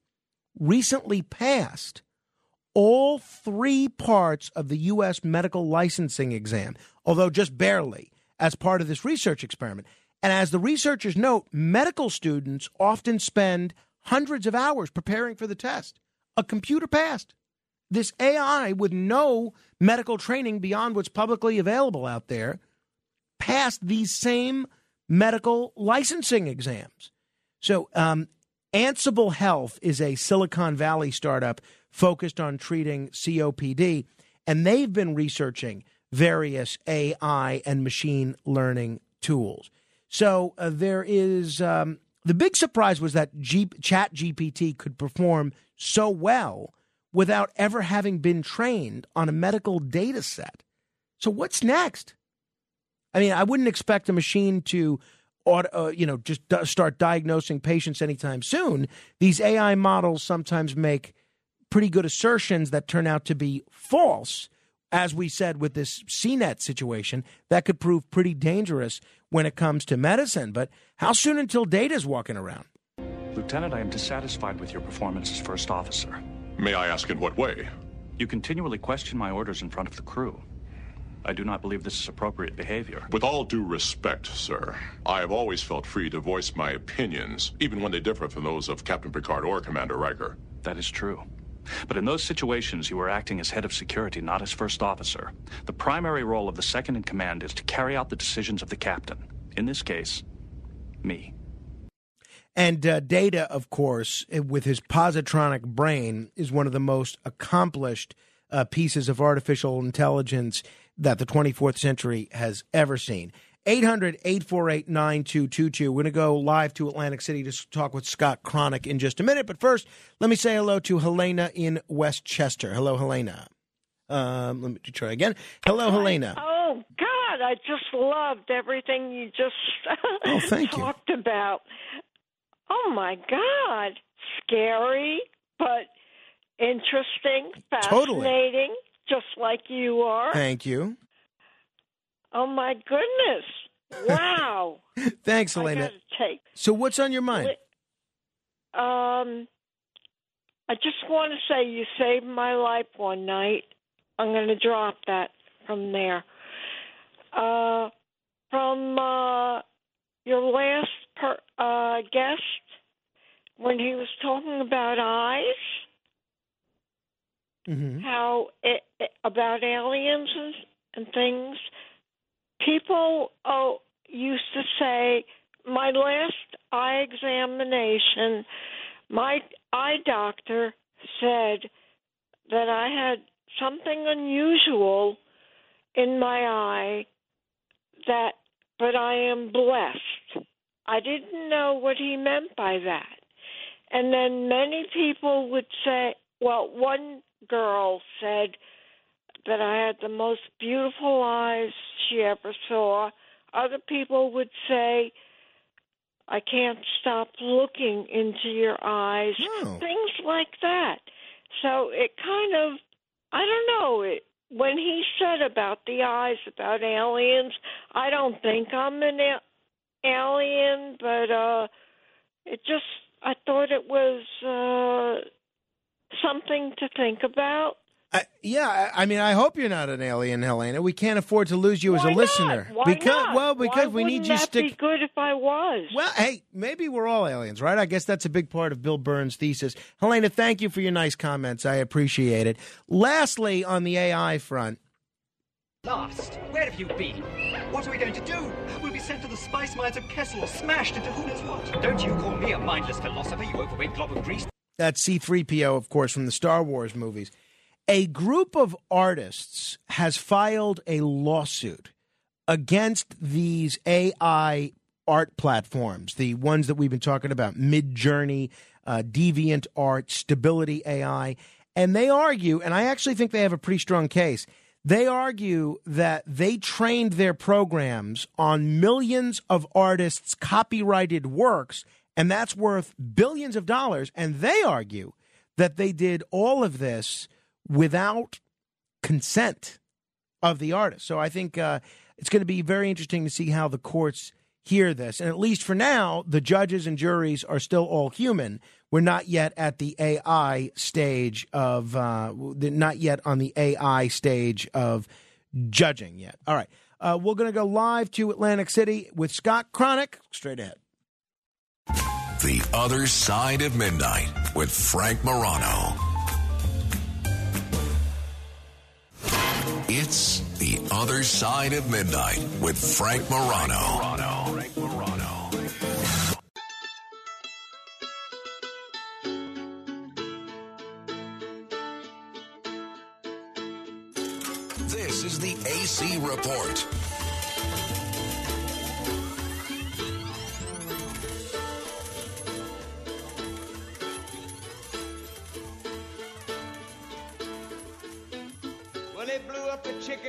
recently passed all three parts of the U.S. medical licensing exam, although just barely, as part of this research experiment. And as the researchers note, medical students often spend hundreds of hours preparing for the test. A computer passed this AI with no medical training beyond what's publicly available out there passed these same medical licensing exams. So, um, Ansible Health is a Silicon Valley startup focused on treating COPD, and they've been researching various AI and machine learning tools. So, uh, there is um, the big surprise was that G- Chat GPT could perform so well without ever having been trained on a medical data set. So what's next? I mean, I wouldn't expect a machine to uh, you know, just start diagnosing patients anytime soon. These AI models sometimes make pretty good assertions that turn out to be false. As we said with this CNET situation, that could prove pretty dangerous when it comes to medicine. But how soon until data's walking around? Lieutenant, I am dissatisfied with your performance as first officer. May I ask in what way? You continually question my orders in front of the crew. I do not believe this is appropriate behavior. With all due respect, sir, I have always felt free to voice my opinions, even when they differ from those of Captain Picard or Commander Riker. That is true. But in those situations, you are acting as head of security, not as first officer. The primary role of the second in command is to carry out the decisions of the captain. In this case, me. And uh, Data, of course, eh, with his positronic brain, is one of the most accomplished uh, pieces of artificial intelligence that the 24th century has ever seen. 800 848 9222. We're going to go live to Atlantic City to talk with Scott Cronick in just a minute. But first, let me say hello to Helena in Westchester. Hello, Helena. Um, let me try again. Hello, Helena. Oh, God, I just loved everything you just oh, thank talked you. about. Oh my God, scary, but interesting, fascinating, totally. Just like you are. Thank you. Oh my goodness! Wow. Thanks, Elena. Take. So, what's on your mind? Um, I just want to say you saved my life one night. I'm going to drop that from there. Uh, from uh, your last per, uh, guest, when he was talking about eyes, Mm-hmm. how it, it, about aliens and, and things, people oh used to say, my last eye examination, my eye doctor said that I had something unusual in my eye that but I am blessed. I didn't know what he meant by that. And then many people would say, well, one girl said that I had the most beautiful eyes she ever saw. Other people would say, I can't stop looking into your eyes. Things like that. So it kind of, I don't know, it, when he said about the eyes, about aliens, I don't think I'm an a- alien, but uh it just, I thought it was uh something to think about. I, yeah, I I mean, I hope you're not an alien, Helena. We can't afford to lose you as a not? listener. Why because, not? well, because Why we need wouldn't you that stick. be good if I was. Well, hey, maybe we're all aliens, right? I guess that's a big part of Bill Birnes' thesis. Helena, thank you for your nice comments. I appreciate it. Lastly, on the AI front, Lost? Where have you been? What are we going to do? We'll be sent to the spice mines of Kessel or smashed into who knows what. Don't you call me a mindless philosopher, you overweight glob of grease. That's C3PO, of course, from the Star Wars movies. A group of artists has filed a lawsuit against these AI art platforms, the ones that we've been talking about, Midjourney, uh, DeviantArt, Stability AI. And they argue, and I actually think they have a pretty strong case. They argue that they trained their programs on millions of artists' copyrighted works, and that's worth billions of dollars. And they argue that they did all of this without consent of the artist. So I think uh, it's going to be very interesting to see how the courts hear this. And at least for now, the judges and juries are still all human. We're not yet at the AI stage of, uh, not yet on the AI stage of judging yet. All right. Uh, we're going to go live to Atlantic City with Scott Cronick straight ahead. The Other Side of Midnight with Frank Morano. It's The Other Side of Midnight with Frank Morano. This is the AC Report.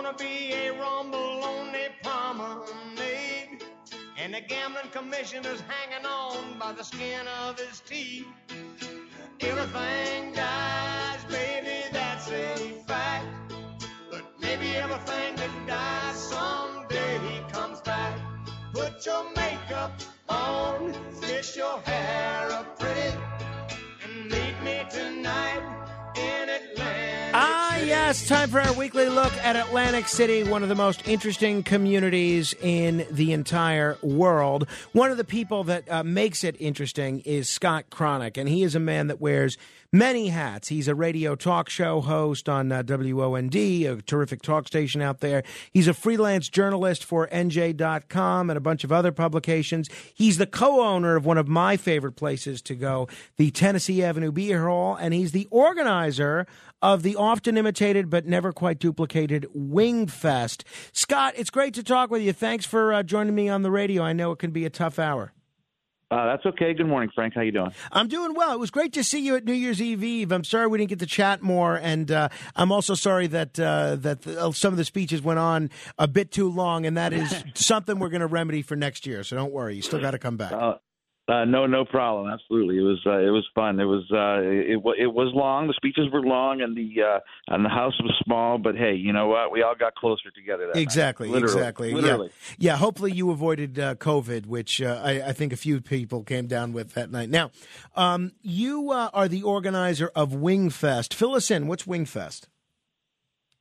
Gonna be a rumble on the promenade. And the gambling commissioner's hanging on by the skin of his teeth. Everything dies, baby, that's a fact. But maybe everything that dies someday comes back. Put your makeup on, fix your hair up yes, time for our weekly look at Atlantic City, one of the most interesting communities in the entire world. One of the people that uh, makes it interesting is Scott Cronick, and he is a man that wears many hats. He's a radio talk show host on uh, WOND, a terrific talk station out there. He's a freelance journalist for NJ.com and a bunch of other publications. He's the co owner of one of my favorite places to go, the Tennessee Avenue Beer Hall, and he's the organizer of the often imitated but never quite duplicated Wing Fest. Scott, it's great to talk with you. Thanks for uh, joining me on the radio. I know it can be a tough hour. Uh, that's okay. Good morning, Frank. How you doing? I'm doing well. It was great to see you at New Year's Eve Eve. I'm sorry we didn't get to chat more, and uh, I'm also sorry that uh, that the, some of the speeches went on a bit too long, and that is something we're going to remedy for next year. So don't worry, you still got to come back. Uh, no, no problem. Absolutely, it was uh, it was fun. It was uh, it it was long. The speeches were long, and the uh, and the house was small. But hey, you know what? We all got closer together. That exactly, night. Literally. exactly. Literally. Yeah, yeah. Hopefully, you avoided uh, COVID, which uh, I, I think a few people came down with that night. Now, um, you uh, are the organizer of Wingfest. Fill us in. What's Wingfest?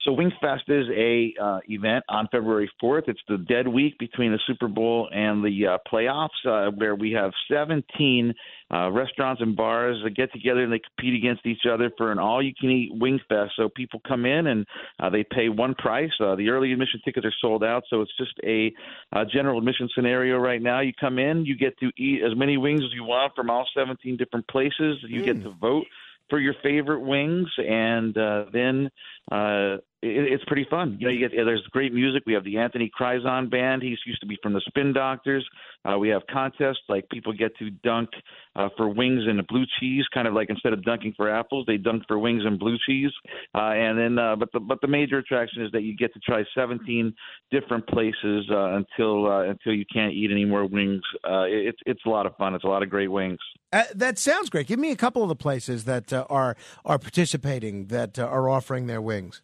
So Wingfest is a uh, event on February 4th. It's the dead week between the Super Bowl and the uh, playoffs, uh, where we have 17 uh, restaurants and bars that get together and they compete against each other for an all-you-can-eat Wingfest. So people come in and uh, they pay one price. Uh, the early admission tickets are sold out, so it's just a, a general admission scenario right now. You come in, you get to eat as many wings as you want from all 17 different places. You mm. get to vote for your favorite wings, and uh, then uh, it, it's pretty fun. You know, you get there's great music. We have the Anthony Krizan band. He's used to be from the Spin Doctors. Uh, we have contests like people get to dunk uh, for wings and blue cheese, kind of like instead of dunking for apples, they dunk for wings and blue cheese. Uh, and then, uh, but the but the major attraction is that you get to try 17 different places uh, until uh, until you can't eat any more wings. Uh, it's it's a lot of fun. It's a lot of great wings. Uh, that sounds great. Give me a couple of the places that uh, are are participating that uh, are offering their wings.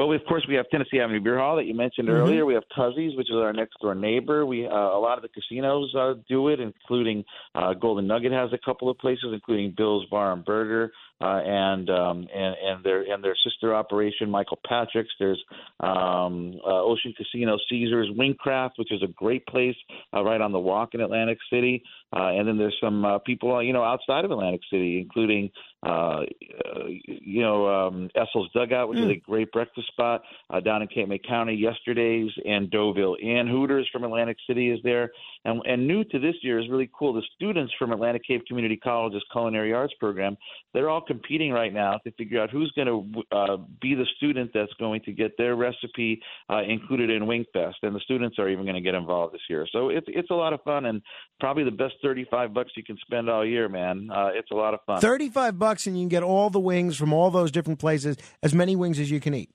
Well, we, of course, we have Tennessee Avenue Beer Hall that you mentioned mm-hmm. earlier. We have Tuzzy's, which is our next door neighbor. We uh, a lot of the casinos uh, do it, including uh, Golden Nugget has a couple of places, including Bill's Bar and Burger uh, and um, and and their and their sister operation, Michael Patrick's. There's um, uh, Ocean Casino, Caesars, Wingcraft, which is a great place uh, right on the walk in Atlantic City. Uh, and then there's some uh, people, you know, outside of Atlantic City, including, uh, uh, you know, um, Essel's Dugout, which mm. is hmm. a great breakfast spot uh, down in Cape May County. Yesterday's and Deauville and Hooters from Atlantic City is there. And, and new to this year is really cool. The students from Atlantic Cape Community College's Culinary Arts program, they're all competing right now to figure out who's going to uh, be the student that's going to get their recipe uh, included in Wingfest. And the students are even going to get involved this year. So it's it's a lot of fun and probably the best 35 bucks you can spend all year, man. Uh, it's a lot of fun. 35 bucks and you can get all the wings from all those different places, as many wings as you can eat.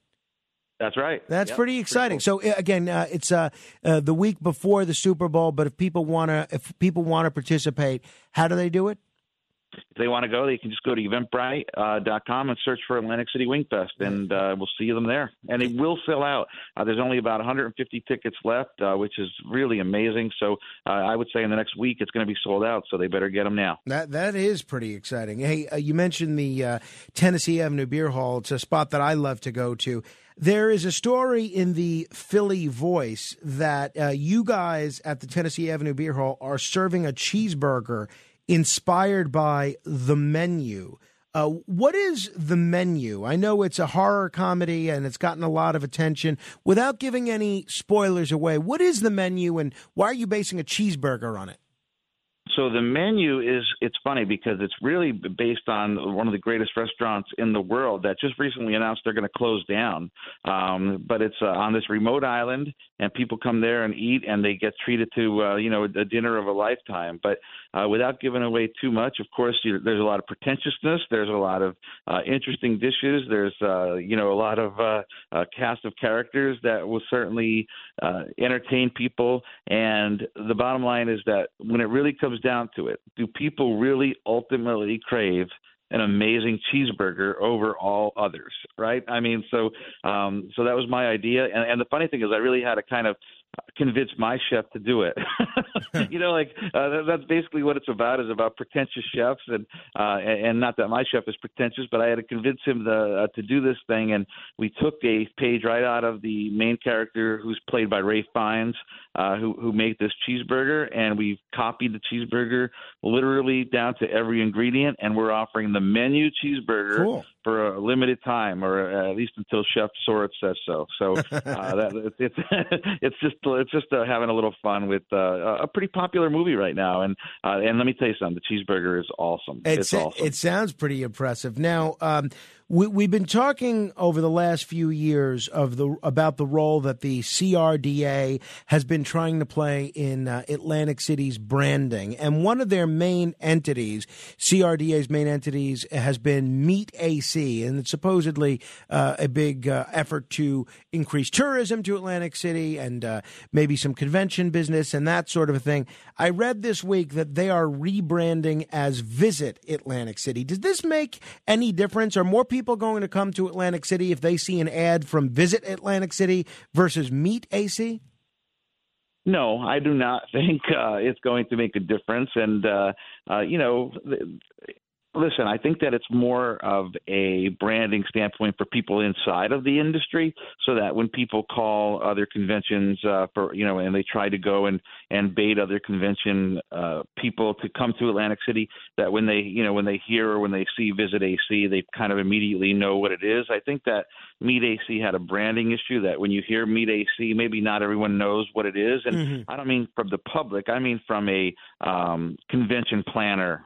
That's right. That's yep. pretty exciting. Pretty cool. So again, uh, it's uh, uh, the week before the Super Bowl. But if people want to, if people want to participate, how do they do it? If they want to go, they can just go to eventbrite.com uh, and search for Atlantic City Wingfest, and uh, we'll see them there. And it will sell out. Uh, there's only about 150 tickets left, uh, which is really amazing. So uh, I would say in the next week it's going to be sold out. So they better get them now. That that is pretty exciting. Hey, uh, you mentioned the Tennessee Avenue Beer Hall. It's a spot that I love to go to. There is a story in the Philly Voice that uh, you guys at the Tennessee Avenue Beer Hall are serving a cheeseburger inspired by the menu. Uh, what is the menu? I know it's a horror comedy and it's gotten a lot of attention. Without giving any spoilers away, what is the menu and why are you basing a cheeseburger on it? So the menu is it's funny because it's really based on one of the greatest restaurants in the world that just recently announced they're going to close down. Um, but it's uh, on this remote island, and people come there and eat, and they get treated to uh, you know a dinner of a lifetime. But uh, without giving away too much, of course, you, there's a lot of pretentiousness. There's a lot of uh, interesting dishes. There's uh, you know a lot of uh, uh, cast of characters that will certainly uh, entertain people. And the bottom line is that when it really comes down to it, do people really ultimately crave an amazing cheeseburger over all others, right? I mean, so um, so that was my idea, and, and the funny thing is, I really had a kind of convince my chef to do it. you know, like uh, that's basically what it's about. Is about pretentious chefs, and uh, and not that my chef is pretentious, but I had to convince him to uh, to do this thing. And we took a page right out of the main character, who's played by Ralph Fiennes, uh, who who made this cheeseburger, and we copied the cheeseburger literally down to every ingredient, and we're offering the menu cheeseburger. Cool for a limited time, or at least until Chef Sorit says so. So uh, that, it's it's just it's just uh, having a little fun with uh, a pretty popular movie right now. And uh, and let me tell you something, the cheeseburger is awesome. It's, It's, awesome. It sounds pretty impressive. Now, um, we, we've been talking over the last few years of the about the role that the CRDA has been trying to play in uh, Atlantic City's branding, and one of their main entities, CRDA's main entities, has been Meet AC, and it's supposedly uh, a big uh, effort to increase tourism to Atlantic City and uh, maybe some convention business and that sort of a thing. I read this week that they are rebranding as Visit Atlantic City. Does this make any difference? Are more people going to come to Atlantic City if they see an ad from Visit Atlantic City versus Meet AC? No, I do not think uh, it's going to make a difference. And uh, uh, you know, listen, I think that it's more of a branding standpoint for people inside of the industry, so that when people call other conventions uh, for you know, and they try to go and and bait other convention uh, people to come to Atlantic City, that when they you know when they hear or when they see Visit AC, they kind of immediately know what it is. I think that Meet AC had a branding issue that when you hear Meet AC, maybe not everyone knows what it is, and Mhm. I don't mean from the public, I mean from a um, convention planner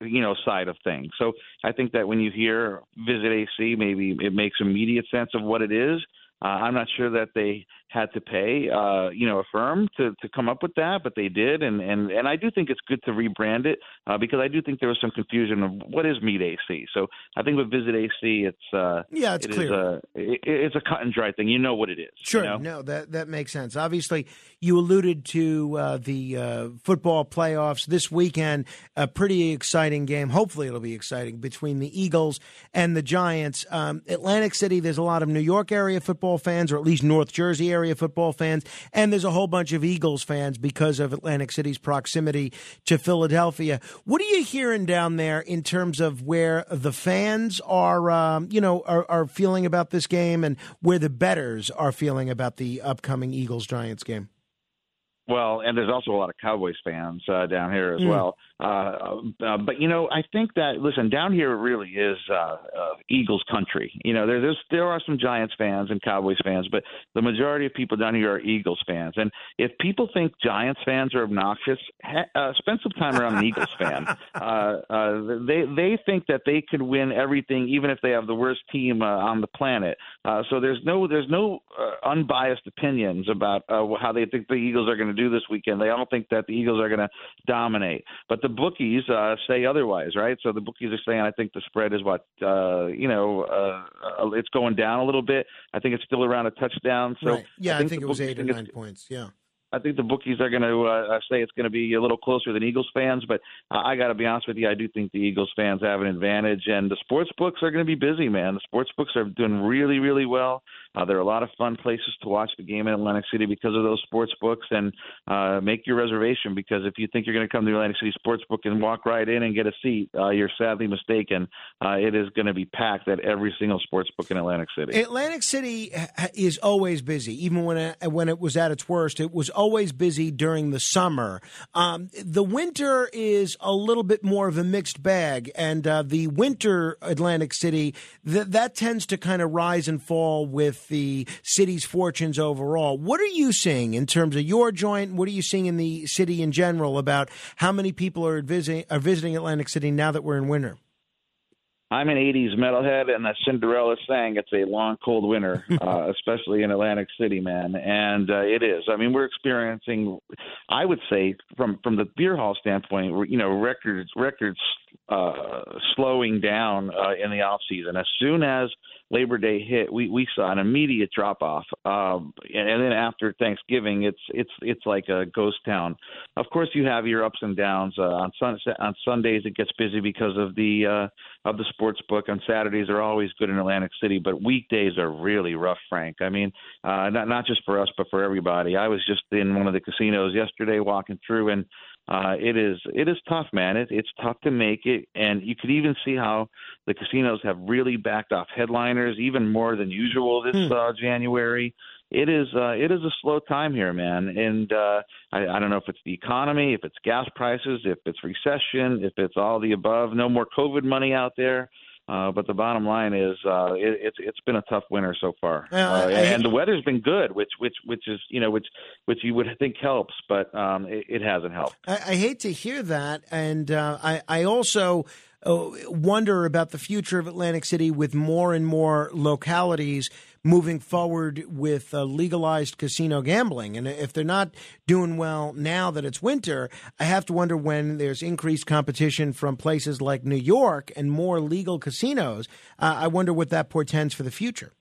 you know side of things. So I think that when you hear Visit AC, maybe it makes immediate sense of what it is. Uh, I'm not sure that they had to pay, uh, you know, a firm to, to come up with that, but they did, and, and, and I do think it's good to rebrand it uh, because I do think there was some confusion of what is Meet AC. So I think with Visit AC, it's uh, Yeah, it's it is clear. a, it, it's a cut and dry thing. You know what it is. Sure, you know? no, that that makes sense. Obviously, you alluded to uh, the uh, football playoffs this weekend. A pretty exciting game. Hopefully, it'll be exciting between the Eagles and the Giants. Um, Atlantic City, there's a lot of New York area football fans, or at least North Jersey area football fans, and there's a whole bunch of Eagles fans because of Atlantic City's proximity to Philadelphia. What are you hearing down there in terms of where the fans are, um, you know, are, are feeling about this game, and where the bettors are feeling about the upcoming Eagles Giants game? Well, and there's also a lot of Cowboys fans uh, down here as Mm. well. Uh, uh, but you know, I think that listen, down here it really is uh, uh, Eagles country. You know, there, there's there are some Giants fans and Cowboys fans, but the majority of people down here are Eagles fans. And if people think Giants fans are obnoxious, ha- uh, spend some time around an Eagles fan. Uh, uh, they they think that they could win everything, even if they have the worst team uh, on the planet. Uh, so there's no there's no uh, unbiased opinions about uh, how they think the Eagles are going to do this weekend. They all think that the Eagles are going to dominate, but the bookies uh, say otherwise, right? So the bookies are saying I think the spread is what uh, you know uh, uh, it's going down a little bit. I think it's still around a touchdown. So right. Yeah, I think, the it was eight or nine points. Yeah. I think the bookies are going to uh, say it's going to be a little closer than Eagles fans, but uh, I got to be honest with you, I do think the Eagles fans have an advantage, and the sports books are going to be busy, man. The sports books are doing really, really well. Uh, there are a lot of fun places to watch the game in Atlantic City because of those sports books, and uh, make your reservation because if you think you're going to come to the Atlantic City Sports Book and walk right in and get a seat, uh, you're sadly mistaken. Uh, it is going to be packed at every single sports book in Atlantic City. Atlantic City is always busy, even when it, when it was at its worst. It was always busy during the summer. Um, the winter is a little bit more of a mixed bag, and uh, the winter Atlantic City th- that tends to kind of rise and fall with the city's fortunes overall. What are you seeing in terms of your joint? What are you seeing in the city in general about how many people are visiting are visiting Atlantic City now that we're in winter? I'm an 80s metalhead, and that Cinderella sang it's a long, cold winter, uh, especially in Atlantic City, man. And uh, it is. I mean, we're experiencing, I would say, from from the beer hall standpoint, you know, records records uh, slowing down uh, in the off season. As soon as Labor Day hit, we we saw an immediate drop off, um, and, and then after Thanksgiving, it's it's it's like a ghost town. Of course, you have your ups and downs. Uh, on sun on Sundays, it gets busy because of the uh, of the sports book. On Saturdays, are always good in Atlantic City, but weekdays are really rough, Frank. I mean, uh, not not just for us, but for everybody. I was just in one of the casinos yesterday, walking through, and uh, it is it is tough, man. It, it's tough to make it, and you could even see how the casinos have really backed off headliners even more than usual this uh, January. It is uh, it is a slow time here, man, and uh, I, I don't know if it's the economy, if it's gas prices, if it's recession, if it's all the above. No more COVID money out there. Uh, but the bottom line is, uh, it, it's it's been a tough winter so far, Uh, uh, I- and the weather's been good, which which which is you know which which you would think helps, but um, it, it hasn't helped. I, I hate to hear that, and uh, I, I also uh, wonder about the future of Atlantic City with more and more localities moving forward with uh, legalized casino gambling. And if they're not doing well now that it's winter, I have to wonder when there's increased competition from places like New York and more legal casinos. Uh, I wonder what that portends for the future.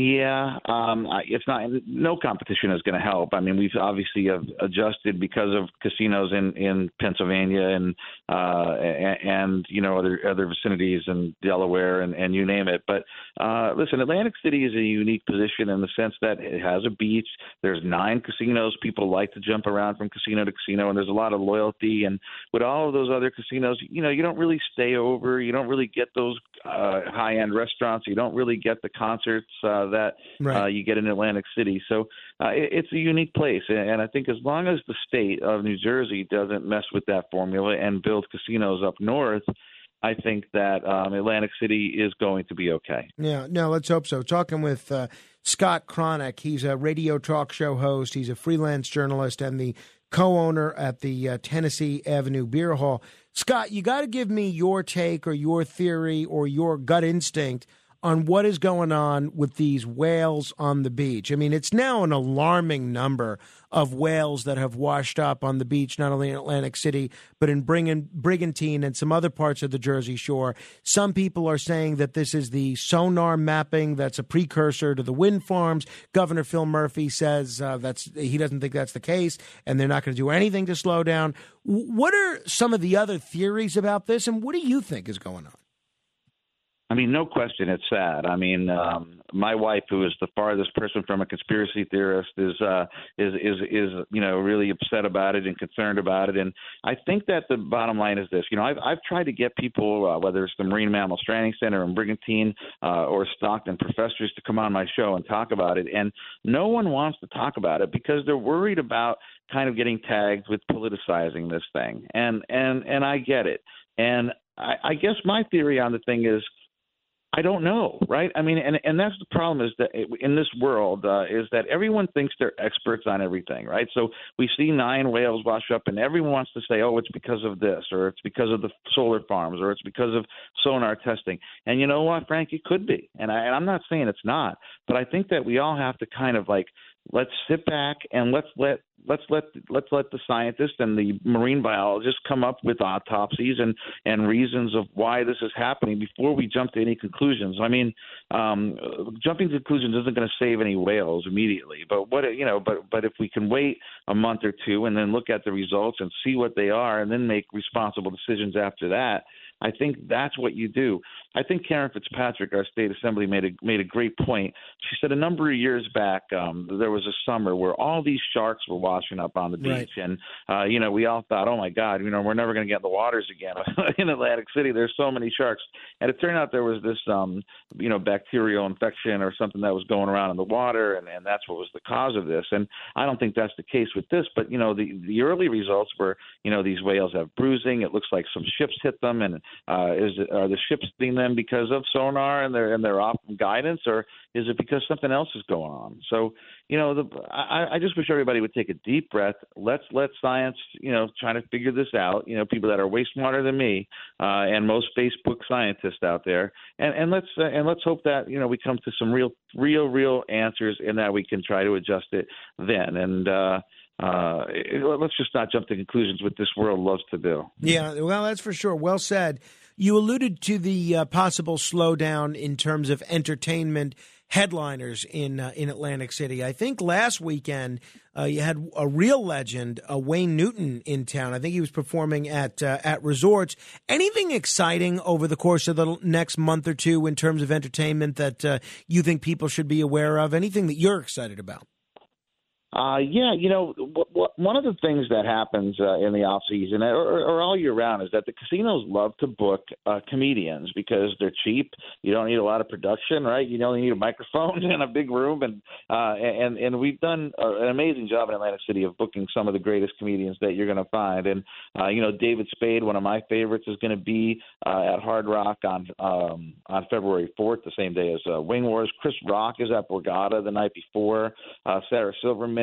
Yeah, um, it's not. No competition is going to help. I mean, we've obviously have adjusted because of casinos in in Pennsylvania and uh, and, you know other other vicinities and Delaware and and you name it. But uh, listen, Atlantic City is a unique position in the sense that it has a beach. There's nine casinos. People like to jump around from casino to casino, and there's a lot of loyalty. And with all of those other casinos, you know, you don't really stay over. You don't really get those uh, high end restaurants. You don't really get the concerts uh, that Right. uh, you get in Atlantic City. So uh, it, it's a unique place, and, and I think as long as the state of New Jersey doesn't mess with that formula and build casinos up north, I think that um, Atlantic City is going to be okay. Yeah, no, let's hope so. Talking with uh, Scott Cronick, he's a radio talk show host, he's a freelance journalist, and the co owner at the uh, Tennessee Avenue Beer Hall. Scott, you got to give me your take or your theory or your gut instinct on what is going on with these whales on the beach. I mean, it's now an alarming number of whales that have washed up on the beach, not only in Atlantic City, but in Brigantine and some other parts of the Jersey Shore. Some people are saying that this is the sonar mapping that's a precursor to the wind farms. Governor Phil Murphy says uh, that's he doesn't think that's the case, and they're not going to do anything to slow down. What are some of the other theories about this, and what do you think is going on? I mean, no question, it's sad. I mean, um, my wife, who is the farthest person from a conspiracy theorist, is uh, is is is you know really upset about it and concerned about it. And I think that the bottom line is this: you know, I've I've tried to get people, uh, whether it's the Marine Mammal Stranding Center in Brigantine uh, or Stockton professors, to come on my show and talk about it, and no one wants to talk about it because they're worried about kind of getting tagged with politicizing this thing. And and and I get it. And I, I guess my theory on the thing is I don't know, right? I mean, and and that's the problem is that in this world uh, is that everyone thinks they're experts on everything, right? So we see nine whales wash up, and everyone wants to say, oh, it's because of this, or it's because of the solar farms, or it's because of sonar testing. And you know what, Frank, it could be, and, I, and I'm not saying it's not, but I think that we all have to kind of like let's sit back and let's let let's let let's let the scientists and the marine biologists come up with autopsies and and reasons of why this is happening before we jump to any conclusions. I mean, um, jumping to conclusions isn't going to save any whales immediately, but what you know, but but if we can wait a month or two and then look at the results and see what they are and then make responsible decisions after that. I think that's what you do. I think Karen Fitzpatrick, our state assembly, made a made a great point. She said a number of years back um, there was a summer where all these sharks were washing up on the beach, Right. and uh, you know we all thought, oh my God, you know we're never going to get in the waters again in Atlantic City. There's so many sharks, and it turned out there was this um, you know bacterial infection or something that was going around in the water, and, and that's what was the cause of this. And I don't think that's the case with this, but you know the the early results were you know these whales have bruising. It looks like some ships hit them, and uh, is it, are the ships hitting them because of sonar and they're and off guidance, or is it because something else is going on? So you know, the, I, I just wish everybody would take a deep breath. Let's let science, you know, try to figure this out. You know, people that are way smarter than me uh, and most Facebook scientists out there, and and let's uh, and let's hope that you know we come to some real, real, real answers, and that we can try to adjust it then. And uh, uh, let's just not jump to conclusions, what this world loves to do. Yeah, well, that's for sure. Well said. You alluded to the uh, possible slowdown in terms of entertainment headliners in uh, in Atlantic City. I think last weekend uh, you had a real legend, uh, Wayne Newton, in town. I think he was performing at uh, at resorts. Anything exciting over the course of the next month or two in terms of entertainment that uh, you think people should be aware of? Anything that you're excited about? Uh, yeah, you know, w- w- one of the things that happens uh, in the off season or, or all year round is that the casinos love to book uh, comedians because they're cheap. You don't need a lot of production, right? You only need a microphone and a big room, and uh, and and we've done uh, an amazing job in Atlantic City of booking some of the greatest comedians that you're going to find. And uh, you know, David Spade, one of my favorites, is going to be uh, at Hard Rock on um, on February 4th, the same day as uh, Wing Wars. Chris Rock is at Borgata the night before. Uh, Sarah Silverman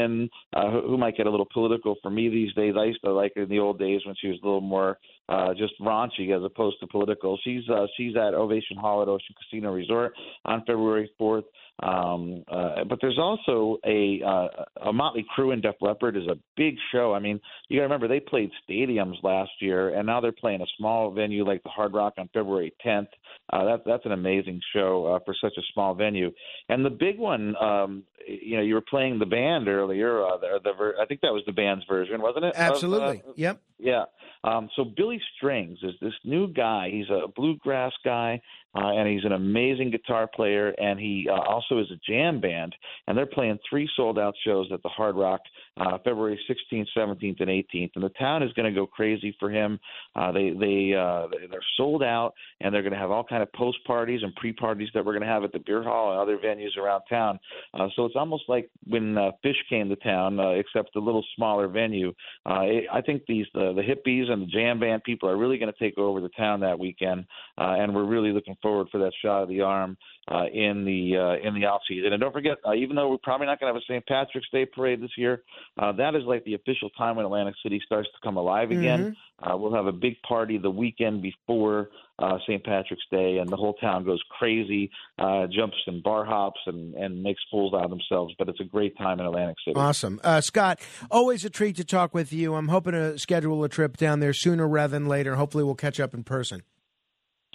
uh, who, who might get a little political for me these days. I used to like her in the old days when she was a little more uh, just raunchy as opposed to political. She's uh, she's at Ovation Hall at Ocean Casino Resort on February 4th. Um, uh, but there's also a uh, a Motley Crue and Def Leppard is a big show. I mean, you got to remember they played stadiums last year, and now they're playing a small venue like the Hard Rock on February 10th. Uh, that that's an amazing show uh, for such a small venue. And the big one, um, you know, you were playing the band earlier. Uh, the, the ver- I think that was the band's version, wasn't it? Absolutely. Of, uh, yep. Yeah. Um, so Billy Strings is this new guy. He's a bluegrass guy, uh, and he's an amazing guitar player. And he uh, also is a jam band. And they're playing three sold out shows at the Hard Rock, uh, February 16th, 17th, and 18th. And the town is going to go crazy for him. Uh, they they uh, they're sold out, and they're going to have all kind of post parties and pre parties that we're going to have at the beer hall and other venues around town. Uh, so it's almost like when uh, Phish came to town, uh, except a little smaller venue. Uh, it, I think these the, the hippies and the jam band people are really going to take over the town that weekend, uh, and we're really looking forward for that shot of the arm uh, in the uh, in the off season. And don't forget, uh, even though we're probably not going to have a St. Patrick's Day parade this year, uh, that is like the official time when Atlantic City starts to come alive again. Uh, we'll have a big party the weekend before uh, St. Patrick's Day, and the whole town goes crazy, uh, jumps and bar hops, and, and makes fools out of themselves. But it's a great time in Atlantic City. Awesome. Uh, Scott, always a treat to talk with you. I'm hoping to schedule a trip down there sooner rather than later. Hopefully, we'll catch up in person.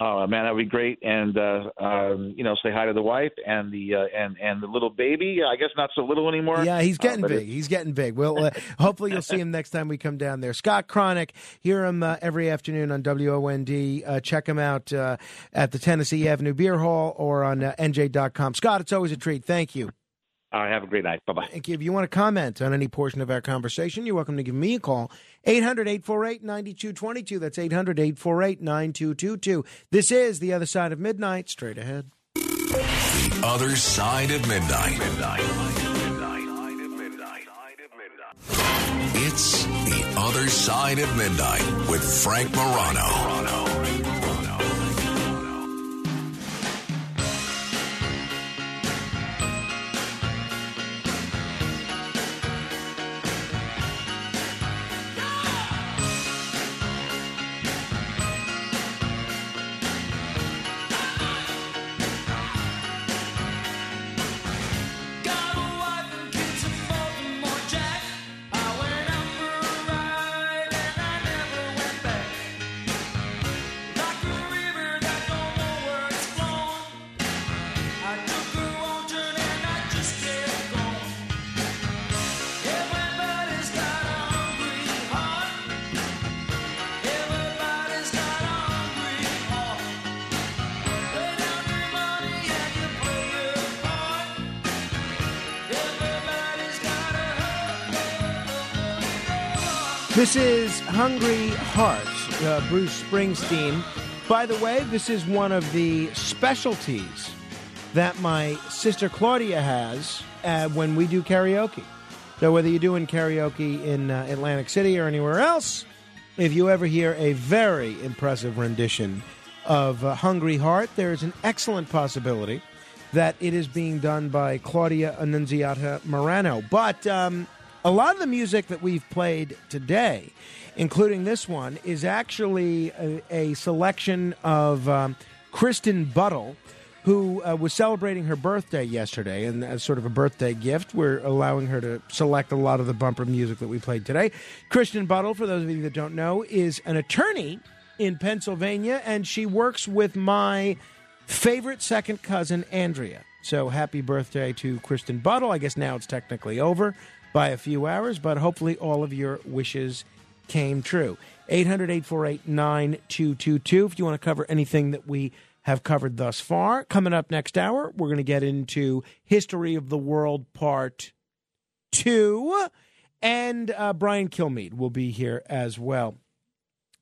Oh man, that would be great. And uh, um, you know, say hi to the wife and the uh, and and the little baby. I guess not so little anymore. Yeah, he's Uh, getting but big. He's getting big. Well, uh, hopefully you'll see him next time we come down there. Scott Cronick, hear him uh, every afternoon on WOND. Uh, check him out uh, at the Tennessee Avenue Beer Hall or on uh, NJ.com. Scott, it's always a treat. Thank you. All right, have a great night. Bye bye. Thank you. If you want to comment on any portion of our conversation, you're welcome to give me a call. 800 848 9222. That's 800 848 9222. This is The Other Side of Midnight. Straight ahead. The other side of midnight. It's the other side of midnight with Frank Morano. This is Hungry Heart, uh, Bruce Springsteen. By the way, this is one of the specialties that my sister Claudia has uh, when we do karaoke. So, whether you're doing karaoke in uh, Atlantic City or anywhere else, if you ever hear a very impressive rendition of uh, Hungry Heart, there is an excellent possibility that it is being done by Claudia Annunziata Morano. But um, a lot of the music that we've played today, including this one, is actually a, a selection of um, Kristen Buttle, who uh, was celebrating her birthday yesterday. And as sort of a birthday gift, we're allowing her to select a lot of the bumper music that we played today. Kristen Buttle, for those of you that don't know, is an attorney in Pennsylvania, and she works with my favorite second cousin, Andrea. So happy birthday to Kristen Buttle. I guess now it's technically over by a few hours, but hopefully all of your wishes came true. 800 848 9222 if you want to cover anything that we have covered thus far. Coming up next hour, we're going to get into History of the World Part two. And uh, Brian Kilmeade will be here as well.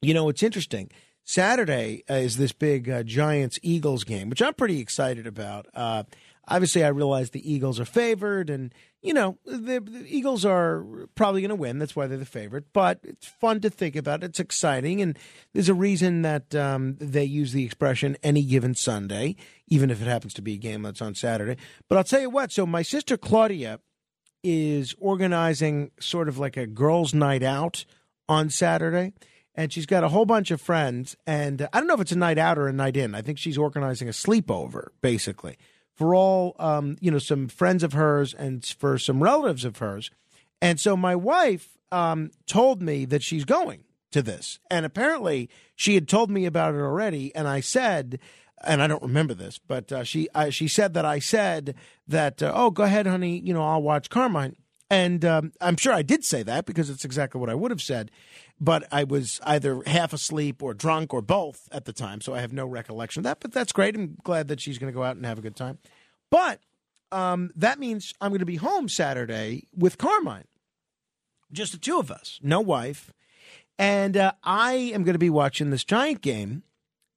You know, it's interesting. Saturday is this big uh, Giants Eagles game, which I'm pretty excited about. Uh, obviously, I realize the Eagles are favored, and you know the, the Eagles are probably going to win. That's why they're the favorite. But it's fun to think about. It's exciting, and there's a reason that um, they use the expression "any given Sunday," even if it happens to be a game that's on Saturday. But I'll tell you what. So my sister Claudia is organizing sort of like a girls' night out on Saturday. And she's got a whole bunch of friends. And I don't know if it's a night out or a night in. I think she's organizing a sleepover, basically, for all, um, you know, some friends of hers and for some relatives of hers. And so my wife um, told me that she's going to this. And apparently she had told me about it already. And I said, and I don't remember this, but uh, she uh, she said that I said that uh, oh go ahead honey you know I'll watch Carmine and um, I'm sure I did say that because it's exactly what I would have said, but I was either half asleep or drunk or both at the time, so I have no recollection of that. But that's great. I'm glad that she's going to go out and have a good time. But um, that means I'm going to be home Saturday with Carmine, just the two of us, no wife, and uh, I am going to be watching this giant game,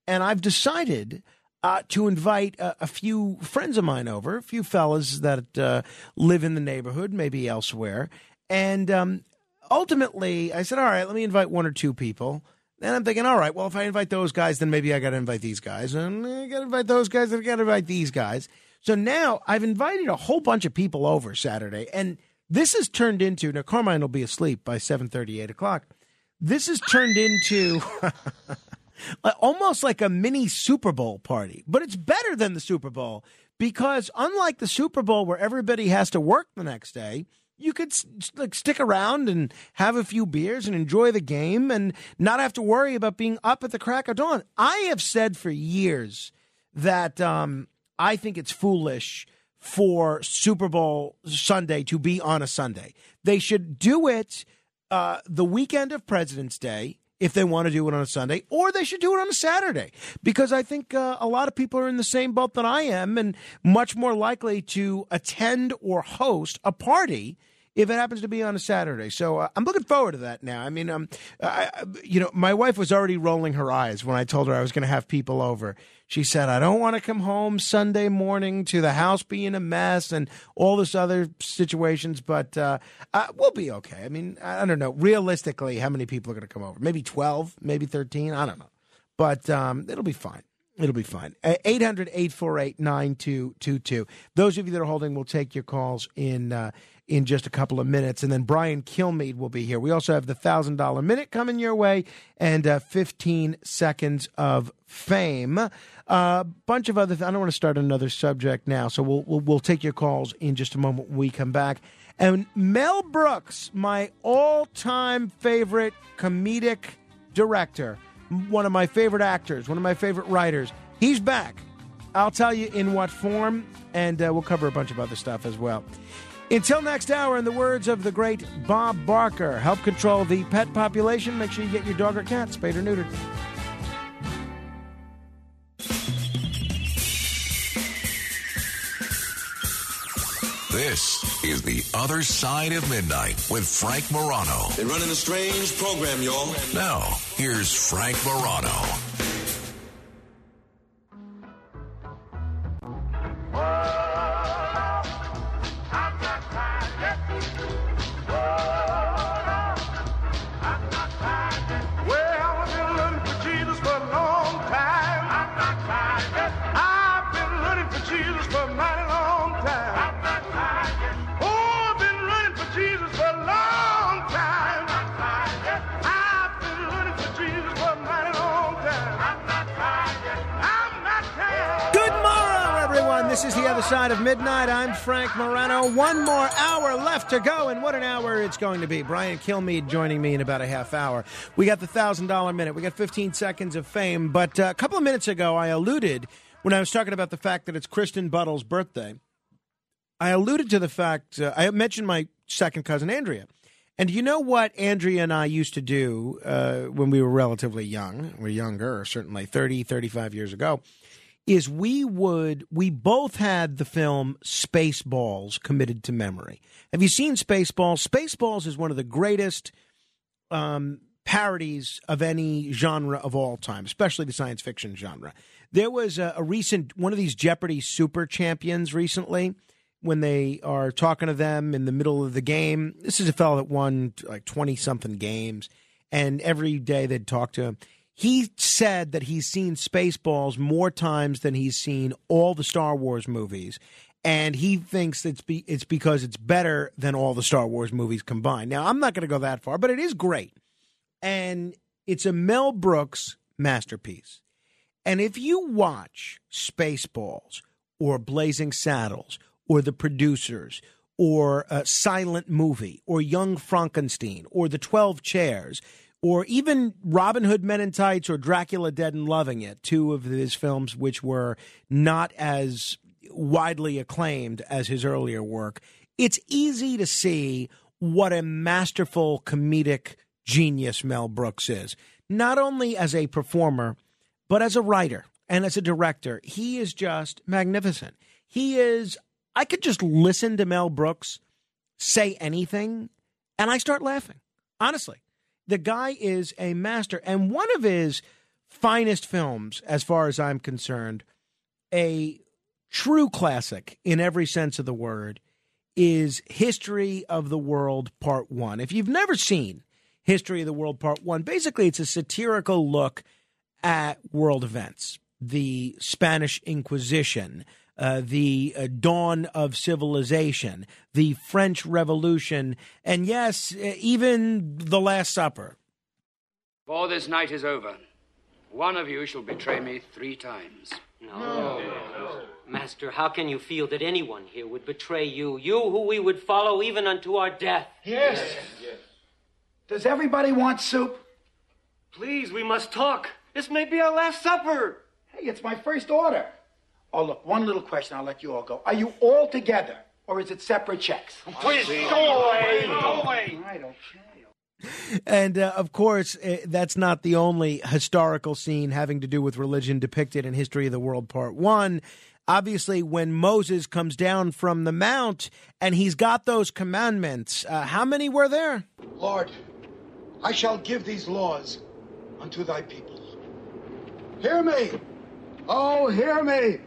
and I've decided uh, to invite a, a, few friends of mine over, a few fellas that uh, live in the neighborhood, maybe elsewhere. And um, ultimately, I said, all right, let me invite one or two people. And I'm thinking, all right, well, if I invite those guys, then maybe I got to invite these guys. And I got to invite those guys, and I got to invite these guys. So now I've invited a whole bunch of people over Saturday. And this has turned into, now Carmine will be asleep by 7.30, 8 o'clock. This has turned into almost like a mini Super Bowl party. But it's better than the Super Bowl because unlike the Super Bowl where everybody has to work the next day, you could like stick around and have a few beers and enjoy the game and not have to worry about being up at the crack of dawn. I have said for years that um, I think it's foolish for Super Bowl Sunday to be on a Sunday. They should do it uh, the weekend of President's Day if they want to do it on a Sunday, or they should do it on a Saturday. Because I think uh, a lot of people are in the same boat that I am and much more likely to attend or host a party if it happens to be on a Saturday. So uh, I'm looking forward to that now. I mean, um, I, you know, my wife was already rolling her eyes when I told her I was going to have people over. She said, I don't want to come home Sunday morning to the house being a mess and all this other situations, but uh, uh, we'll be okay. I mean, I don't know. Realistically, how many people are going to come over? Maybe 12, maybe 13. I don't know. But um, it'll be fine. It'll be fine. 800 848 9222. Those of you that are holding will take your calls in. Uh, in just a couple of minutes. And then Brian Kilmeade will be here. We also have the $1,000 minute coming your way and uh, 15 seconds of fame. A uh, bunch of other. Th- I don't want to start another subject now, so we'll, we'll we'll take your calls in just a moment when we come back. And Mel Brooks, my all-time favorite comedic director, one of my favorite actors, one of my favorite writers, he's back. I'll tell you in what form, and uh, we'll cover a bunch of other stuff as well. Until next hour, in the words of the great Bob Barker, help control the pet population. Make sure you get your dog or cat spayed or neutered. This is The Other Side of Midnight with Frank Morano. They're running a strange program, y'all. Now, here's Frank Morano. Left to go, and what an hour it's going to be. Brian Kilmeade joining me in about a half hour. We got the thousand dollar minute. We got 15 seconds of fame. But uh, a couple of minutes ago, I alluded when I was talking about the fact that it's Kristen Buttle's birthday. I alluded to the fact uh, I mentioned my second cousin Andrea. And you know what Andrea and I used to do uh, when we were relatively young? We're younger, certainly 30, 35 years ago is we would we both had the film Spaceballs committed to memory. Have you seen Spaceballs? Spaceballs is one of the greatest um, parodies of any genre of all time, especially the science fiction genre. There was a, a recent one of these Jeopardy super champions recently when they are talking to them in the middle of the game. This is a fellow that won like 20 something games, and every day they'd talk to him. He said that he's seen Spaceballs more times than he's seen all the Star Wars movies. And he thinks it's be, it's because it's better than all the Star Wars movies combined. Now, I'm not going to go that far, but it is great. And it's a Mel Brooks masterpiece. And if you watch Spaceballs or Blazing Saddles or The Producers or a Silent Movie or Young Frankenstein or The 12 Chairs or even Robin Hood Men in Tights or Dracula Dead and Loving It, two of his films which were not as widely acclaimed as his earlier work, it's easy to see what a masterful comedic genius Mel Brooks is. Not only as a performer, but as a writer and as a director. He is just magnificent. He is, I could just listen to Mel Brooks say anything and I start laughing. Honestly, the guy is a master. And one of his finest films, as far as I'm concerned, a true classic in every sense of the word, is History of the World Part 1. If you've never seen History of the World Part 1, basically it's a satirical look at world events, the Spanish Inquisition, uh, the uh, dawn of civilization, the French Revolution, and yes, uh, even the Last Supper. Before this night is over, one of you shall betray me three times. No. no, Master, how can you feel that anyone here would betray you? You who we would follow even unto our death. Yes. Yes. Does everybody want soup? Please, we must talk. This may be our last supper. Hey, it's my first order. Oh, look, one little question, I'll let you all go. Are you all together, or is it separate checks? Please, go away, go away. I don't And uh, of course, uh, that's not the only historical scene having to do with religion depicted in History of the World Part 1. Obviously, when Moses comes down from the mount and he's got those commandments, uh, how many were there? Lord, I shall give these laws unto thy people. Hear me! Oh, hear me!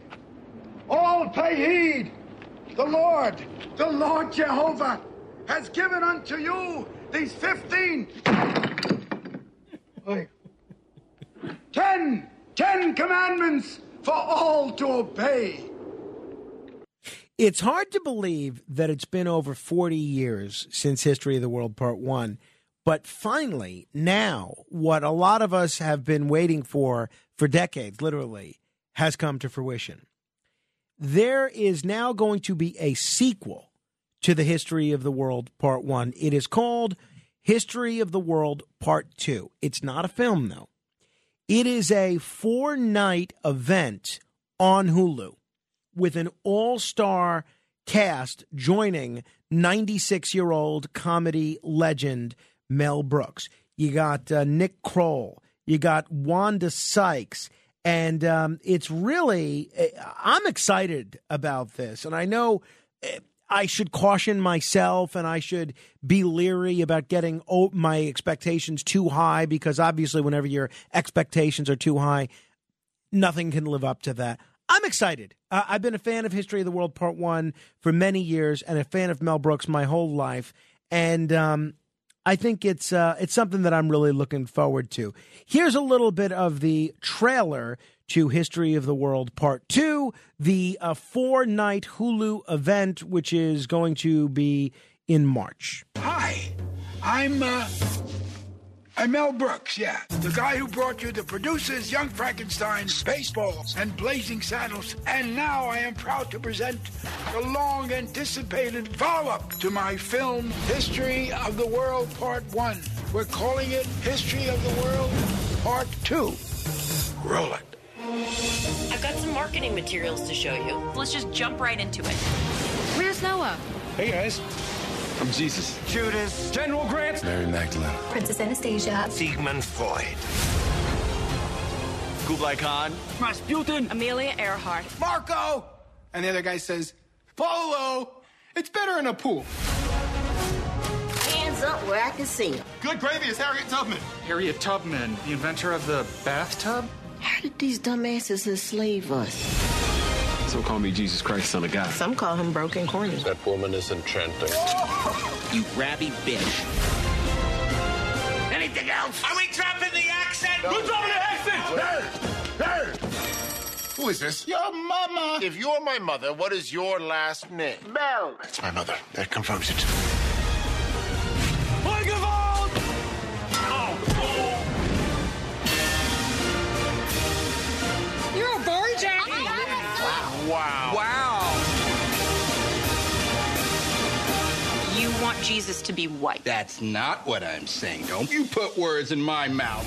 All pay heed! The Lord, the Lord Jehovah, has given unto you these fifteen. Wait. Ten! Ten commandments for all to obey. It's hard to believe that it's been over 40 years since History of the World Part 1. But finally, now, what a lot of us have been waiting for for decades, literally, has come to fruition. There is now going to be a sequel to the History of the World Part 1. It is called History of the World Part 2. It's not a film, though. It is a four night event on Hulu with an all star cast joining 96 year old comedy legend Mel Brooks. You got uh, Nick Kroll, you got Wanda Sykes, and um, it's really, I'm excited about this. And I know eh, I should caution myself and I should be leery about getting my expectations too high because obviously, whenever your expectations are too high, nothing can live up to that. I'm excited. Uh, I've been a fan of History of the World Part One for many years, and a fan of Mel Brooks my whole life. And um, I think it's uh, it's something that I'm really looking forward to. Here's a little bit of the trailer to History of the World Part Two, the uh, four night Hulu event, which is going to be in March. Hi, I'm uh, I'm Mel Brooks. Yeah, the guy who brought you the producers, Young Frankenstein, Spaceballs, and Blazing Saddles. And now I am proud to present the long-anticipated follow-up to my film, History of the World Part One. We're calling it History of the World Part Two. Roll it. I've got some marketing materials to show you. Let's just jump right into it. Where's Noah? Hey guys, I'm Jesus. Judas. General Grant. Mary Magdalene. Princess Anastasia. Sigmund Freud. Kublai Khan. Rasputin. Amelia Earhart. Marco. And the other guy says, Polo. It's better in a pool. Hands up where I can see them. Good gravy is Harriet Tubman. Harriet Tubman, the inventor of the bathtub? How did these dumbasses enslave us? Some call me Jesus Christ, son of God. Some call him broken corny. That woman is enchanting. You grabby bitch. Anything else? Are we dropping the accent? We're dropping the accent! Hey! Hey! Who is this? Your mama. If you're my mother, what is your last name? Bell. It's my mother. That confirms it. Jesus to be white. That's not what I'm saying. Don't you put words in my mouth.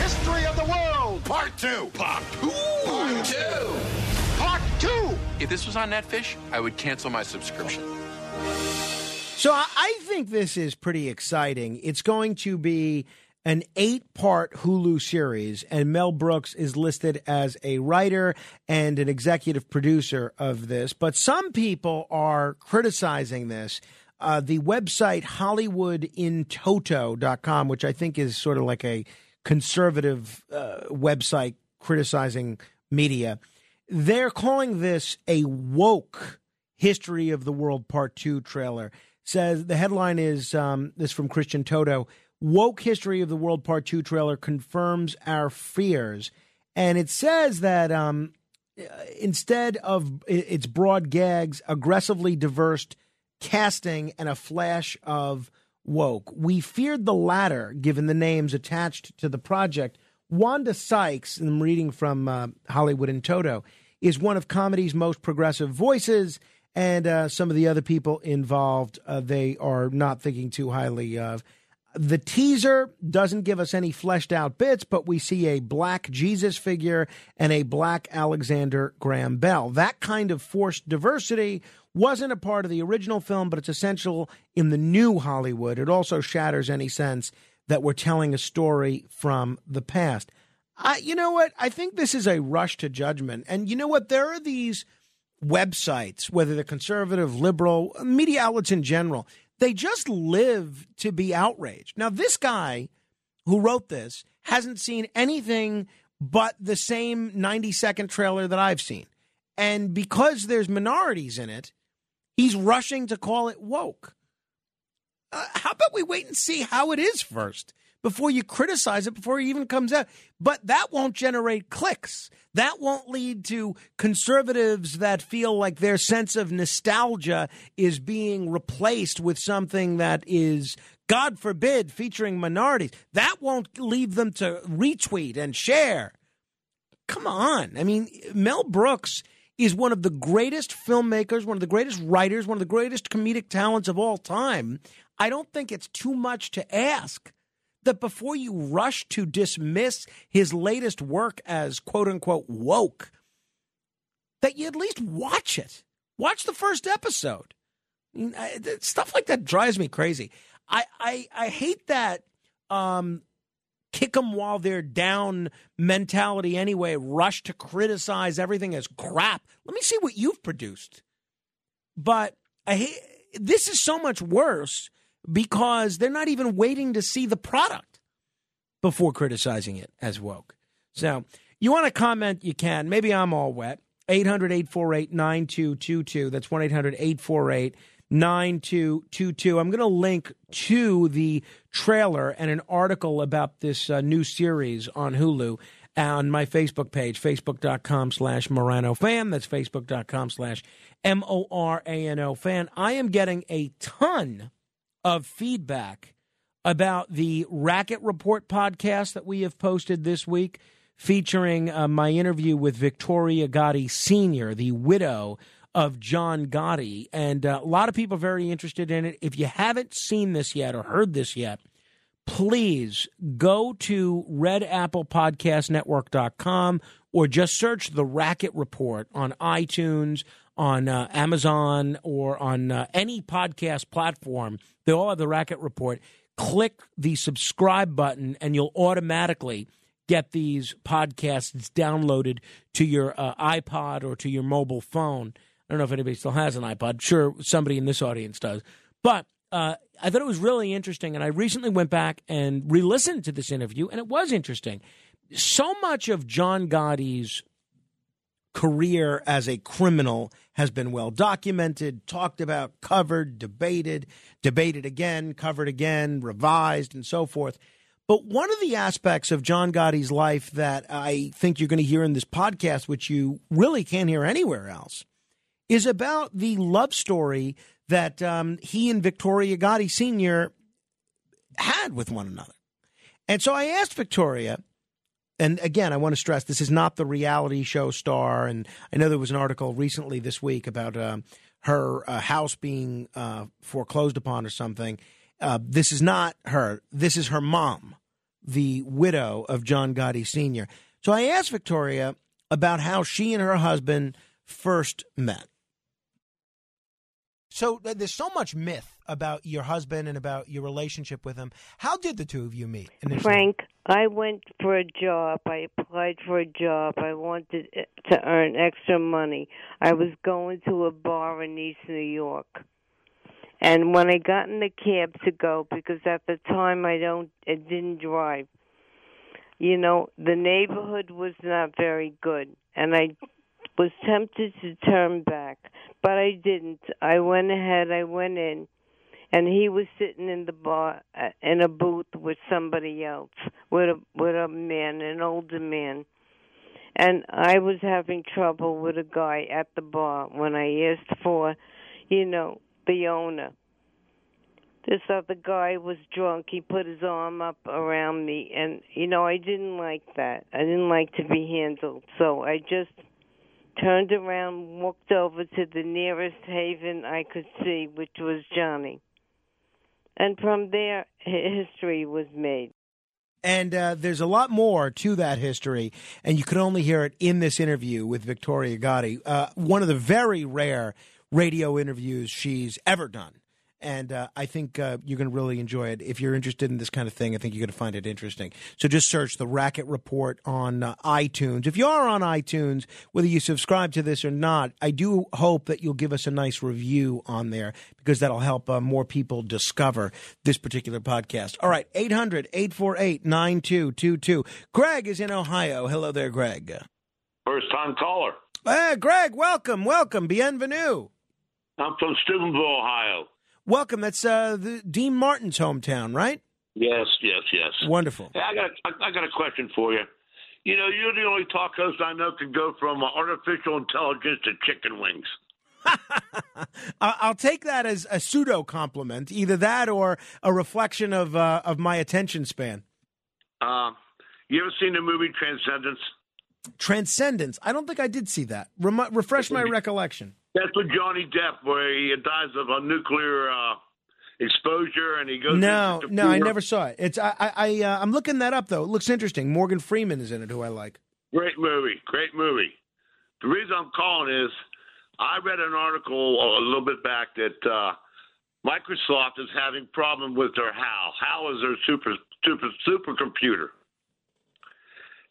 History of the world, part two. Part two. Part two. Part two. If this was on Netfish, I would cancel my subscription. So I- I think this is pretty exciting. It's going to be an eight part Hulu series, and Mel Brooks is listed as a writer and an executive producer of this. But some people are criticizing this. Uh, the website HollywoodInToto.com, which I think is sort of like a conservative uh, website criticizing media, they're calling this a woke History of the World Part 2 trailer. Says the headline is um, this from Christian Toto. Woke History of the World Part 2 trailer confirms our fears. And it says that um, instead of its broad gags, aggressively diverse casting, and a flash of woke, we feared the latter given the names attached to the project. Wanda Sykes, and I'm reading from uh, Hollywood in Toto, is one of comedy's most progressive voices, and uh, some of the other people involved, uh, they are not thinking too highly of. The teaser doesn't give us any fleshed out bits, but we see a black Jesus figure and a black Alexander Graham Bell. That kind of forced diversity wasn't a part of the original film, but it's essential in the new Hollywood. It also shatters any sense that we're telling a story from the past. I, you know what? I think this is a rush to judgment. And you know what? There are these websites, whether they're conservative, liberal, media outlets in general, they just live to be outraged. Now, this guy who wrote this hasn't seen anything but the same 90 second trailer that I've seen. And because there's minorities in it, he's rushing to call it woke. Uh, how about we wait and see how it is first before you criticize it before it even comes out? But that won't generate clicks. That won't lead to conservatives that feel like their sense of nostalgia is being replaced with something that is, God forbid, featuring minorities. That won't lead them to retweet and share. Come on. I mean, Mel Brooks is one of the greatest filmmakers, one of the greatest writers, one of the greatest comedic talents of all time. I don't think it's too much to ask that before you rush to dismiss his latest work as quote unquote woke, that you at least watch it. Watch the first episode. Stuff like that drives me crazy. I, I, I hate that um, kick them while they're down mentality anyway, rush to criticize everything as crap. Let me see what you've produced. But hate, this is so much worse because they're not even waiting to see the product before criticizing it as woke. So you want to comment, you can. Maybe I'm all wet. 800 848 9222. That's 1 800 848 9222. I'm going to link to the trailer and an article about this uh, new series on Hulu on my Facebook page, facebook.com slash Morano fan. That's facebook.com slash M O R A N O fan. I am getting a ton of feedback about the Racket Report podcast that we have posted this week, featuring uh, my interview with Victoria Gotti Sr., the widow of John Gotti. And uh, a lot of people very interested in it. If you haven't seen this yet or heard this yet, please go to redapplepodcastnetwork.com or just search the Racket Report on iTunes, on uh, Amazon, or on uh, any podcast platform. They all have the Racket Report. Click the subscribe button, and you'll automatically get these podcasts downloaded to your uh, iPod or to your mobile phone. I don't know if anybody still has an iPod. Sure, somebody in this audience does. But uh, I thought it was really interesting, and I recently went back and re-listened to this interview, and it was interesting. So much of John Gotti's career as a criminal has been well documented, talked about, covered, debated, debated again, covered again, revised, and so forth. But one of the aspects of John Gotti's life that I think you're going to hear in this podcast, which you really can't hear anywhere else, is about the love story that um, he and Victoria Gotti Sr. had with one another. And so I asked Victoria, and again, I want to stress this is not the reality show star. And I know there was an article recently this week about uh, her uh, house being uh, foreclosed upon or something. Uh, this is not her. This is her mom, the widow of John Gotti Sr. So I asked Victoria about how she and her husband first met. So there's so much myth about your husband and about your relationship with him. How did the two of you meet? Initially? Frank, I went for a job. I applied for a job. I wanted eh, to earn extra money. I was going to a bar in East New York. And when I got in the cab to go, because at the time I don't, I didn't drive. You know, the neighborhood was not very good, and I was tempted to turn back, but I didn't. I went ahead. I went in, and he was sitting in the bar uh, in a booth with somebody else, with a with a man, an older man. And I was having trouble with a guy at the bar when I asked for, you know, the owner. This other guy was drunk. He put his arm up around me, and you know I didn't like that. I didn't like to be handled, so I just turned around, walked over to the nearest haven I could see, which was Johnny. And from there, history was made. And uh, there's a lot more to that history, and you can only hear it in this interview with Victoria Gotti, uh, one of the very rare radio interviews she's ever done and uh, I think uh, you're going to really enjoy it. If you're interested in this kind of thing, I think you're going to find it interesting. So just search the Racket Report on uh, iTunes. If you are on iTunes, whether you subscribe to this or not, I do hope that you'll give us a nice review on there because that'll help uh, more people discover this particular podcast. All right, 800 848 9222. Greg is in Ohio. Hello there, Greg. First time caller. Hey, Greg, welcome, welcome. Bienvenue. I'm from Steubenville, Ohio. Welcome. That's uh, the Dean Martin's hometown, right? Yes, yes, yes. Wonderful. Hey, I got I, I got a question for you. You know, you're the only talk host I know can go from uh, artificial intelligence to chicken wings. I'll take that as a pseudo compliment, either that or a reflection of uh, of my attention span. Uh, you ever seen the movie Transcendence? Transcendence. I don't think I did see that. Rem- refresh my recollection. That's with Johnny Depp, where he dies of a nuclear uh, exposure, and he goes. No, no, I never saw it. It's I, I, I uh, I'm looking that up though. It looks interesting. Morgan Freeman is in it, who I like. Great movie, great movie. The reason I'm calling is I read an article a little bit back that uh, Microsoft is having problem with their HAL. HAL is their super super supercomputer,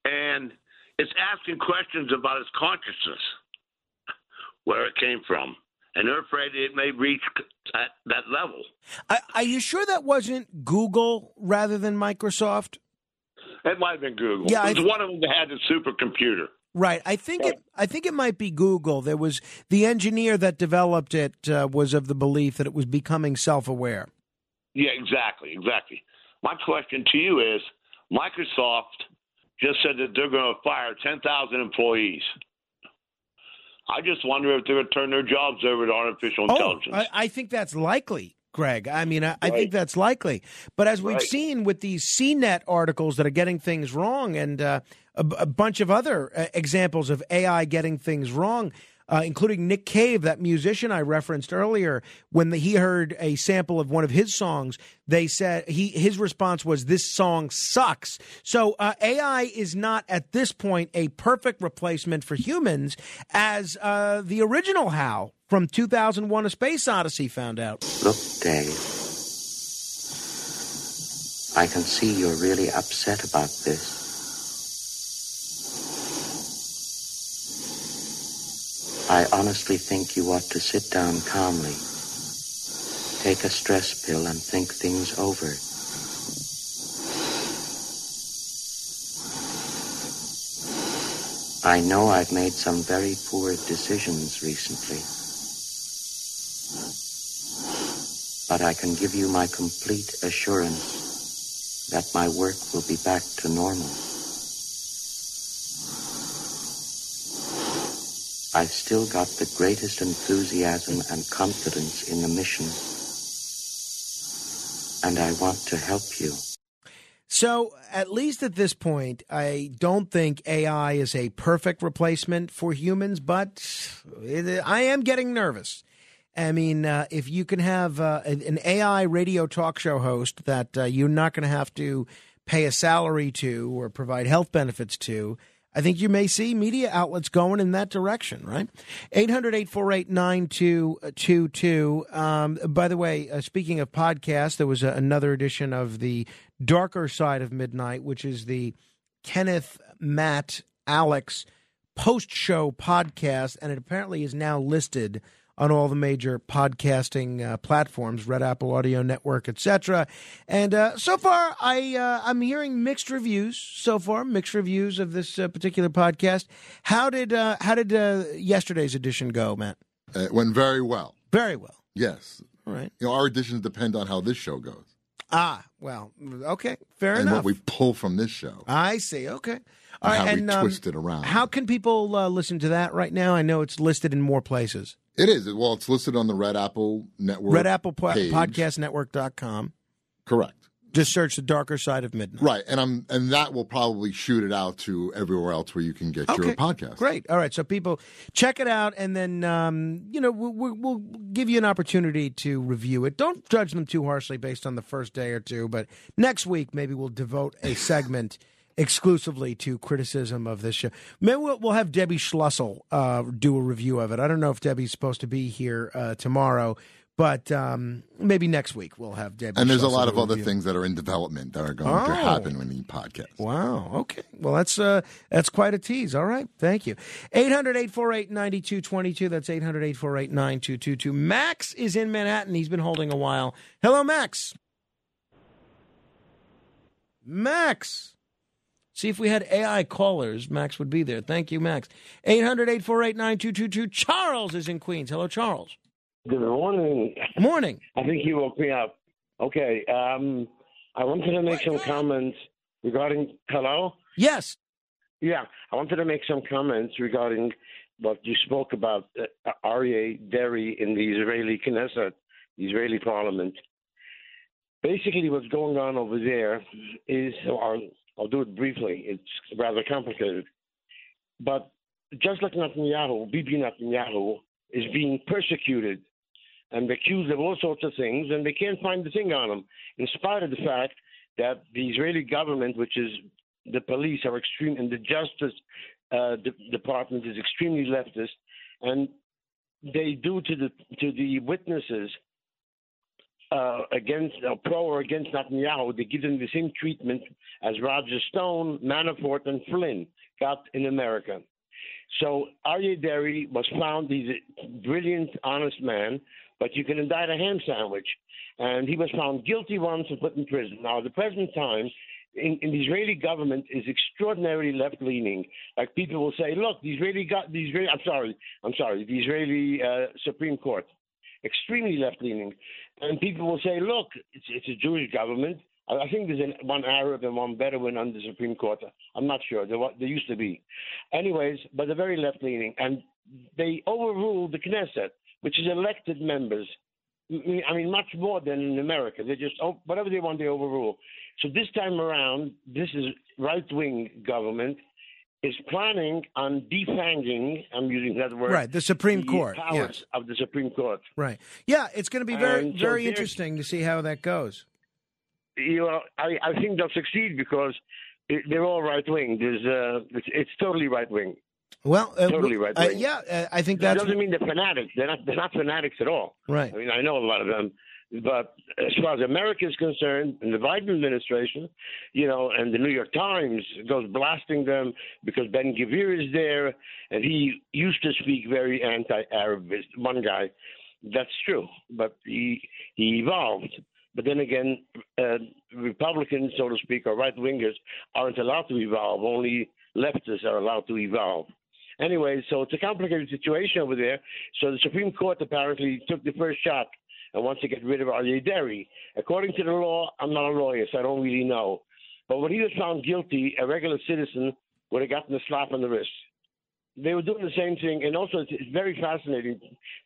and it's asking questions about its consciousness, where it came from, and they're afraid it may reach that, that level. I, are you sure that wasn't Google rather than Microsoft? It might have been Google. Yeah, it was th- one of them that had the supercomputer. Right. I think it. I think it might be Google. There was the engineer that developed it uh, was of the belief that it was becoming self-aware. Yeah, exactly, exactly. My question to you is Microsoft just said that they're going to fire 10,000 employees. I just wonder if they're going to turn their jobs over to artificial Oh, intelligence. I, I think that's likely, Greg. I mean, I, I think that's likely. But as we've Right. seen with these CNET articles that are getting things wrong, and uh, a, b- a bunch of other uh, examples of AI getting things wrong. Uh, including Nick Cave, that musician I referenced earlier, when the, he heard a sample of one of his songs, they said he his response was, "This song sucks." So uh, AI is not at this point a perfect replacement for humans, as uh, the original HAL from 2001: A Space Odyssey found out. Look, Dave. I can see you're really upset about this. I honestly think you ought to sit down calmly. Take a stress pill and think things over. I know I've made some very poor decisions recently. But I can give you my complete assurance that my work will be back to normal. I've still got the greatest enthusiasm and confidence in the mission. And I want to help you. So, at least at this point, I don't think AI is a perfect replacement for humans, but I am getting nervous. I mean, uh, if you can have uh, an AI radio talk show host that uh, you're not going to have to pay a salary to or provide health benefits to, I think you may see media outlets going in that direction, right? 800 848 9222. Um, By the way, uh, speaking of podcasts, there was a, another edition of the Darker Side of Midnight, which is the Kenneth, Matt, Alex post show podcast, and it apparently is now listed on all the major podcasting uh, platforms, Red Apple Audio Network, etc. And uh, so far, I uh, I'm hearing mixed reviews. So far, mixed reviews of this uh, particular podcast. How did uh, how did uh, yesterday's edition go, Matt? It went very well. Very well. Yes. All right. You know, our editions depend on how this show goes Ah, well, okay, fair and enough. And what we pull from this show. I see. Okay. All right, how and we um, twist it around. How can people uh, listen to that right now? I know it's listed in more places. It is. Well, it's listed on the Red Apple Network. Red Apple po-. Podcast Network.com. Correct. Just search the darker side of midnight. Right, and I'm and that will probably shoot it out to everywhere else where you can get your podcast. Great. All right. So people check it out, and then um, you know we'll, we'll give you an opportunity to review it. Don't judge them too harshly based on the first day or two. But next week, maybe we'll devote a segment exclusively to criticism of this show. Maybe we'll, we'll have Debbie Schlussel uh, do a review of it. I don't know if Debbie's supposed to be here uh, tomorrow. But um, maybe next week we'll have Debbie. And there's a lot of other review. things that are in development that are going Oh. to happen when the podcast. Wow. Okay. Well, that's uh, that's quite a tease. All right. Thank you. 800-848-9222. That's 800-848-9222. Max is in Manhattan. He's been holding a while. Hello, Max. Max. See if we had AI callers, Max would be there. Thank you, Max. 800-848-9222. Charles is in Queens. Hello, Charles. Good morning. Morning. I think you woke me up. Okay. Um, I wanted to make some comments regarding. Hello? Yes. Yeah. I wanted to make some comments regarding what you spoke about uh, Aryeh Deri in the Israeli Knesset, the Israeli parliament. Basically, what's going on over there is, or I'll do it briefly, it's rather complicated. But just like Netanyahu, Bibi Netanyahu is being persecuted and accused of all sorts of things, and they can't find the thing on him, in spite of the fact that the Israeli government, which is the police, are extreme, and the justice uh, de- department is extremely leftist, and they do to the to the witnesses uh, against uh, pro or against Netanyahu, they give them the same treatment as Roger Stone, Manafort, and Flynn got in America. So Aryeh Deri was found, he's a brilliant, honest man, but you can indict a ham sandwich. And he was found guilty once and put in prison. Now, at the present time, in, in the Israeli government is extraordinarily left leaning. Like people will say, look, the Israeli, go- the Israeli I'm sorry, I'm sorry, the Israeli uh, Supreme Court, extremely left leaning. And people will say, look, it's, it's a Jewish government. I think there's an, one Arab and one Bedouin on the Supreme Court. I'm not sure. There, there used to be. Anyways, but they're very left leaning. And they overruled the Knesset, which is elected members. I mean- much more than in America. They just, oh, whatever they want, they overrule. So this time around, this is right wing government is planning on defanging, I'm using that word. Right, the Supreme the Court, Powers yes. of the Supreme Court. Right. Yeah, it's going to be very, so very interesting to see how that goes. you know, I, I think they'll succeed because it, they're all right wing. There's uh, it's, it's totally right wing. Well, uh, Totally right uh, yeah, uh, I think That doesn't mean they're fanatics. They're not. They're not fanatics at all. Right. I mean, I know a lot of them, But as far as America is concerned, and the Biden administration, you know, and the New York Times goes blasting them because Ben Gvir is there, and he used to speak very anti-Arab. One guy, that's true, but he he evolved. But then again, uh, Republicans, so to speak, or right wingers aren't allowed to evolve. Only leftists are allowed to evolve. Anyway, so it's a complicated situation over there. So the Supreme Court apparently took the first shot and wants to get rid of Aryeh Deri. According to the law, I'm not a lawyer, so I don't really know. But when he was found guilty, a regular citizen would have gotten a slap on the wrist. They were doing the same thing, and also it's, very fascinating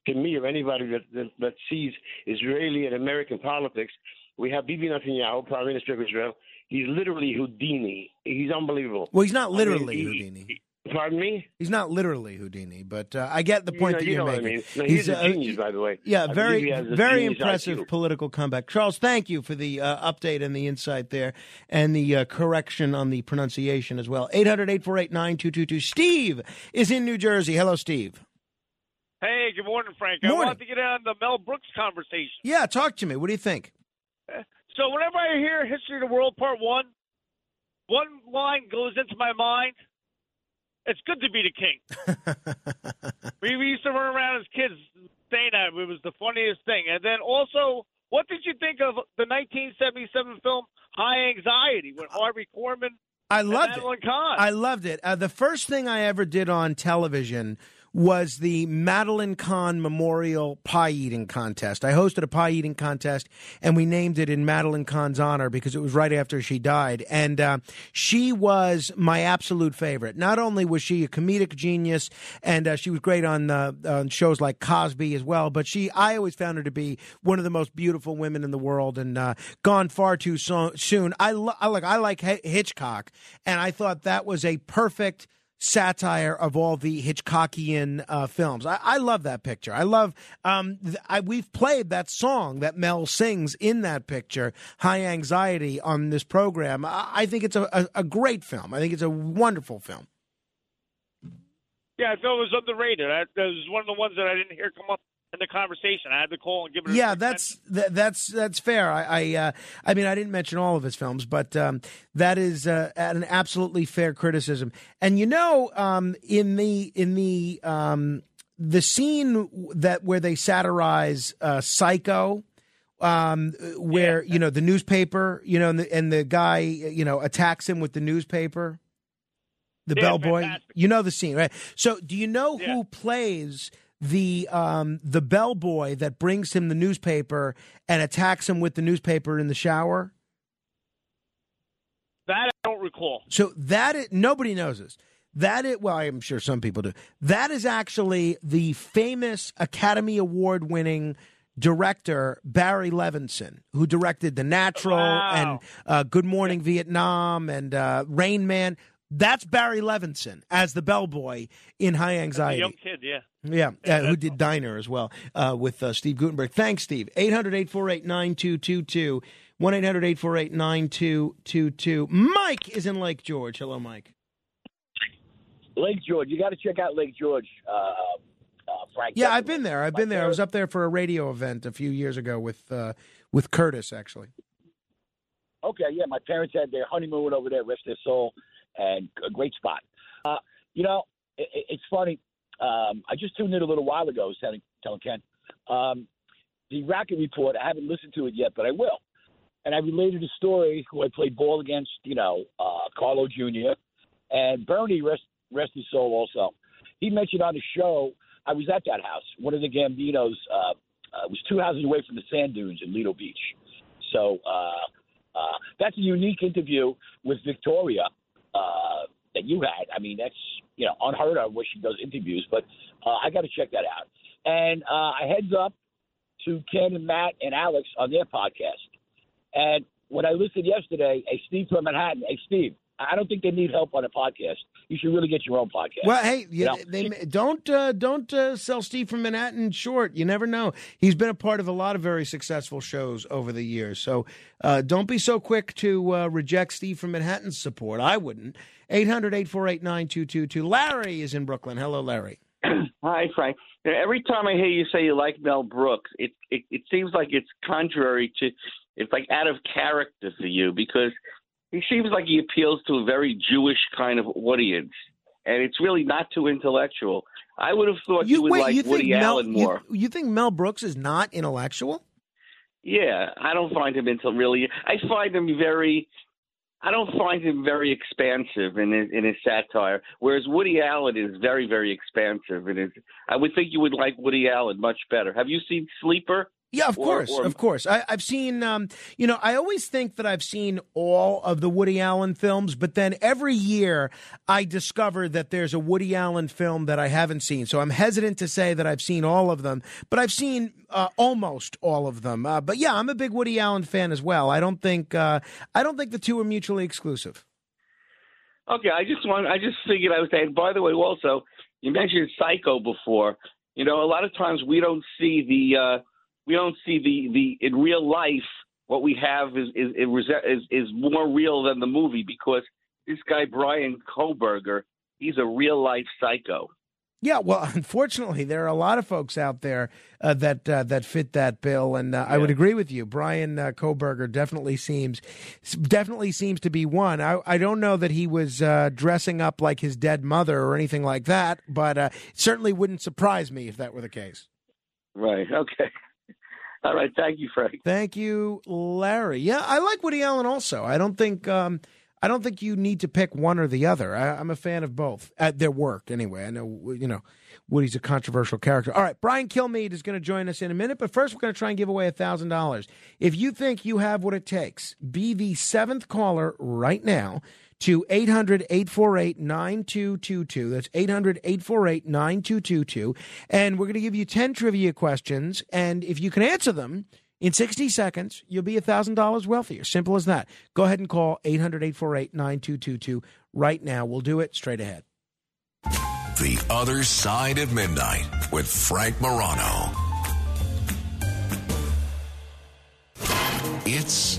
to me or anybody that, that, that sees Israeli and American politics. We have Bibi Netanyahu, Prime Minister of Israel. He's literally Houdini. He's unbelievable. Well, he's not literally I mean, Houdini. He, pardon me? He's not literally Houdini, but uh, I get the point you know, that you you're know what I making. mean. No, he's, a uh, genius, by the way. Yeah, I very, he has a very impressive IQ. political comeback. Charles, thank you for the uh, update and the insight there and the uh, correction on the pronunciation as well. 800 848 9222. Steve is in New Jersey. Hello, Steve. Hey, good morning, Frank. I Morning. wanted to get on the Mel Brooks conversation. Yeah, talk to me. What do you think? So whenever I hear History of the World Part One, one line goes into my mind. It's good to be the king. we, we used to run around as kids saying that it was the funniest thing. And then also, what did you think of the 1977 film High Anxiety with Harvey Korman? I and loved it. Kahn? I loved it. Uh, the first thing I ever did on television was the Madeline Kahn Memorial Pie Eating Contest. I hosted a pie eating contest, and we named it in Madeline Kahn's honor because it was right after she died. And uh, she was my absolute favorite. Not only was she a comedic genius, and uh, she was great on, uh, on shows like Cosby as well, but she I always found her to be one of the most beautiful women in the world, and uh, gone far too so- soon. I, lo- I like I like H- Hitchcock, and I thought that was a perfect satire of all the Hitchcockian uh, films. I, I love that picture. I love. Um, th- I, we've played that song that Mel sings in that picture, "High Anxiety," on this program. I, I think it's a, a, a great film. I think it's a wonderful film. Yeah, I thought it was underrated. I, that was one of the ones that I didn't hear come up in the conversation. I had to call and give it. Yeah, that's that, that's that's fair. I I, uh, I mean, I didn't mention all of his films, but um, that is uh, an absolutely fair criticism. And you know, um, in the in the um, the scene that where they satirize uh, Psycho. Um, where you know the newspaper, you know, and the, and the guy, you know, attacks him with the newspaper, the Yeah, bellboy. You know the scene, right? So, do you know who plays the um, the bellboy that brings him the newspaper and attacks him with the newspaper in the shower? That I don't recall. So that is, nobody knows this. That it well, I'm sure some people do. That is actually the famous Academy Award winning director Barry Levinson, who directed The Natural Wow. and uh, Good Morning Vietnam and uh, Rain Man. That's Barry Levinson as the bellboy in High A Anxiety. young kid, yeah. Yeah, uh, who did Diner as well uh, with uh, Steve Guttenberg. Thanks, Steve. 800 848 9222. 1 800 848 9222. Mike is in Lake George. Hello, Mike. Lake George. You got to check out Lake George, uh, uh, Frank. Yeah, I've been there. I've been there. I was up there for a radio event a few years ago with uh, with Curtis, actually. Okay, yeah, my parents had their honeymoon over there, rest their soul, and a great spot. Uh, you know, it, it- it's funny. Um, I just tuned in a little while ago, telling, telling Ken. Um, the Racket Report, I haven't listened to it yet, but I will. And I related a story who I played ball against, you know, uh, Carlo Jr. and Bernie, rest, rest his soul also. He mentioned on the show, I was at that house. One of the Gambinos uh, uh, was two houses away from the sand dunes in Lido Beach. So uh, uh, that's a unique interview with Victoria uh, that you had. I mean, that's you know unheard of where she does interviews, but uh, I got to check that out. And uh, I heads up to Ken and Matt and Alex on their podcast. And when I listened yesterday, hey Steve from Manhattan, hey Steve, I don't think they need help on a podcast. You should really get your own podcast. Well, hey, you, You know? they don't uh, don't uh, sell Steve from Manhattan short. You never know. He's been a part of a lot of very successful shows over the years. So uh, don't be so quick to uh, reject Steve from Manhattan's support. I wouldn't. 800 848 9222. Larry is in Brooklyn. Hello, Larry. Hi, Frank. You know, every time I hear you say you like Mel Brooks, it, it it seems like it's contrary to, it's like out of character for you because he seems like he appeals to a very Jewish kind of audience, and it's really not too intellectual. I would have thought you, would wait, like you Woody Mel, Allen more. You, you think Mel Brooks is not intellectual? Yeah, I don't find him until really. I find him very. I don't find him very expansive in his, in his satire, whereas Woody Allen is very, very expansive And. I would think you would like Woody Allen much better. Have you seen Sleeper? Yeah, of Or- course, or- of course. I, I've seen, um, you know, I always think that I've seen all of the Woody Allen films, but then every year I discover that there's a Woody Allen film that I haven't seen. So I'm hesitant to say that I've seen all of them, but I've seen uh, almost all of them. Uh, but yeah, I'm a big Woody Allen fan as well. I don't think, uh, I don't think the two are mutually exclusive. Okay, I just want. I just figured I was saying. By the way, also you mentioned Psycho before. You know, a lot of times we don't see the uh, we don't see the the in real life what we have is is is is more real than the movie because this guy Bryan Kohberger, he's a real life psycho. Yeah, well, unfortunately, there are a lot of folks out there uh, that uh, that fit that bill, and uh, I would agree with you. Brian uh, Kohberger definitely seems definitely seems to be one. I, I don't know that he was uh, dressing up like his dead mother or anything like that, but uh, it certainly wouldn't surprise me if that were the case. Right. Okay. All right. Thank you, Frank. Thank you, Larry. Yeah, I like Woody Allen also. I don't think um, I don't think you need to pick one or the other. I, I'm a fan of both at their work anyway. I know you know Woody's a controversial character. All right, Brian Kilmeade is going to join us in a minute, but first we're going to try and give away thousand dollars. If you think you have what it takes, be the seventh caller right now to 800 848 9222. That's 800 848 9222. And we're going to give you 10 trivia questions. And if you can answer them in 60 seconds, you'll be $1,000 wealthier. Simple as that. Go ahead and call 800 848 9222 right now. We'll do it straight ahead. The Other Side of Midnight with Frank Morano. It's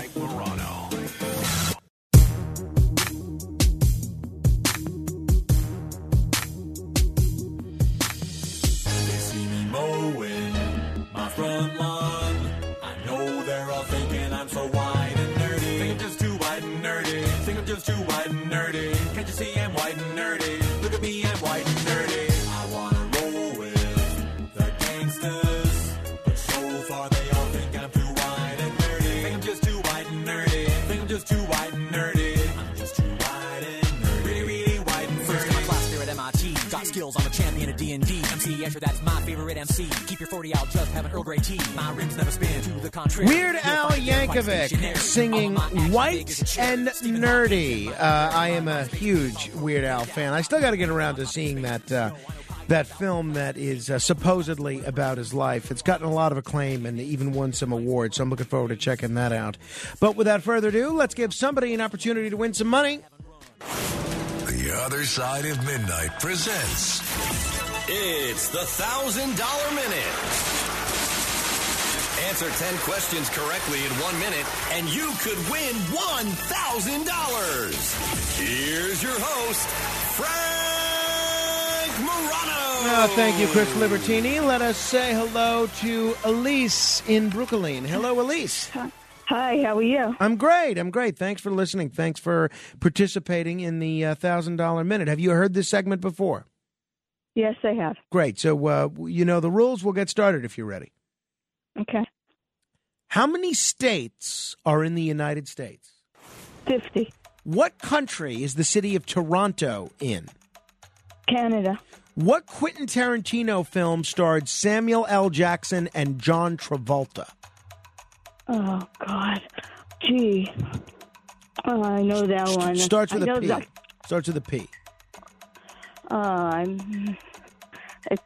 Escher, that's my favorite MC. Keep your 40 out, just have an Earl Grey tea. My rims never spin to the contrary. Weird Al Yankovic singing White and Nerdy. Uh, I am a huge Weird Al fan. I still got to get around to seeing that. Uh, that film that is uh, supposedly about his life. It's gotten a lot of acclaim and even won some awards, so I'm looking forward to checking that out. But without further ado, let's give somebody an opportunity to win some money. The Other Side of Midnight presents It's the thousand dollar minute. Answer 10 questions correctly in one minute, and you could win $1,000. Here's your host, Frank Morano. Oh, thank you, Chris Libertini. Let us say hello to Elise in Brooklyn. Hello, Elise. Hi, how are you? I'm great. I'm great. Thanks for listening. Thanks for participating in the uh, thousand dollar minute. Have you heard this segment before? Yes, I have. Great. So uh, you know the rules. We'll get started if you're ready. Okay. How many states are in the United States? 50. What country is the city of Toronto in? Canada. What Quentin Tarantino film starred Samuel L. Jackson and John Travolta? Oh, God. Gee. Oh, I know that one. Starts with I a P. that- Starts with a P. Uh, I'm. It,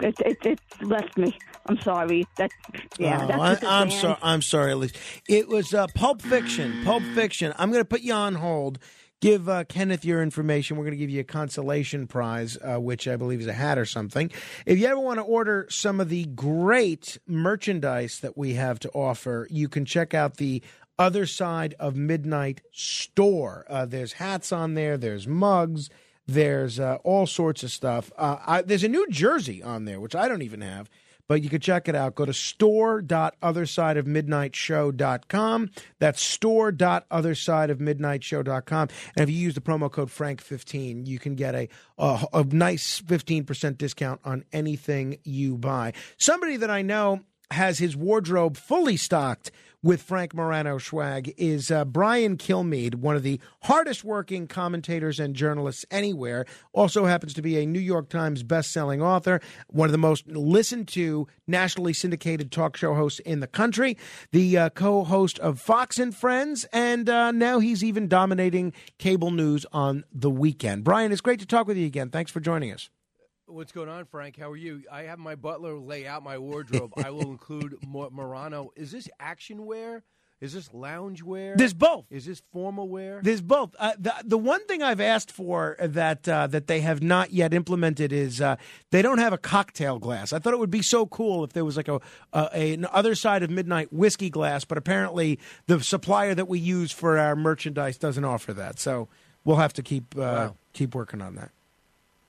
it, it, it left me. I'm sorry. That, yeah. Oh, that's I, just a I'm sorry. I'm sorry, Elise. It was uh, Pulp Fiction. Pulp Fiction. I'm going to put you on hold. Give uh, Kenneth your information. We're going to give you a consolation prize, uh, which I believe is a hat or something. If you ever want to order some of the great merchandise that we have to offer, you can check out the Other Side of Midnight store. Uh, there's hats on there. There's mugs. There's uh, all sorts of stuff. Uh, I, there's a New Jersey on there, which I don't even have, but you can check it out. Go to store.othersideofmidnightshow.com. That's store.othersideofmidnightshow.com. And if you use the promo code Frank15, you can get a, a, a nice 15% discount on anything you buy. Somebody that I know has his wardrobe fully stocked with Frank Morano Schwag is uh, Brian Kilmeade, one of the hardest working commentators and journalists anywhere. Also happens to be a New York Times best-selling author, one of the most listened to nationally syndicated talk show hosts in the country, the uh, co-host of Fox and Friends, and uh, now he's even dominating cable news on the weekend. Brian, it's great to talk with you again. Thanks for joining us. What's going on, Frank? How are you? I have my butler lay out my wardrobe. I will include Mo- Murano. Is this action wear? Is this lounge wear? There's both. Is this formal wear? There's both. Uh, the the one thing I've asked for that uh, that they have not yet implemented is uh, they don't have a cocktail glass. I thought it would be so cool if there was like a, a an other side of midnight whiskey glass, but apparently the supplier that we use for our merchandise doesn't offer that. So we'll have to keep uh, Wow. keep working on that.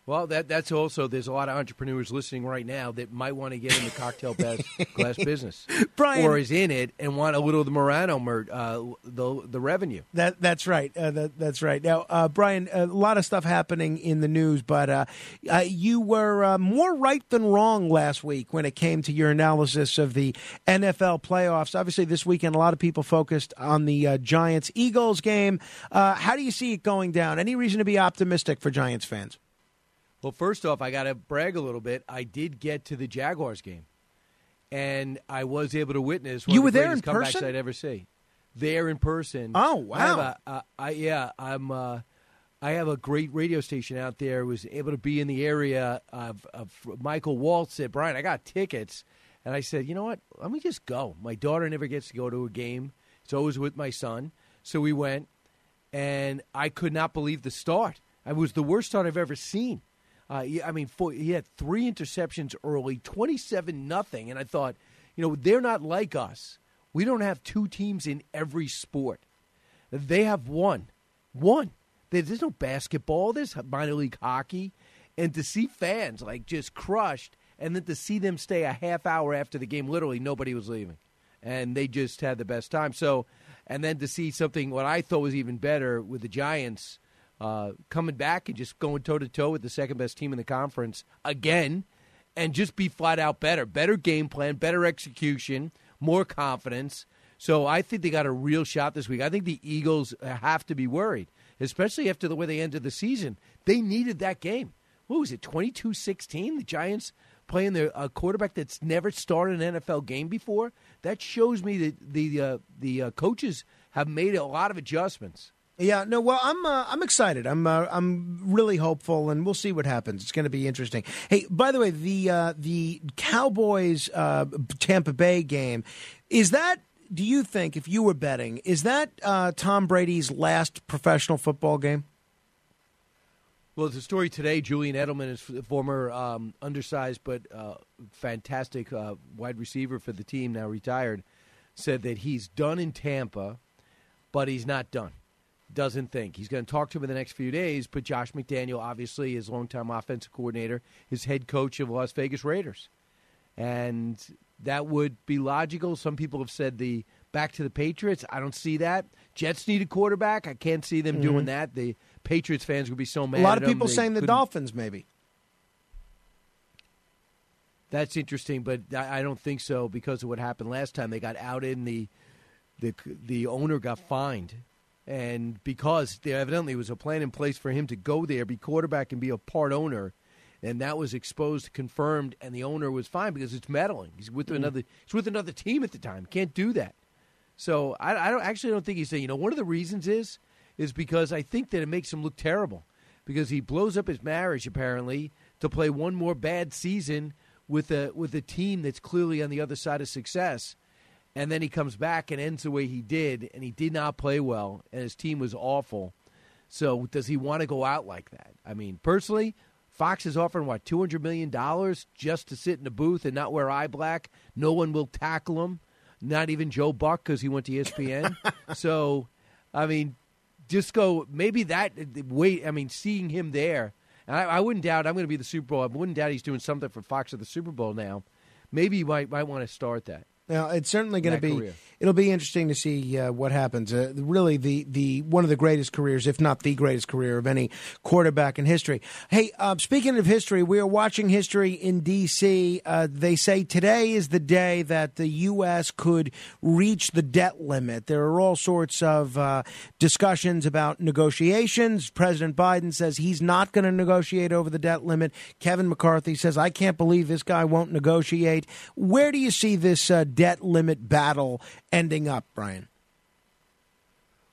Well, that that's also there's a lot of entrepreneurs listening right now that might want to get in the cocktail glass, glass business, Brian- or is in it and want a little of the Murano mer- uh, the the revenue. That that's right. Uh, that, that's right. Now, uh, Brian, a lot of stuff happening in the news, but uh, uh, you were uh, more right than wrong last week when it came to your analysis of the NFL playoffs. Obviously, this weekend, a lot of people focused on the uh, Giants Eagles game. Uh, how do you see it going down? Any reason to be optimistic for Giants fans? Well, first off, I got to brag a little bit. I did get to the Jaguars game, and I was able to witness. One You of were the there in comebacks person? I'd ever see. There in person. Oh, I have wow. a, uh, I, yeah, I'm. Uh, I have a great radio station out there. Was able to be in the area of, of Michael Waltz said, Brian, I got tickets, and I said, you know what? Let me just go. My daughter never gets to go to a game. It's always with my son, so we went, and I could not believe the start. It was the worst start I've ever seen. Uh, I mean, four, he had three interceptions early, twenty-seven nothing, and I thought, you know, they're not like us. We don't have two teams in every sport. They have one, one. There's no basketball. There's minor league hockey, and to see fans like just crushed, and then to see them stay a half hour after the game, literally nobody was leaving, and they just had the best time. So, and then to see something what I thought was even better with the Giants uh, coming back and just going toe to toe with the second best team in the conference again, and just be flat out better, better game plan, better execution, more confidence. So I think they got a real shot this week. I think the Eagles have to be worried, especially after the way they ended the season. They needed that game. What was it, 22 16? The Giants playing their a quarterback that's never started an NFL game before? That shows me that the, uh, the uh, coaches have made a lot of adjustments. Yeah, no. Well, I'm uh, I'm excited. I'm uh, I'm really hopeful, and we'll see what happens. It's going to be interesting. Hey, by the way, the uh, the Cowboys uh, Tampa Bay game is that. Do you think, if you were betting, is that uh, Tom Brady's last professional football game? Well, it's a story today. Julian Edelman is former um, undersized but uh, fantastic wide receiver for the team, now retired, said that he's done in Tampa, but he's not done. Doesn't think he's going to talk to him in the next few days. But Josh McDaniel, obviously, is longtime offensive coordinator, is head coach of Las Vegas Raiders, and that would be logical. Some people have said the back to the Patriots. I don't see that. Jets need a quarterback. I can't see them Mhm. doing that. The Patriots fans would be so mad. A lot of people them, they saying the couldn't- Dolphins, maybe. That's interesting, but I I don't think so because of what happened last time. They got out in the the the owner got fined, and because there evidently was a plan in place for him to go there, be quarterback, and be a part owner, and that was exposed, confirmed, and the owner was fined because it's meddling. He's with Mhm. another. He's with another team at the time. Can't do that. So I, I don't actually don't think he's saying. You know, one of the reasons is is because I think that it makes him look terrible because he blows up his marriage apparently to play one more bad season with a with a team that's clearly on the other side of success. And then he comes back and ends the way he did, and he did not play well, and his team was awful. So does he want to go out like that? I mean, personally, Fox is offering what two hundred million dollars just to sit in a booth and not wear eye black. No one will tackle him, not even Joe Buck because he went to ESPN. so, I mean, just go maybe that wait. I mean, seeing him there, and I, I wouldn't doubt I'm going to be the Super Bowl. I wouldn't doubt he's doing something for Fox at the Super Bowl now. Maybe you might might want to start that. Now it's certainly going to be. career. It'll be interesting to see uh, what happens. Uh, really, the the one of the greatest careers, if not the greatest career of any quarterback in history. Hey, uh, speaking of history, we are watching history in D.C. Uh, they say today is the day that the U.S. could reach the debt limit. There are all sorts of uh, discussions about negotiations. President Biden says he's not going to negotiate over the debt limit. Kevin McCarthy says, "I can't believe this guy won't negotiate." Where do you see this uh, debt limit battle ending up, Brian?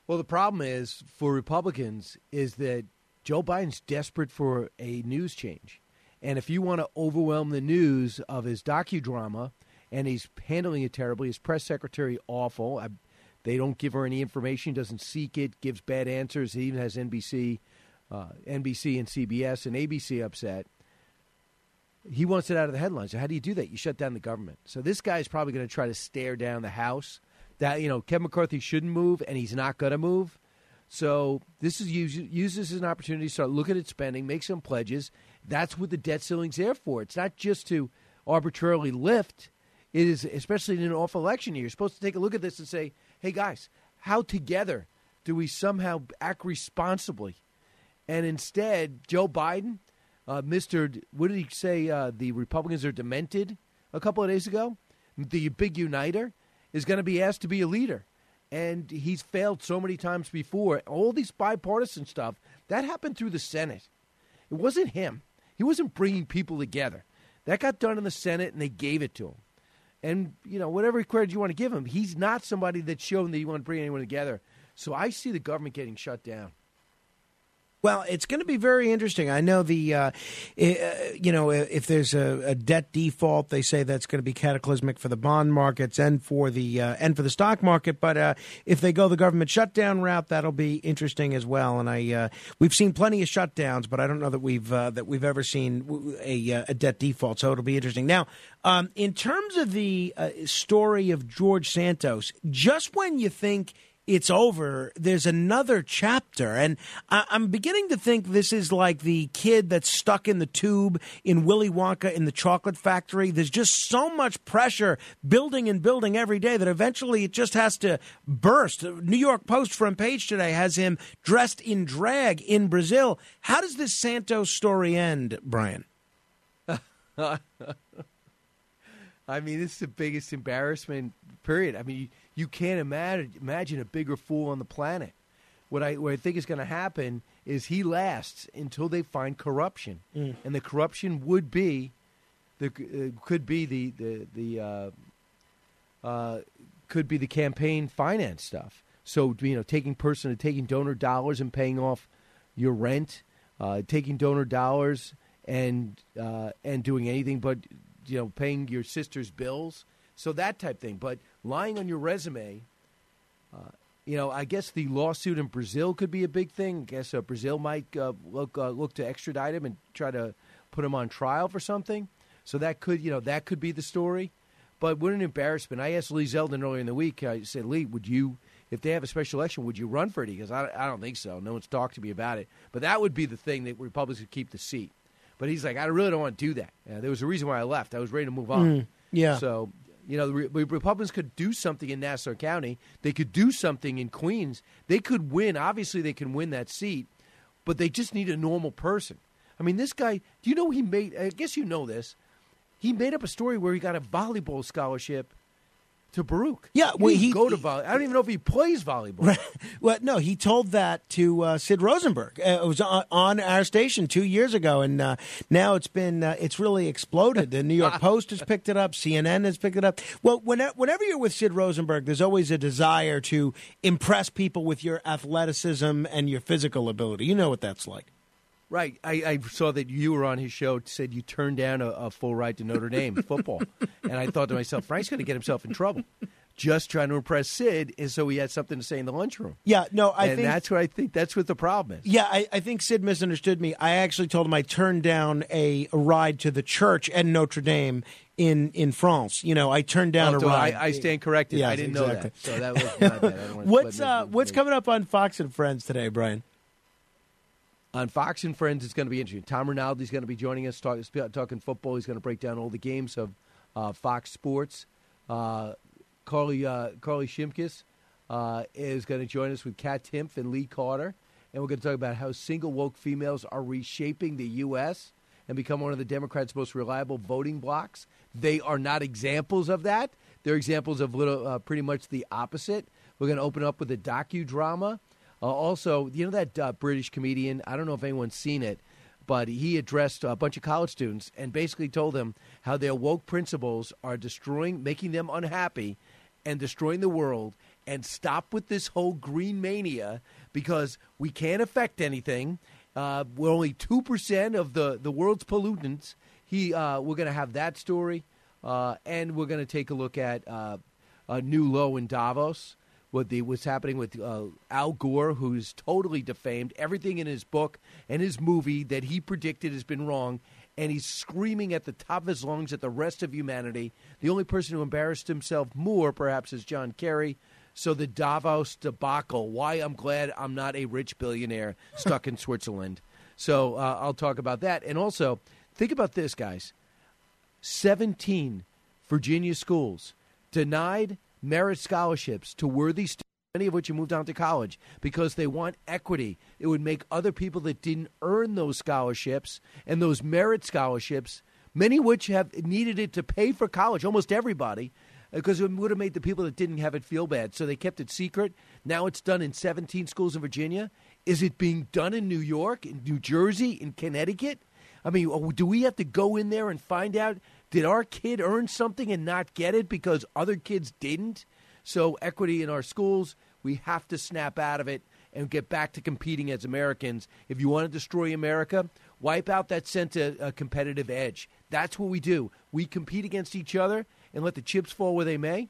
Well, the problem is for Republicans is that Joe Biden's desperate for a news change. And if you want to overwhelm the news of his docudrama, and he's handling it terribly, his press secretary awful. I, they don't give her any information, doesn't seek it, gives bad answers. He even has NBC, uh, NBC and CBS and ABC upset. He wants it out of the headlines. So how do you do that? You shut down the government. So this guy is probably going to try to stare down the House. That you know, Kevin McCarthy shouldn't move, and he's not going to move. So this is use, use this as an opportunity to start looking at spending, make some pledges. That's what the debt ceiling's there for. It's not just to arbitrarily lift. It is, especially in an off election year, you're supposed to take a look at this and say, "Hey guys, how together do we somehow act responsibly?" And instead, Joe Biden, uh, Mister, what did he say? Uh, the Republicans are demented. A couple of days ago, the big uniter is going to be asked to be a leader, and he's failed so many times before. All these bipartisan stuff that happened through the Senate. It wasn't him. He wasn't bringing people together. That got done in the Senate, and they gave it to him. And you know, whatever credit you want to give him, he's not somebody that's shown that you want to bring anyone together. So I see the government getting shut down. Well, it's going to be very interesting. I know the, uh, uh, you know, if there's a, a debt default, they say that's going to be cataclysmic for the bond markets and for the uh, and for the stock market. But uh, if they go the government shutdown route, that'll be interesting as well. And I, uh, we've seen plenty of shutdowns, but I don't know that we've uh, that we've ever seen a, a debt default. So it'll be interesting. Now, um, in terms of the story of George Santos, just when you think it's over, there's another chapter. And I- I'm beginning to think this is like the kid that's stuck in the tube in Willy Wonka in the chocolate factory. There's just so much pressure building and building every day that eventually it just has to burst. New York Post front page today has him dressed in drag in Brazil. How does this Santos story end, Brian? I mean, this is the biggest embarrassment. Period. I mean, you, you can't imagine imagine a bigger fool on the planet. What I what I think is going to happen is he lasts until they find corruption, Mm. and the corruption would be the uh, could be the the the uh, uh, could be the campaign finance stuff. So you know, taking person taking donor dollars and paying off your rent, uh, taking donor dollars and uh, and doing anything but you know paying your sister's bills. So that type thing. But lying on your resume, uh, you know, I guess the lawsuit in Brazil could be a big thing. I guess uh, Brazil might uh, look uh, look to extradite him and try to put him on trial for something. So that could you know that could be the story. But what an embarrassment! I asked Lee Zeldin earlier in the week. I said, Lee, would you, if they have a special election, would you run for it? He goes, I, I don't think so. No one's talked to me about it. But that would be the thing that Republicans would keep the seat. But he's like, I really don't want to do that. Uh, there was a reason why I left. I was ready to move on. Mm, yeah. So you know, the Republicans could do something in Nassau County. They could do something in Queens. They could win. Obviously, they can win that seat, but they just need a normal person. I mean, this guy. Do you know he made? I guess you know this. He made up a story where he got a volleyball scholarship to Baruch. Yeah, He well, he- go to volley. I don't even know if he plays volleyball. Well, no, he told that to uh, Sid Rosenberg. Uh, it was on, on our station two years ago, and uh, now it's been uh, it's really exploded. The New York Post has picked it up, CNN has picked it up. Well, whenever, whenever you're with Sid Rosenberg, there's always a desire to impress people with your athleticism and your physical ability. You know what that's like. Right. I, I saw that you were on his show. Said you turned down a, a full ride to Notre Dame football, and I thought to myself, Frank's going to get himself in trouble. just trying to impress Sid, and so he had something to say in the lunchroom. Yeah, no, I and think that's what I think. That's what the problem is. Yeah, I, I think Sid misunderstood me. I actually told him I turned down a, a ride to the church at Notre Dame in in France. You know, I turned down Oh, a so ride. I, I stand corrected. Yes, I didn't exactly. know that. So that was my bad. I What's uh, what's coming up on Fox and Friends today, Brian? On Fox and Friends, it's going to be interesting. Tom Rinaldi's going to be joining us, talk, talking football. He's going to break down all the games of uh, Fox Sports. Uh, Carly uh, Carly Shimkus uh, is going to join us with Kat Timpf and Lee Carter, and we're going to talk about how single woke females are reshaping the U.S. and become one of the Democrats' most reliable voting blocks. They are not examples of that. They're examples of little, uh, pretty much the opposite. We're going to open up with a docudrama. Uh, also, you know that uh, British comedian? I don't know if anyone's seen it, but he addressed a bunch of college students and basically told them how their woke principles are destroying, making them unhappy, and destroying the world. And stop with this whole green mania because we can't affect anything. Uh, we're only two percent of the the world's pollutants. He, uh, we're going to have that story, uh, and we're going to take a look at uh, a new low in Davos what the what's happening with uh, Al Gore, who's totally defamed everything in his book and his movie that he predicted has been wrong, and he's screaming at the top of his lungs at the rest of humanity. The only person who embarrassed himself more, perhaps, is John Kerry. So the Davos debacle. Why I'm glad I'm not a rich billionaire stuck in Switzerland. So uh, I'll talk about that, and also think about this, guys. 17 Virginia schools denied merit scholarships to worthy students, many of which have moved on to college, because they want equity. It would make other people that didn't earn those scholarships and those merit scholarships, many which have needed it to pay for college, almost everybody, uh, because it would have made the people that didn't have it feel bad. So they kept it secret. Now it's done in 17 schools in Virginia. Is it being done in New York, in New Jersey, in Connecticut? I mean, oh, do we have to go in there and find out did our kid earn something and not get it because other kids didn't? So, equity in our schools, we have to snap out of it and get back to competing as Americans. If you want to destroy America, wipe out that sense of uh, competitive edge. That's what we do. We compete against each other and let the chips fall where they may.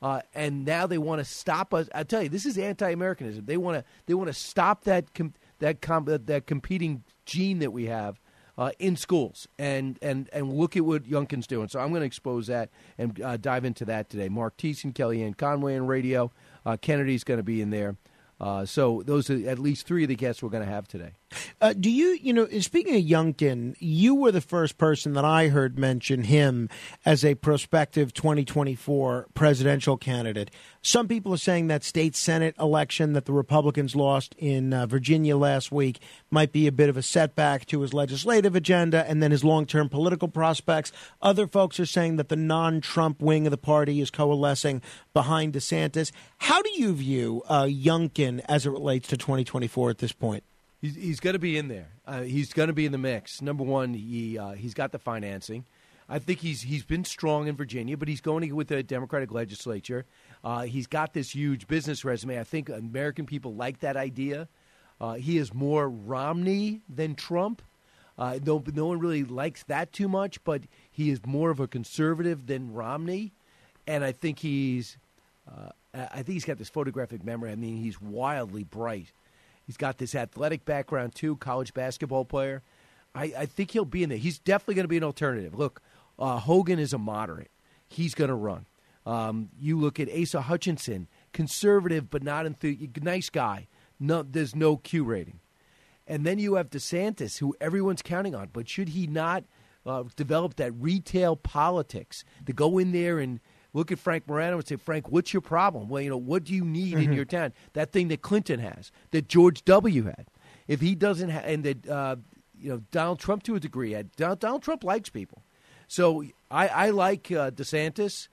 Uh, and now they want to stop us. I tell you, this is anti-Americanism. They want to they want to stop that com- that com- that competing gene that we have uh, in schools, and and and look at what Youngkin's doing. So I'm going to expose that and uh, dive into that today. Mark Thiessen, Kellyanne Conway in radio. Uh, Kennedy's going to be in there. Uh, so those are at least three of the guests we're going to have today. Uh, do you, you know, speaking of Youngkin, you were the first person that I heard mention him as a prospective 2024 presidential candidate. Some people are saying that state Senate election that the Republicans lost in uh, Virginia last week might be a bit of a setback to his legislative agenda and then his long term political prospects. Other folks are saying that the non Trump wing of the party is coalescing behind DeSantis. How do you view uh, Youngkin as it relates to 2024 at this point? He's, he's going to be in there. Uh, he's going to be in the mix. Number one, he uh, he's got the financing. I think he's he's been strong in Virginia, but he's going with the Democratic legislature. Uh, he's got this huge business resume. I think American people like that idea. Uh, he is more Romney than Trump. Uh, no, no one really likes that too much, but he is more of a conservative than Romney, and I think he's. Uh, I think he's got this photographic memory. I mean, he's wildly bright. He's got this athletic background too, college basketball player. I, I think he'll be in there. He's definitely going to be an alternative. Look, uh, Hogan is a moderate. He's going to run. Um, you look at Asa Hutchinson, conservative but not enthusiastic, nice guy. No, there's no Q rating. And then you have DeSantis, who everyone's counting on. But should he not uh, develop that retail politics to go in there and look at Frank Morano and say, Frank, what's your problem? Well, you know, what do you need in Mhm. your town? That thing that Clinton has, that George W. had. If he doesn't, ha- and that uh, you know Donald Trump to a degree had. Donald, Donald Trump likes people, so I, I like uh, DeSantis,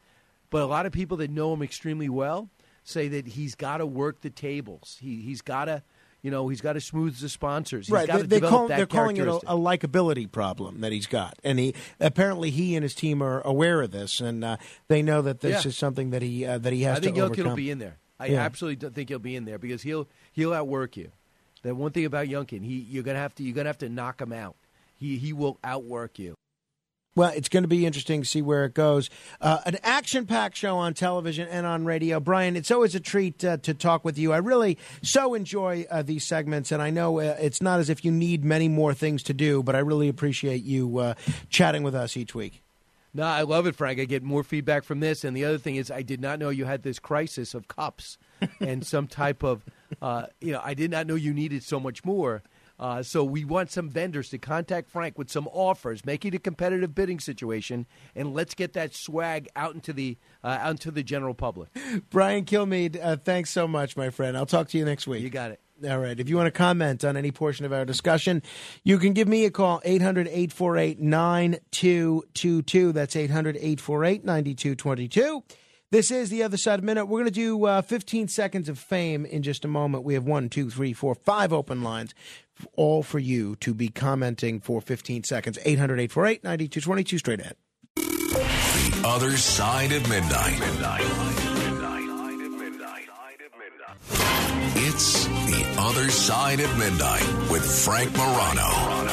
but a lot of people that know him extremely well say that he's got to work the tables. He he's got to. You know, he's got to smooth the sponsors. He's right. got they, they call, that they're calling it a, a likability problem that he's got, and he apparently he and his team are aware of this, and uh, they know that this Yeah. is something that he uh, that he has I think to overcome. will be in there. I Yeah. absolutely think he'll be in there because he'll he'll outwork you. The one thing about Youngkin, he you're gonna have to you're gonna have to knock him out. He he will outwork you. Well, it's going to be interesting to see where it goes. Uh, an action packed show on television and on radio. Brian, it's always a treat uh, to talk with you. I really so enjoy uh, these segments, and I know uh, it's not as if you need many more things to do, but I really appreciate you uh, chatting with us each week. No, I love it, Frank. I get more feedback from this. And the other thing is, I did not know you had this crisis of cups and some type of, uh, you know, I did not know you needed so much more. Uh, so we want some vendors to contact Frank with some offers, make it a competitive bidding situation, and let's get that swag out into the uh, out into the general public. Brian Kilmeade, uh, thanks so much, my friend. I'll talk to you next week. You got it. All right. If you want to comment on any portion of our discussion, you can give me a call, 800 848 9222. That's 800 848 9222. This is The Other Side of Minute. We're going to do uh, 15 seconds of fame in just a moment. We have one, two, three, four, five open lines, all for you to be commenting for 15 seconds. 800 848 9222, straight ahead. The other side of midnight. It's the other side of midnight with Frank Morano.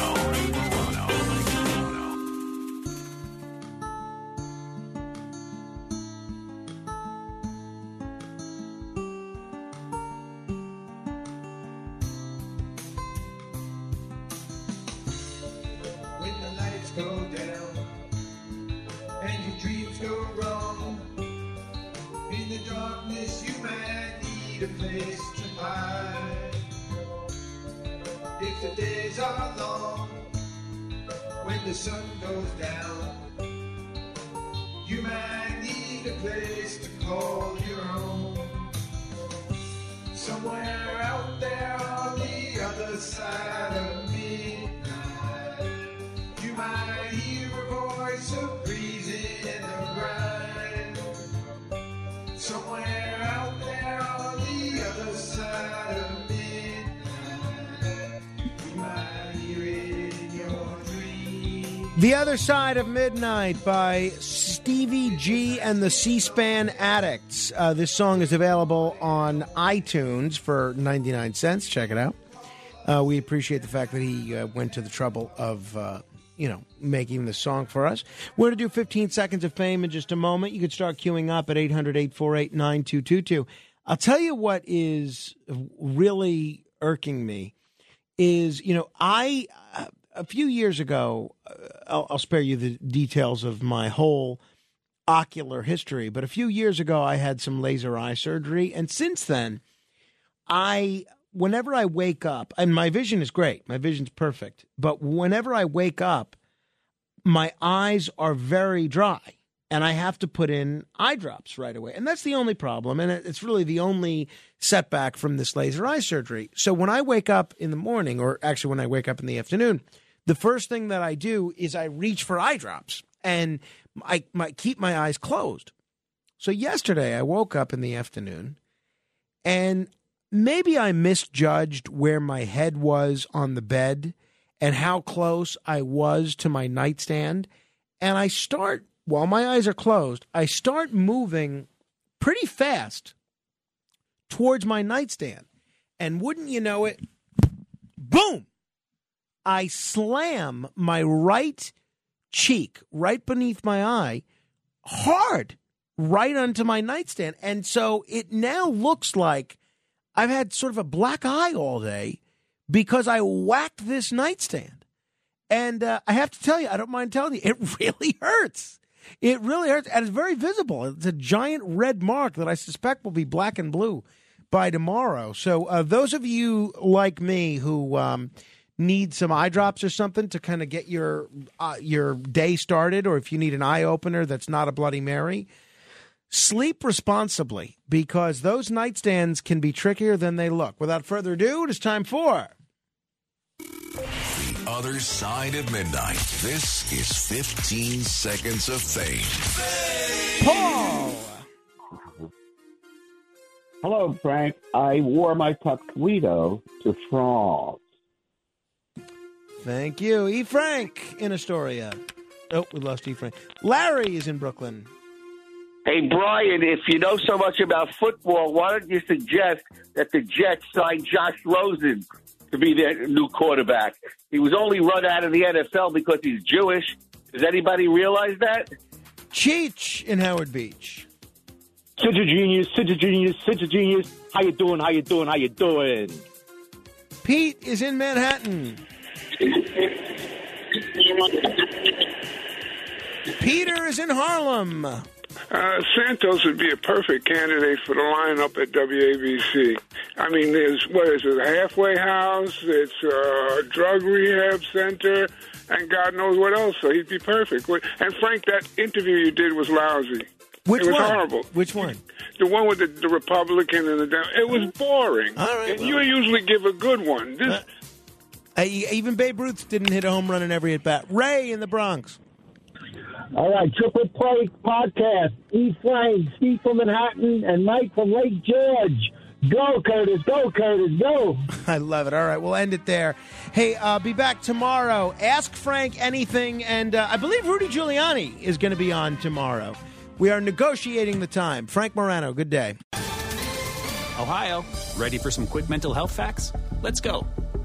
Sun goes down, The Other Side of Midnight by Stevie G and the C SPAN Addicts. Uh, this song is available on iTunes for 99 cents. Check it out. Uh, we appreciate the fact that he uh, went to the trouble of, uh, you know, making the song for us. We're going to do 15 seconds of fame in just a moment. You can start queuing up at 800 848 9222. I'll tell you what is really irking me is, you know, I, a few years ago, uh, I'll, I'll spare you the details of my whole ocular history, but a few years ago, I had some laser eye surgery. And since then, I, whenever I wake up, and my vision is great, my vision's perfect, but whenever I wake up, my eyes are very dry and I have to put in eye drops right away. And that's the only problem. And it's really the only setback from this laser eye surgery. So when I wake up in the morning, or actually when I wake up in the afternoon, the first thing that I do is I reach for eye drops and I, I keep my eyes closed. So yesterday I woke up in the afternoon and maybe I misjudged where my head was on the bed and how close I was to my nightstand. And I start, while my eyes are closed, I start moving pretty fast towards my nightstand. And wouldn't you know it, boom! I slam my right cheek right beneath my eye hard right onto my nightstand. And so it now looks like I've had sort of a black eye all day because I whacked this nightstand. And uh, I have to tell you, I don't mind telling you, it really hurts. It really hurts. And it's very visible. It's a giant red mark that I suspect will be black and blue by tomorrow. So, uh, those of you like me who um, need some eye drops or something to kind of get your uh, your day started, or if you need an eye opener that's not a Bloody Mary, sleep responsibly because those nightstands can be trickier than they look. Without further ado, it is time for. The other side of midnight. This is 15 seconds of fame. Paul. Hello, Frank. I wore my tuxedo to France. Thank you. E. Frank in Astoria. Oh, we lost E. Frank. Larry is in Brooklyn. Hey, Brian, if you know so much about football, why don't you suggest that the Jets sign Josh Rosen to be their new quarterback? He was only run out of the NFL because he's Jewish. Does anybody realize that? Cheech in Howard Beach. Such a genius, such a genius, such a genius. How you doing? How you doing? How you doing? Pete is in Manhattan. Peter is in Harlem. Uh, Santos would be a perfect candidate for the lineup at WABC. I mean, there's what is it, a halfway house? It's a drug rehab center, and God knows what else. So he'd be perfect. And Frank, that interview you did was lousy. Which it was one? horrible. Which one? The one with the, the Republican and the Dem- it was boring. All right, and well. you usually give a good one. This Uh, even Babe Ruth didn't hit a home run in every at bat. Ray in the Bronx. All right, Triple Play Podcast. E. Frank, Steve from Manhattan, and Mike from Lake George. Go, Curtis. Go, Curtis. Go. I love it. All right, we'll end it there. Hey, uh, be back tomorrow. Ask Frank anything, and uh, I believe Rudy Giuliani is going to be on tomorrow. We are negotiating the time. Frank Morano, good day. Ohio, ready for some quick mental health facts? Let's go.